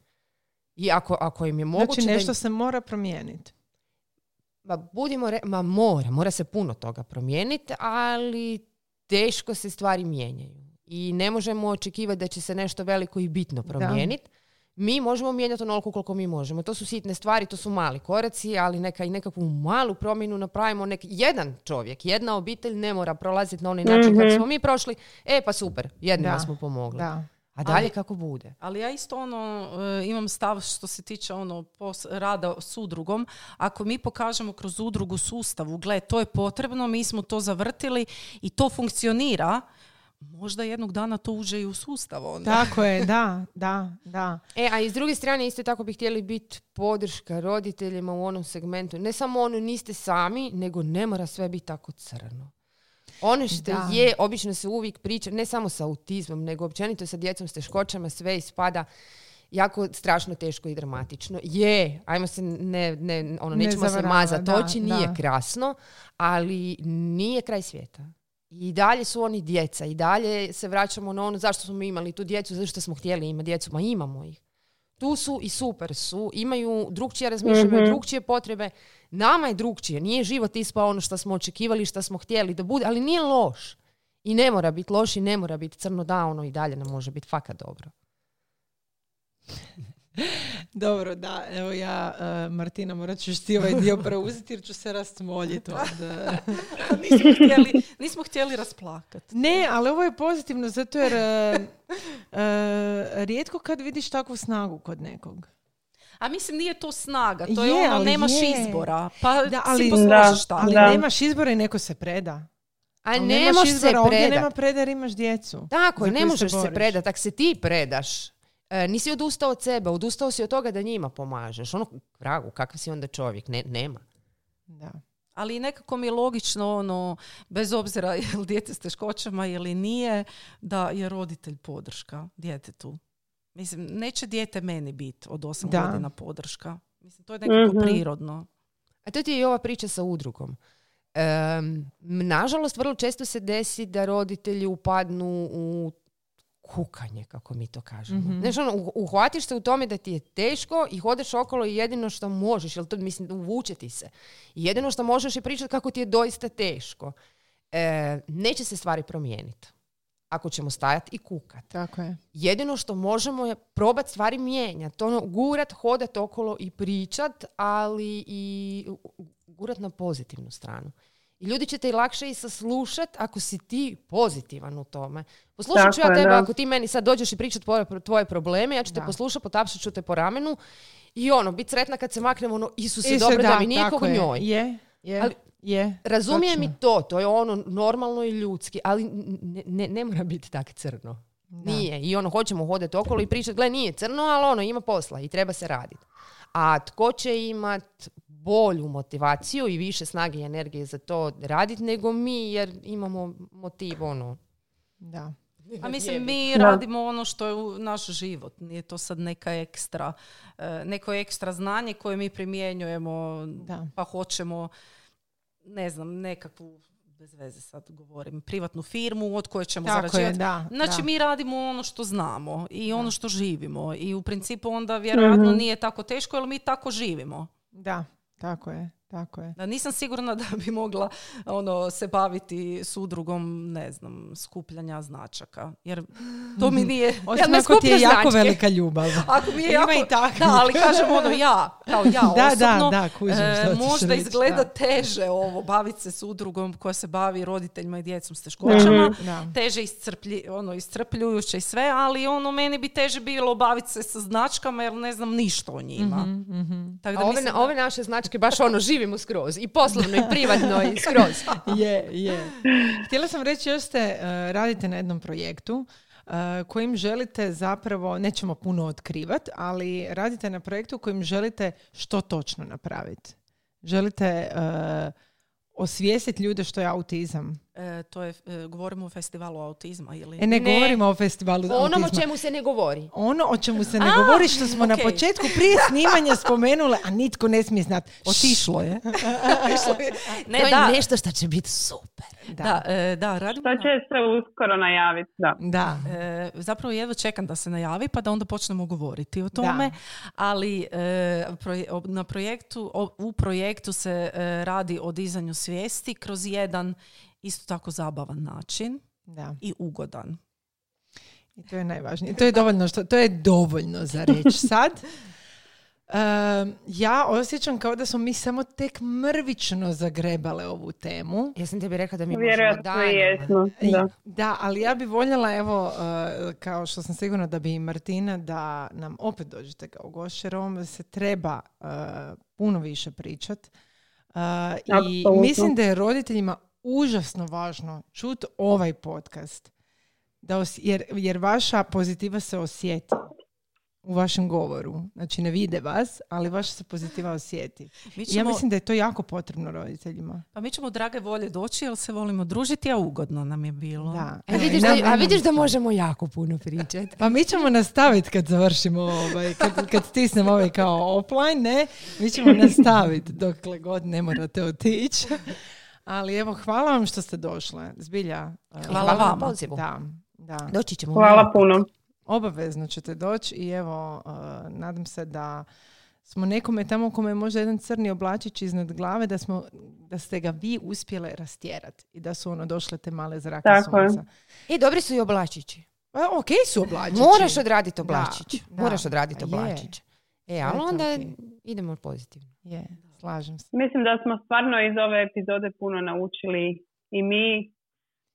Speaker 3: I ako, ako im je moguće
Speaker 1: Znači,
Speaker 3: da im-
Speaker 1: nešto se mora promijeniti.
Speaker 3: Ma budimo, re- ma mora, mora se puno toga promijeniti, ali teško se stvari mijenjaju. I ne možemo očekivati da će se nešto veliko i bitno promijeniti. Mi možemo mijenjati onoliko koliko mi možemo. To su sitne stvari, to su mali koraci, ali neka i nekakvu malu promjenu napravimo. Nek, jedan čovjek, jedna obitelj ne mora prolaziti na onaj način kako smo mi prošli. E, pa super, jednima
Speaker 1: Da.
Speaker 3: smo pomogli.
Speaker 1: Da.
Speaker 3: A dalje
Speaker 2: Ali-
Speaker 3: kako bude.
Speaker 2: Ali ja isto ono, e, imam stav što se tiče ono pos- rada s udrugom. Ako mi pokažemo kroz udrugu sustavu, gle, to je potrebno, mi smo to zavrtili i to funkcionira, možda jednog dana to uđe i u sustav onda.
Speaker 1: Tako je, da, [laughs] da, da.
Speaker 3: E, a i s druge strane isto tako bi htjeli biti podrška roditeljima u onom segmentu. Ne samo ono niste sami, nego ne mora sve biti tako crno. Ono što
Speaker 1: Da.
Speaker 3: je, obično se uvijek priča, ne samo sa autizmom, nego općenito sa djecom s teškoćama, sve ispada jako strašno teško i dramatično. Je, ajmo se, ne, ne, ono,
Speaker 1: Ne
Speaker 3: nećemo se
Speaker 1: zavarava,
Speaker 3: mazati
Speaker 1: da,
Speaker 3: oči, nije
Speaker 1: da.
Speaker 3: krasno, ali nije kraj svijeta. I dalje su oni djeca, i dalje se vraćamo na ono zašto smo mi imali tu djecu, zašto smo htjeli imati djecu, ma imamo ih. Tu su i super su, imaju drugčije razmišljanje, imaju drugčije potrebe. Nama je drugčije, nije život ispao ono što smo očekivali, što smo htjeli da bude, ali nije loš. I ne mora biti loš i ne mora biti crno da, ono i dalje nam može biti fakat dobro. [laughs]
Speaker 1: Dobro, da, evo ja, e, Martina, morat ćeš ti ovaj dio preuzeti jer ću se rasmoljiti [laughs] od... e,
Speaker 2: nismo, htjeli, nismo htjeli rasplakati.
Speaker 1: Ne, ali ovo je pozitivno zato jer e, rijetko kad vidiš takvu snagu kod nekog.
Speaker 2: A mislim, nije to snaga, to je,
Speaker 1: Je,
Speaker 2: ono, nemaš
Speaker 1: je.
Speaker 2: izbora. Pa
Speaker 1: Da, ali-
Speaker 2: si posložiš tako.
Speaker 1: Ali
Speaker 4: Da.
Speaker 1: nemaš izbora i neko se preda.
Speaker 3: A
Speaker 1: Ali
Speaker 3: ne
Speaker 1: nemaš
Speaker 3: možeš se
Speaker 1: izbora, ovdje
Speaker 3: predat.
Speaker 1: nema preda jer imaš djecu.
Speaker 3: Tako je, ne možeš se
Speaker 1: boriš.
Speaker 3: predat. Ako se ti predaš, e, nisi odustao od sebe, odustao si od toga da njima pomažeš. Ono, vragu, kakav si onda čovjek? Ne, nema.
Speaker 1: Da.
Speaker 2: Ali nekako mi je logično, ono, bez obzira [laughs] je li dijete s teškoćama ili nije, da je roditelj podrška djetetu. Mislim, neće dijete meni biti od 8
Speaker 1: Da.
Speaker 2: godina podrška. Mislim, to je nekako
Speaker 4: Mhm.
Speaker 2: prirodno.
Speaker 3: A to ti je i ova priča sa udrugom. Em, nažalost, vrlo često se desi da roditelji upadnu u kukanje, kako mi to kažemo.
Speaker 1: Mhm.
Speaker 3: Znaš, ono, uh- uhvatiš se u tome da ti je teško i hodeš okolo i jedino što možeš, jel to mislim, uvuče ti se. I jedino što možeš je pričati kako ti je doista teško. E, neće se stvari promijeniti. Ako ćemo stajati i kukat.
Speaker 1: Tako je.
Speaker 3: Jedino što možemo je probat stvari mijenjati. Ono, gurat, hodat okolo i pričat, ali i gurat na pozitivnu stranu. I ljudi će te i lakše i saslušat ako si ti pozitivan u tome. Poslušat ću ja
Speaker 4: Tako
Speaker 3: tebe
Speaker 4: da.
Speaker 3: ako ti meni sad dođeš i pričat tvoje, tvoje probleme, ja ću te
Speaker 1: Da.
Speaker 3: poslušat, potapšat ću te po ramenu i ono, bit sretna kad se maknemo, ono, Isuse,
Speaker 1: Isto,
Speaker 3: dobro da, mi nije
Speaker 1: tako
Speaker 3: njoj.
Speaker 1: Je, je,
Speaker 3: Ali-
Speaker 1: je.
Speaker 3: Razumijem
Speaker 1: točno.
Speaker 3: i to, to je ono normalno i ljudski, ali ne, ne, ne mora biti tak crno.
Speaker 1: Da.
Speaker 3: Nije. I ono, hoćemo hodati okolo i pričati, gle, nije crno, ali ono, ima posla i treba se raditi. A tko će imat bolju motivaciju i više snage i energije za to raditi nego mi, jer imamo motiv, ono.
Speaker 1: Da.
Speaker 2: A mislim, mi
Speaker 4: Da.
Speaker 2: radimo ono što je u naš život. Nije to sad neka ekstra, e, neko ekstra znanje koje mi primjenjujemo,
Speaker 1: Da.
Speaker 2: pa hoćemo, ne znam, nekakvu, bez veze sad govorim, privatnu firmu od koje ćemo
Speaker 1: Tako je,
Speaker 2: zarađivati.
Speaker 1: da.
Speaker 2: Znači,
Speaker 1: da.
Speaker 2: mi radimo ono što znamo i ono što živimo. I u principu onda vjerojatno nije tako teško, jer mi tako živimo.
Speaker 1: Da, tako je. Tako je.
Speaker 2: Da nisam sigurna da bi mogla ono, se baviti s udrugom, ne znam, skupljanja značaka. Jer to mi nije... [laughs]
Speaker 1: Osim
Speaker 3: ne
Speaker 1: ako ti je jako
Speaker 3: značke?
Speaker 1: velika ljubav. [laughs]
Speaker 2: Ako mi je
Speaker 1: Ima
Speaker 2: jako...
Speaker 1: i takvih.
Speaker 2: Da, ali kažem ono ja, kao ja [laughs]
Speaker 1: Da,
Speaker 2: osobno,
Speaker 1: da, da, kužim
Speaker 2: e, možda
Speaker 1: reći,
Speaker 2: izgleda
Speaker 1: da.
Speaker 2: teže ovo, baviti se s udrugom koja se bavi roditeljima i djecom s teškoćama.
Speaker 1: Da.
Speaker 2: Teže iscrplji, ono, iscrpljujuće i sve, ali ono, meni bi teže bilo baviti se sa značkama jer ne znam ništa o njima.
Speaker 1: Mhm,
Speaker 2: Tako
Speaker 3: A
Speaker 2: da
Speaker 3: ove,
Speaker 2: mislim
Speaker 3: ove naše značke baš ono živimo skroz. I poslovno i privatno i skroz. [laughs]
Speaker 1: Je, je. Htjela sam reći još ste uh, radite na jednom projektu uh, kojim želite zapravo, nećemo puno otkrivati, ali radite na projektu kojim želite što točno napraviti. Želite uh, osvijestiti ljude što je autizam.
Speaker 2: E, to je, e, govorimo o festivalu autizma ili...
Speaker 1: E, ne,
Speaker 3: Ne.
Speaker 1: govorimo o festivalu
Speaker 3: Ono o
Speaker 1: autizma.
Speaker 3: čemu se ne govori.
Speaker 1: Ono o čemu se ne
Speaker 2: A,
Speaker 1: govori što smo na
Speaker 2: okej.
Speaker 1: početku prije snimanja spomenule, a nitko ne smije znati.
Speaker 2: Otišlo je. ne,
Speaker 3: to je
Speaker 2: da,
Speaker 3: nešto što će biti super.
Speaker 2: da, e, da, radimo
Speaker 4: To
Speaker 2: na-
Speaker 4: će se uskoro najaviti, da.
Speaker 1: Da.
Speaker 2: E, zapravo jedva čekam da se najavi pa da onda počnemo govoriti o tome, ali e, proje- o- na projektu, o- u projektu se e, radi o dizanju svijesti kroz jedan isto tako zabavan način
Speaker 1: Da.
Speaker 2: i ugodan.
Speaker 1: I to je najvažnije. To je dovoljno, što, to je dovoljno za reći [laughs] sad. Ehm, ja osjećam kao da smo mi samo tek mrvično zagrebale ovu temu.
Speaker 3: Ja sam tebi rekla da mi možemo
Speaker 4: Vjerojatno
Speaker 3: danima.
Speaker 4: i jesmo, da.
Speaker 1: Da, ali ja bi voljela, evo, eh, kao što sam sigurna da bi i Martina, da nam opet dođete kao gošće, jer o ovome se treba eh, puno više pričat. Eh, I mislim da je roditeljima užasno važno čuti ovaj podcast. Da os- jer, jer vaša pozitiva se osjeti u vašem govoru. Znači ne vide vas, ali vaša se pozitiva osjeti.
Speaker 2: Mi ćemo,
Speaker 1: Ja mislim da je to jako potrebno roditeljima.
Speaker 2: pa mi ćemo drage volje doći jer se volimo družiti, a ugodno nam je bilo.
Speaker 1: Da.
Speaker 3: A
Speaker 1: Evo,
Speaker 3: vidiš, da, a vidiš da možemo jako puno pričati. [laughs]
Speaker 1: Pa mi ćemo nastaviti kad završimo ovaj, kad, kad stisnemo ovaj kao offline, ne, mi ćemo nastaviti dokle god ne morate otići. Ali evo, hvala vam što ste došle, zbilja.
Speaker 2: Hvala
Speaker 3: Hvala na
Speaker 2: vama.
Speaker 3: pozivu.
Speaker 1: Da, da.
Speaker 3: Doći ćemo.
Speaker 4: Hvala puno.
Speaker 1: Obavezno ćete doći i evo, uh, nadam se da smo nekome tamo kome je možda jedan crni oblačić iznad glave, da, smo, da ste ga vi uspjele rastjerati i da su ono došle te male zrake
Speaker 4: Tako je.
Speaker 1: sunca.
Speaker 3: I dobri su i oblačići.
Speaker 1: Pa ok su oblačići.
Speaker 3: Moraš odraditi oblačić.
Speaker 1: da.
Speaker 3: Moraš odraditi
Speaker 1: je.
Speaker 3: oblačić. E,
Speaker 1: je
Speaker 3: ali
Speaker 1: to
Speaker 3: onda idemo pozitivno.
Speaker 1: Je, slažem se.
Speaker 4: Mislim da smo stvarno iz ove epizode puno naučili i mi,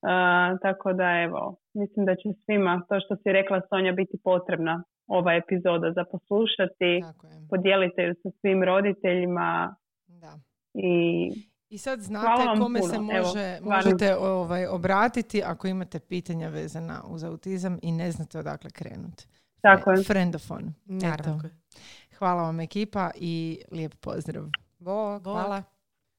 Speaker 4: a, tako da evo, mislim da će svima, to što si rekla Sonja, biti potrebna ova epizoda za poslušati,
Speaker 1: Tako je.
Speaker 4: podijelite ju sa svim roditeljima
Speaker 1: Da.
Speaker 4: i
Speaker 1: I sad znate kome
Speaker 4: puno,
Speaker 1: se
Speaker 4: evo,
Speaker 1: može,
Speaker 4: stvarno.
Speaker 1: možete ovaj, obratiti ako imate pitanja vezana uz autizam i ne znate odakle krenuti.
Speaker 4: tako je.
Speaker 1: Friendofon.
Speaker 3: Naravno.
Speaker 1: Hvala vam ekipa i lijep pozdrav.
Speaker 2: Boa,
Speaker 3: Boa.